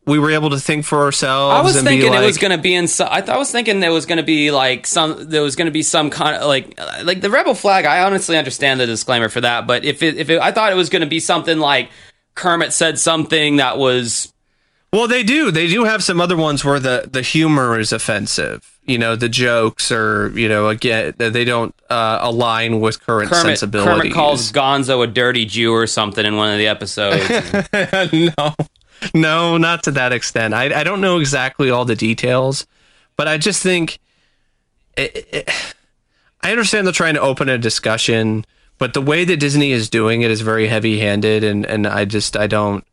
We were able to think for ourselves. I was thinking it was going to be in. So, I, th- I was thinking there was going to be like some. There was going to be some kind of like like the rebel flag. I honestly understand the disclaimer for that, but if it, if it, I thought it was going to be something like Kermit said something that was Well, they do. They do have some other ones where the the humor is offensive. You know, the jokes are you know again they don't uh, align with current Kermit, sensibilities. Kermit calls Gonzo a dirty Jew or something in one of the episodes. no, no, not to that extent. I I don't know exactly all the details, but I just think it, it, I understand they're trying to open a discussion, but the way that Disney is doing it is very heavy handed, and and I just I don't.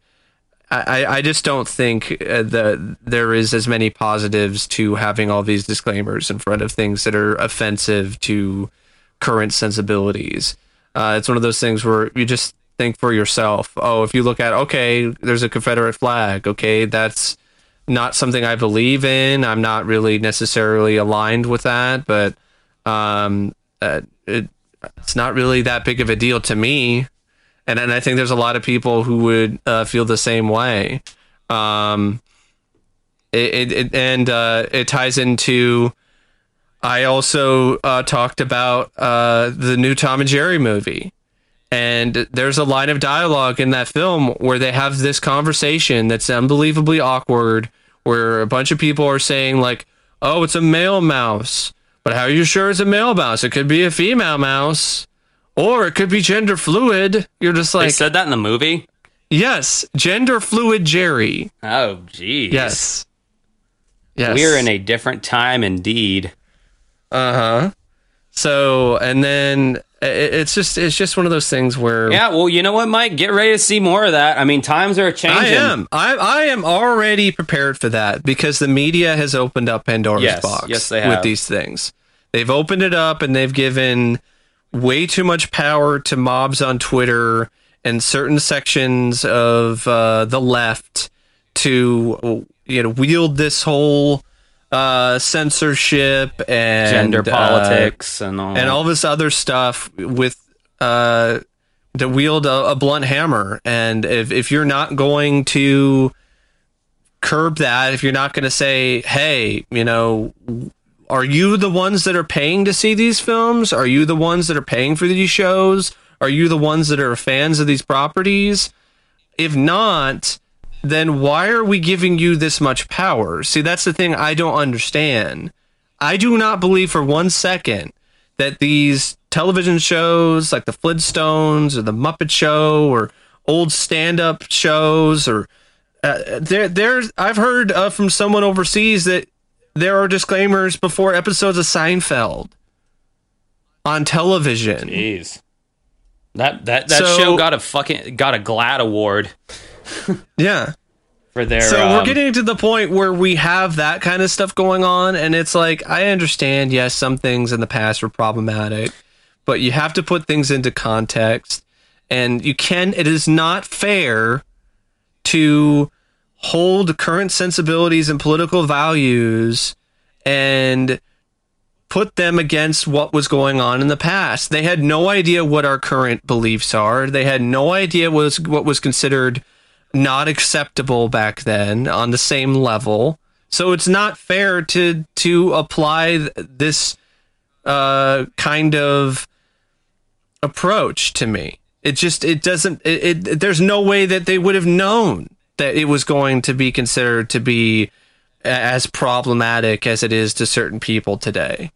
I, I just don't think uh, that there is as many positives to having all these disclaimers in front of things that are offensive to current sensibilities. Uh, it's one of those things where you just think for yourself. Oh, if you look at okay, there's a Confederate flag. Okay, that's not something I believe in. I'm not really necessarily aligned with that, but um, uh, it, it's not really that big of a deal to me and and I think there's a lot of people who would uh, feel the same way. Um, it, it, it and uh, it ties into. I also uh, talked about uh, the new Tom and Jerry movie, and there's a line of dialogue in that film where they have this conversation that's unbelievably awkward, where a bunch of people are saying like, "Oh, it's a male mouse," but how are you sure it's a male mouse? It could be a female mouse or it could be gender fluid. You're just like. they said that in the movie. yes, gender fluid Jerry. Oh, geez. Yes. Yes. We're in a different time indeed. Uh huh. So, and then it's just it's just one of those things where Yeah, well, you know what, Mike? Get ready to see more of that. I mean, times are changing. I am I I am already prepared for that because the media has opened up Pandora's Yes, box yes, they with these things. They've opened it up and they've given way too much power to mobs on Twitter and certain sections of uh, the left to you know wield this whole uh, censorship and Gender uh, politics and all. and all this other stuff with uh to wield a, a blunt hammer. And if if you're not going to curb that if you're not going to say hey you know are you the ones that are paying to see these films? Are you the ones that are paying for these shows? Are you the ones that are fans of these properties? If not then why are we giving you this much power see that's the thing i don't understand I do not believe for one second that these television shows like the Flintstones or the Muppet Show or old stand-up shows or uh, there there's I've heard uh, from someone overseas that there are disclaimers before episodes of Seinfeld on television. Jeez. That that that So- show got a fucking got a GLAAD award Yeah. for their. So we're um, getting to the point where we have that kind of stuff going on, and it's like I understand, yes, some things in the past were problematic, but you have to put things into context, and you can. It is not fair to hold current sensibilities and political values and put them against what was going on in the past. They had no idea what our current beliefs are. They had no idea what was what was considered not acceptable back then on the same level. So it's not fair to to apply th- this uh, kind of approach to me. It just it doesn't it, it there's no way that they would have known that it was going to be considered to be as problematic as it is to certain people today.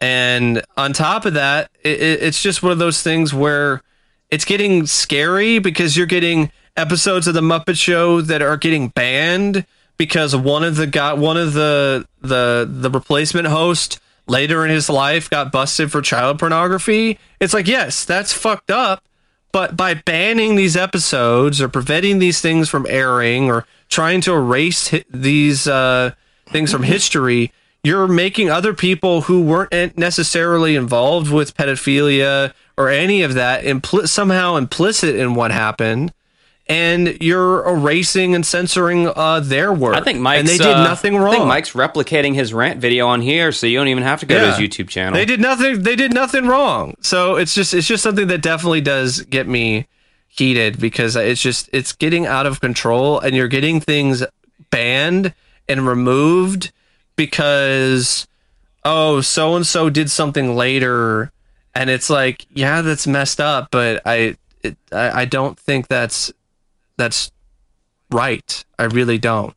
And on top of that, it, it- it's just one of those things where it's getting scary because you're getting episodes of the Muppet Show that are getting banned because one of the got one of the the the replacement host later in his life got busted for child pornography. It's like, yes, that's fucked up, but by banning these episodes or preventing these things from airing or trying to erase hi- these uh, things from history, you're making other people who weren't necessarily involved with pedophilia or any of that impl- somehow implicit in what happened. And you're erasing and censoring uh, their work. I think Mike's. and they did uh, nothing wrong. I think Mike's replicating his rant video on here, so you don't even have to go to his YouTube channel. They did nothing. They did nothing wrong. So it's just it's just something that definitely does get me heated because it's just it's getting out of control and you're getting things banned and removed because oh so and so did something later and it's like yeah that's messed up but I it, I, I don't think that's that's right. I really don't.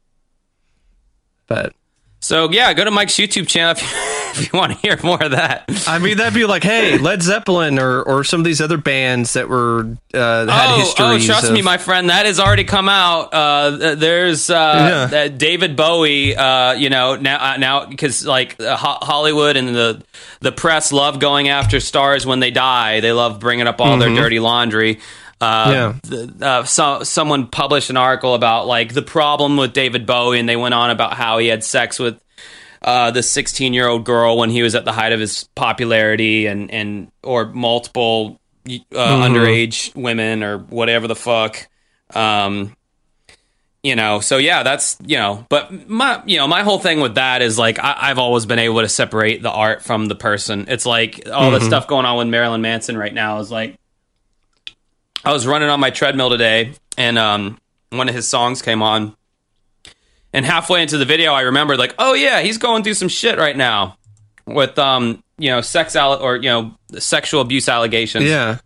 But So yeah, go to Mike's YouTube channel if you, if you want to hear more of that. I mean, that'd be like, hey, Led Zeppelin or or some of these other bands that were uh, had oh, oh, trust of- me, my friend, that has already come out. Uh, there's uh, Yeah. that David Bowie. Uh, you know now, uh, now because like uh, Ho- Hollywood and the the press love going after stars when they die. They love bringing up all their dirty laundry. Uh, Yeah. uh, so, someone published an article about like the problem with David Bowie, and they went on about how he had sex with uh, the 16 year old girl when he was at the height of his popularity, and and or multiple uh, underage women or whatever the fuck. Um, you know, so yeah, that's you know, but my you know my whole thing with that is like I, I've always been able to separate the art from the person. It's like all the stuff going on with Marilyn Manson right now is like I was running on my treadmill today, and um, one of his songs came on, and halfway into the video, I remembered like, oh yeah, he's going through some shit right now with um, you know, sex alle- or you know, sexual abuse allegations. Yeah.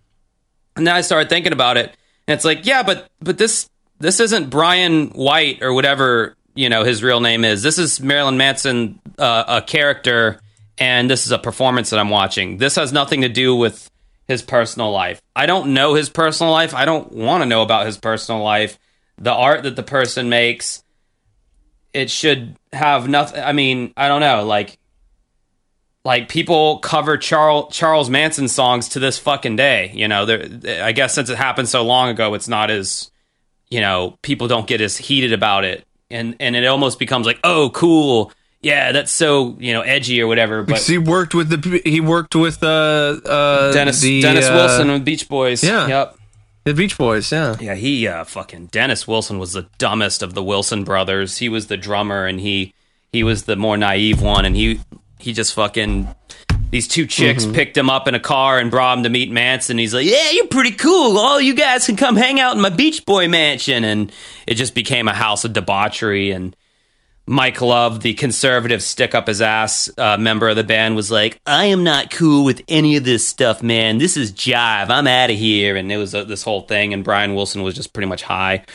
And then I started thinking about it, and it's like, yeah, but but this this isn't Brian White or whatever you know his real name is. This is Marilyn Manson, uh, a character, and this is a performance that I'm watching. This has nothing to do with his personal life. I don't know his personal life. I don't want to know about his personal life. The art that the person makes, it should have nothing. I mean, I don't know, like like people cover Charles Charles Manson songs to this fucking day. You know. I guess since it happened so long ago, it's not as you know people don't get as heated about it, and and it almost becomes like, oh, cool, yeah, that's so you know edgy or whatever. But Because he worked with the he worked with uh, uh Dennis the, Dennis uh, Wilson of Beach Boys, yeah. yep. the Beach Boys, yeah. Yeah, he uh, fucking Dennis Wilson was the dumbest of the Wilson brothers. He was the drummer, and he he was the more naive one, and he he just fucking these two chicks picked him up in a car and brought him to meet Manson. He's like, "Yeah, you're pretty cool. All you guys can come hang out in my Beach Boy mansion," and it just became a house of debauchery and. Mike Love, the conservative stick up his ass uh, member of the band, was like, I am not cool with any of this stuff, man. This is jive. I'm out of here. And it was uh, this whole thing. And Brian Wilson was just pretty much high.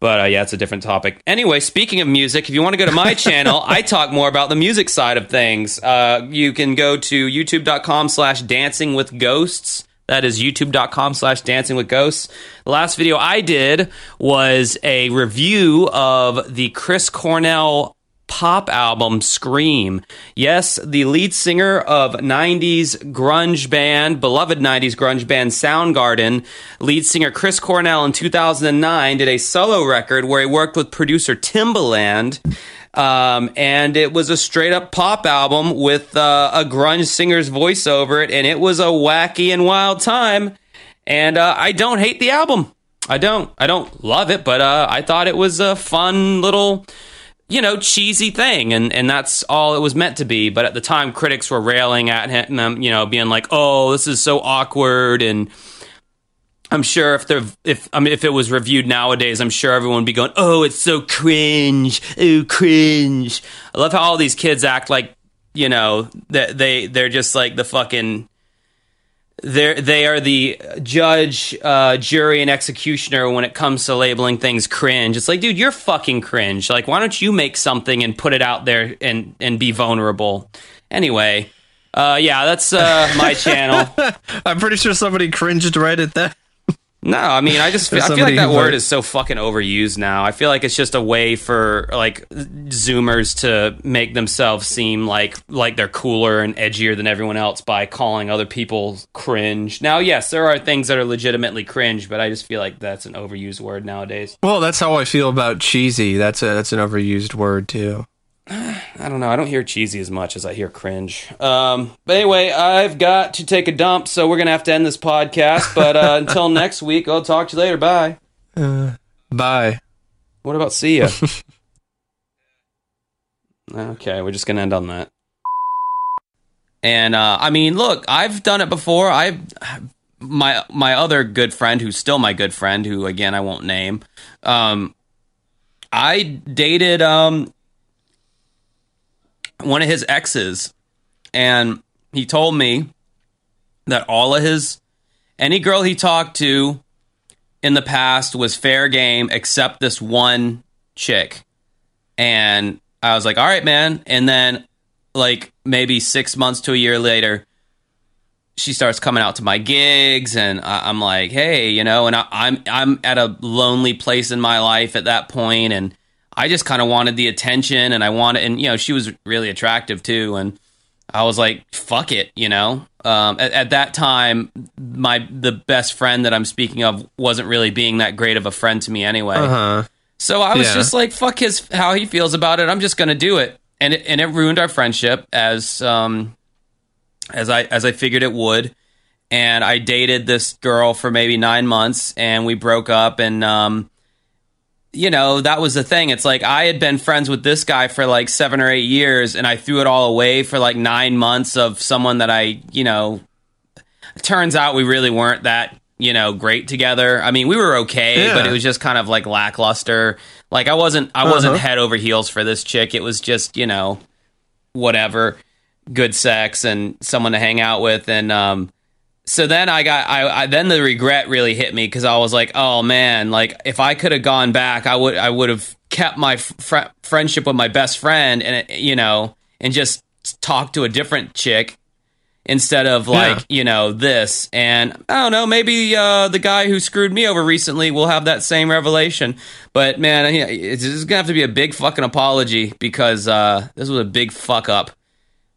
But uh, yeah, it's a different topic. Anyway, speaking of music, if you want to go to my channel, I talk more about the music side of things. Uh, you can go to youtube.com slash dancing with ghosts. That is youtube.com slash dancing with ghosts. The last video I did was a review of the Chris Cornell pop album Scream. Yes, the lead singer of 90s grunge band, beloved 90s grunge band Soundgarden, lead singer Chris Cornell in 2009 did a solo record where he worked with producer Timbaland. Um, and it was a straight up pop album with uh, a grunge singer's voice over it, and it was a wacky and wild time. And uh, I don't hate the album. I don't. I don't love it, but uh, I thought it was a fun little, you know, cheesy thing, and and that's all it was meant to be. But at the time, critics were railing at him, um, you know, being like, "Oh, this is so awkward," and I'm sure if there if I mean if it was reviewed nowadays, I'm sure everyone would be going, "Oh, it's so cringe, oh cringe." I love how all these kids act like you know that they they're just like the fucking they they are the judge, uh, jury, and executioner when it comes to labeling things cringe. It's like, dude, you're fucking cringe. Like, why don't you make something and put it out there and and be vulnerable? Anyway, uh, yeah, that's uh, my channel. I'm pretty sure somebody cringed right at that. No, I mean, I just feel, I feel like that word vote- is so fucking overused now. I feel like it's just a way for like Zoomers to make themselves seem like like they're cooler and edgier than everyone else by calling other people cringe. Now, yes, there are things that are legitimately cringe, but I just feel like that's an overused word nowadays. Well, that's how I feel about cheesy. That's a that's an overused word too. I don't know. I don't hear cheesy as much as I hear cringe. Um, but anyway, I've got to take a dump, so we're gonna have to end this podcast. But uh, until next week, I'll talk to you later. Bye. Uh, Bye. What about see ya? okay, we're just gonna end on that. And uh, I mean, look, I've done it before. I my my other good friend, who's still my good friend, who again I won't name. Um, I dated um one of his exes, and he told me that all of his any girl he talked to in the past was fair game except this one chick. And I was like, all right, man. And then, like, maybe six months to a year later, she starts coming out to my gigs, and I, am like, hey, you know, and I, I'm I'm at a lonely place in my life at that point, and I just kind of wanted the attention, and I wanted, and you know, she was really attractive too, and I was like, fuck it, you know. Um, at, at, that time, my the best friend that I'm speaking of wasn't really being that great of a friend to me anyway. Uh-huh. So I was yeah. just like, fuck his how he feels about it. I'm just gonna do it, and it, and it ruined our friendship as um as I as I figured it would. And I dated this girl for maybe nine months, and we broke up. And um, you know that was the thing. It's like I had been friends with this guy for like seven or eight years, and I threw it all away for like nine months of someone that I, you know. Turns out we really weren't that you know, great together. I mean, we were okay, yeah. but it was just kind of like lackluster. Like I wasn't I wasn't uh-huh. head over heels for this chick. It was just, you know, whatever, good sex and someone to hang out with and um so then I got I, I then the regret really hit me cuz I was like, "Oh man, like if I could have gone back, I would I would have kept my fr- friendship with my best friend and you know, and just talked to a different chick instead of like yeah. you know this. And i don't know maybe uh, the guy who screwed me over recently will have that same revelation. But man it's, gonna have to be a big fucking apology because uh, this was a big fuck up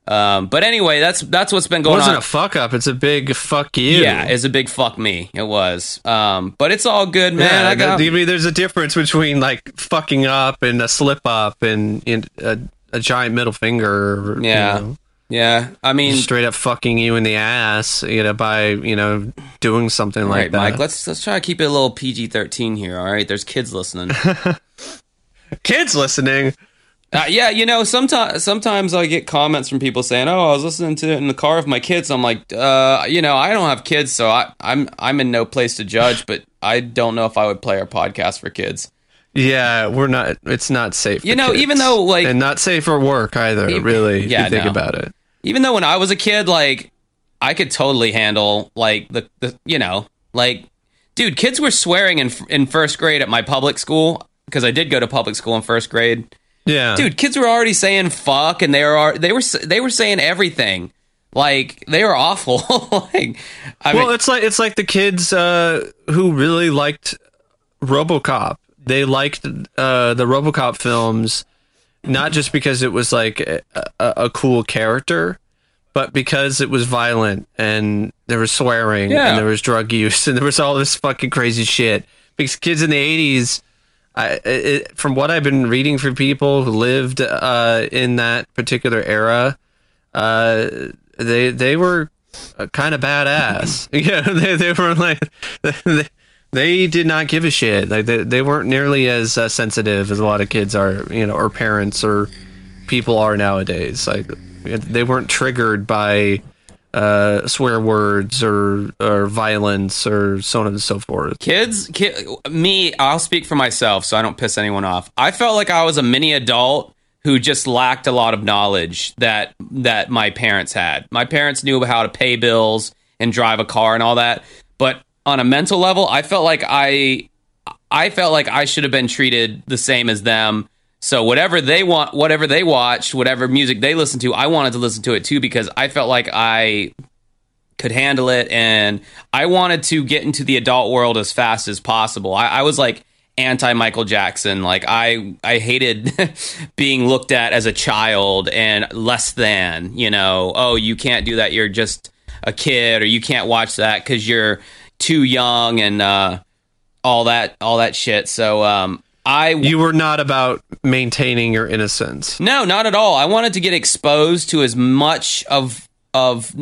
um, but anyway that's that's what's been going on. it wasn't on. a fuck up it's a big fuck you yeah it's a big fuck me it was um, but it's all good man yeah, I got, there's a difference between like fucking up and a slip up and, and a, a giant middle finger yeah you know. Yeah, I mean, straight up fucking you in the ass, you know, by you know doing something like right, that. Mike, let's let's try to keep it a little PG thirteen here. All right, there's kids listening. kids listening. Uh, yeah, you know, sometimes sometimes I get comments from people saying, "Oh, I was listening to it in the car with my kids." I'm like, uh, you know, I don't have kids, so I, I'm I'm in no place to judge, but I don't know if I would play our podcast for kids. Yeah, we're not. It's not safe. You know, kids. even though like, and not safe for work either. Even, really, yeah, think no. about it. Even though when I was a kid, like, I could totally handle like the, the you know, like, dude, kids were swearing in in first grade at my public school because I did go to public school in first grade. Yeah, dude, kids were already saying fuck, and they were they were they were saying everything. Like they were awful. like, I well, mean, it's like it's like the kids uh, who really liked RoboCop they liked uh, the RoboCop films not just because it was like a, a, a, cool character, but because it was violent and there was swearing yeah. and there was drug use and there was all this fucking crazy shit. Because kids in the '80s, I, it, from what I've been reading from people who lived uh, in that particular era, uh, they they were kind of badass. yeah, they they were like. They, they did not give a shit. Like they, they weren't nearly as uh, sensitive as a lot of kids are, you know, or parents or people are nowadays. Like they weren't triggered by uh, swear words or or violence or so on and so forth. Kids, kid, me, I'll speak for myself, so I don't piss anyone off. I felt like I was a mini adult who just lacked a lot of knowledge that that my parents had. My parents knew how to pay bills and drive a car and all that, but on a mental level, I felt like I I felt like I should have been treated the same as them. So whatever they want, whatever they watched, whatever music they listened to, I wanted to listen to it too because I felt like I could handle it and I wanted to get into the adult world as fast as possible. I, I was like anti Michael Jackson. Like I I hated being looked at as a child and less than, you know, oh, you can't do that. You're just a kid or you can't watch that cuz you're too young and uh, all that all that shit. So um, I you were not about maintaining your innocence. No, not at all. I wanted to get exposed to as much of of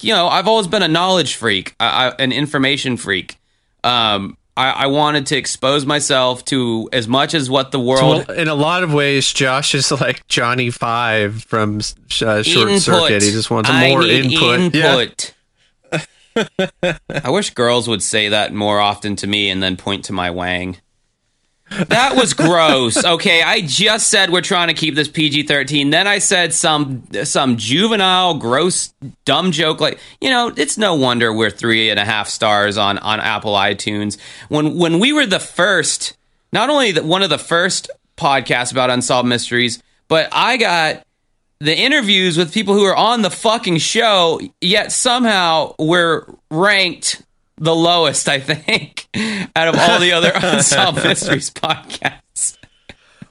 you know. I've always been a knowledge freak, I, I, an information freak. Um, I, I, wanted to expose myself to as much as what the world. So in a lot of ways, Josh is like Johnny Five from uh, Short input. Circuit. He just wants more input. input. Yeah. I wish girls would say that more often to me and then point to my wang. That was gross. Okay, I just said we're trying to keep this PG thirteen. Then I said some some juvenile, gross, dumb joke. Like you know, it's no wonder we're three and a half stars on on Apple iTunes. When when we were the first, not only the, one of the first podcasts about unsolved mysteries, but I got the interviews with people who are on the fucking show. Yet somehow we're ranked the lowest, I think, out of all the other unsolved mysteries podcasts.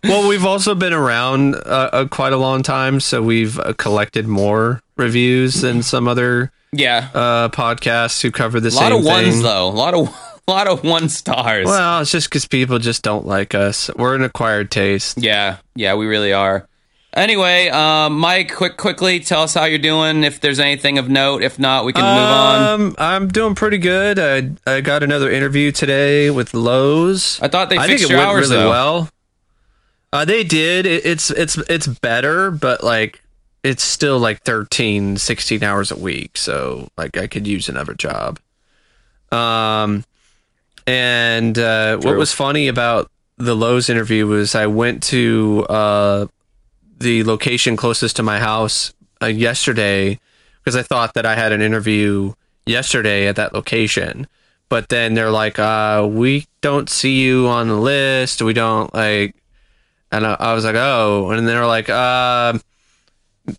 Well, we've also been around uh, uh, quite a long time, so we've uh, collected more reviews than some other Yeah, uh, podcasts who cover the a lot same of ones thing. though. A lot of a lot of one stars. Well, it's just because people just don't like us. We're an acquired taste. yeah, yeah, we really are. Anyway, um, Mike, quick, quickly, tell us how you're doing. If there's anything of note, if not, we can move on. Um, I'm doing pretty good. I I got another interview today with Lowe's. I thought they I think fixed it your went hours really though. well. Uh, they did. It, it's it's it's better, but like it's still like 13, 16 hours a week. So like I could use another job. Um, and uh, what was funny about the Lowe's interview was I went to uh, the location closest to my house uh, yesterday because I thought that I had an interview yesterday at that location. But then they're like, uh, we don't see you on the list. We don't like, and I, I was like, oh, and they're like, uh,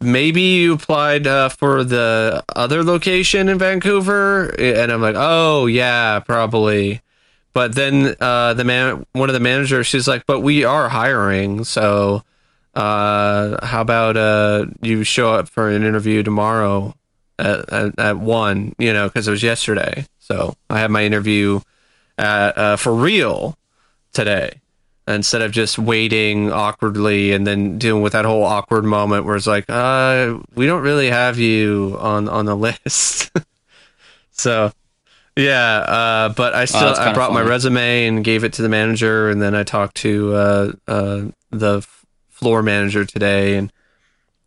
maybe you applied uh, for the other location in Vancouver, and I'm like, oh yeah, probably. But then uh, the man, one of the managers, she's like, but we are hiring, so uh, how about uh, you show up for an interview tomorrow at, at, at one, you know, because it was yesterday. So I have my interview at, uh, for real today instead of just waiting awkwardly and then dealing with that whole awkward moment where it's like, uh, we don't really have you on, on the list. so yeah, uh, but I still that's I brought my resume and gave it to the manager, and then I talked to uh, uh, the floor manager today, and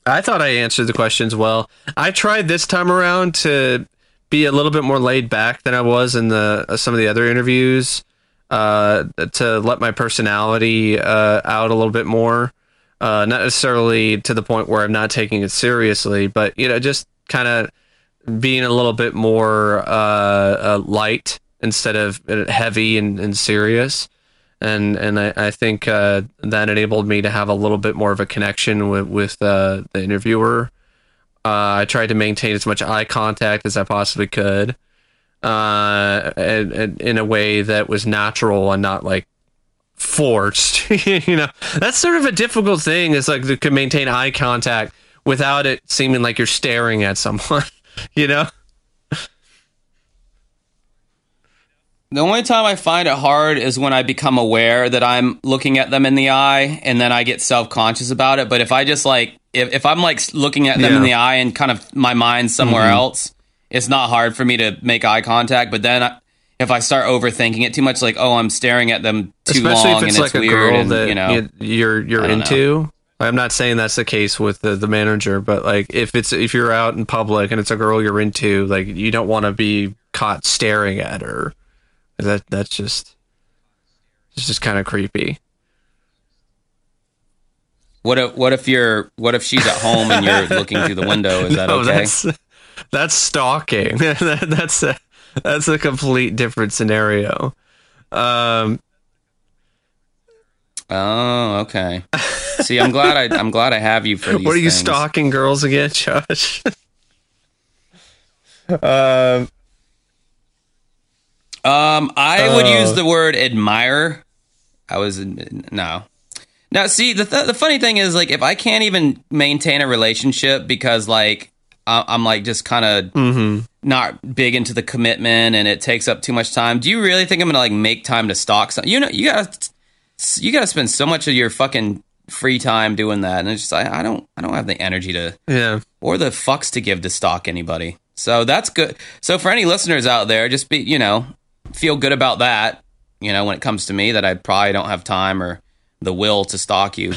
I thought I answered the questions well. I tried this time around to be a little bit more laid back than I was in the uh, some of the other interviews, uh, to let my personality uh, out a little bit more. Uh, not necessarily to the point where I'm not taking it seriously, but you know, just kind of being a little bit more uh, uh, light instead of heavy and, and serious. And and I, I think uh, that enabled me to have a little bit more of a connection with with uh, the interviewer. Uh, I tried to maintain as much eye contact as I possibly could, uh, and, and in a way that was natural and not like forced. you know, that's sort of a difficult thing. Is like to maintain eye contact without it seeming like you're staring at someone. you know. The only time I find it hard is when I become aware that I'm looking at them in the eye and then I get self conscious about it. But if I just like, if, if I'm like looking at them in the eye and kind of my mind somewhere Mm-hmm. else, it's not hard for me to make eye contact. But then I, if I start overthinking it too much, like, oh, I'm staring at them too especially long if it's and like it's a weird girl and, that you know. you- you're you're into. I'm not saying that's the case with the, the manager, but like if it's if you're out in public and it's a girl you're into, like you don't want to be caught staring at her. That that's just it's just kind of creepy. What if, what if you're, what if she's at home and you're looking through the window? Is that No, okay? that's that's stalking. That- that's a, that's a complete different scenario. Um, Oh, okay. See, I'm glad I, I'm glad I have you for these what are you things. stalking girls again, Josh? um, Um, I would Oh. use the word admire. I was no. Now, see the th- the funny thing is, like, if I can't even maintain a relationship because, like, I- I'm like just kind of mhm. not big into the commitment and it takes up too much time. Do you really think I'm gonna like make time to stalk? Some- you know, you gotta you gotta spend so much of your fucking free time doing that, and it's just I, I don't I don't have the energy to yeah. or the fucks to give to stalk anybody. So that's good. So for any listeners out there, just be you know feel good about that. You know when it comes to me, that I probably don't have time or the will to stalk you.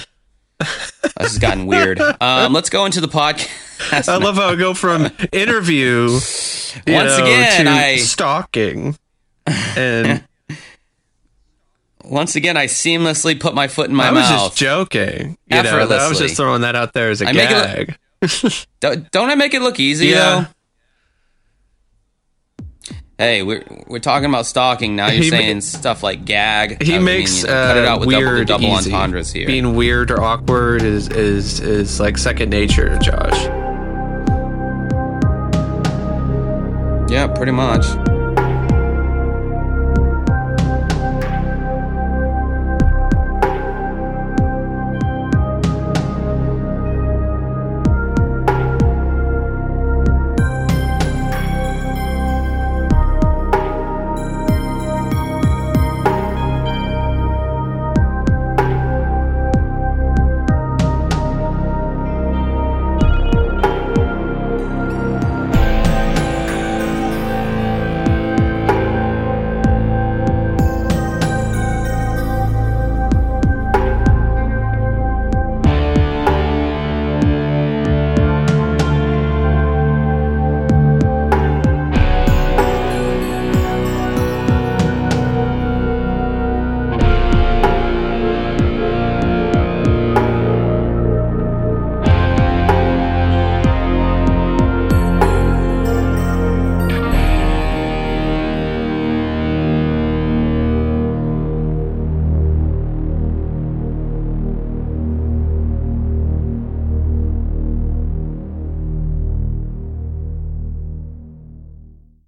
this has gotten weird. Um, let's go into the podcast. I love how I go from interview Once know, again, to I- stalking, and once again, I seamlessly put my foot in my I was mouth. just joking. You know, I was just throwing that out there as a I gag. Don't, don't I make it look easy Yeah. though? Hey, we're we're talking about stalking. Now you're He ma- saying stuff like gag. he mean, makes know, cut it uh, out with double, weird double easy. entendres here. Being weird or awkward is is is like second nature to Josh. yeah, pretty much.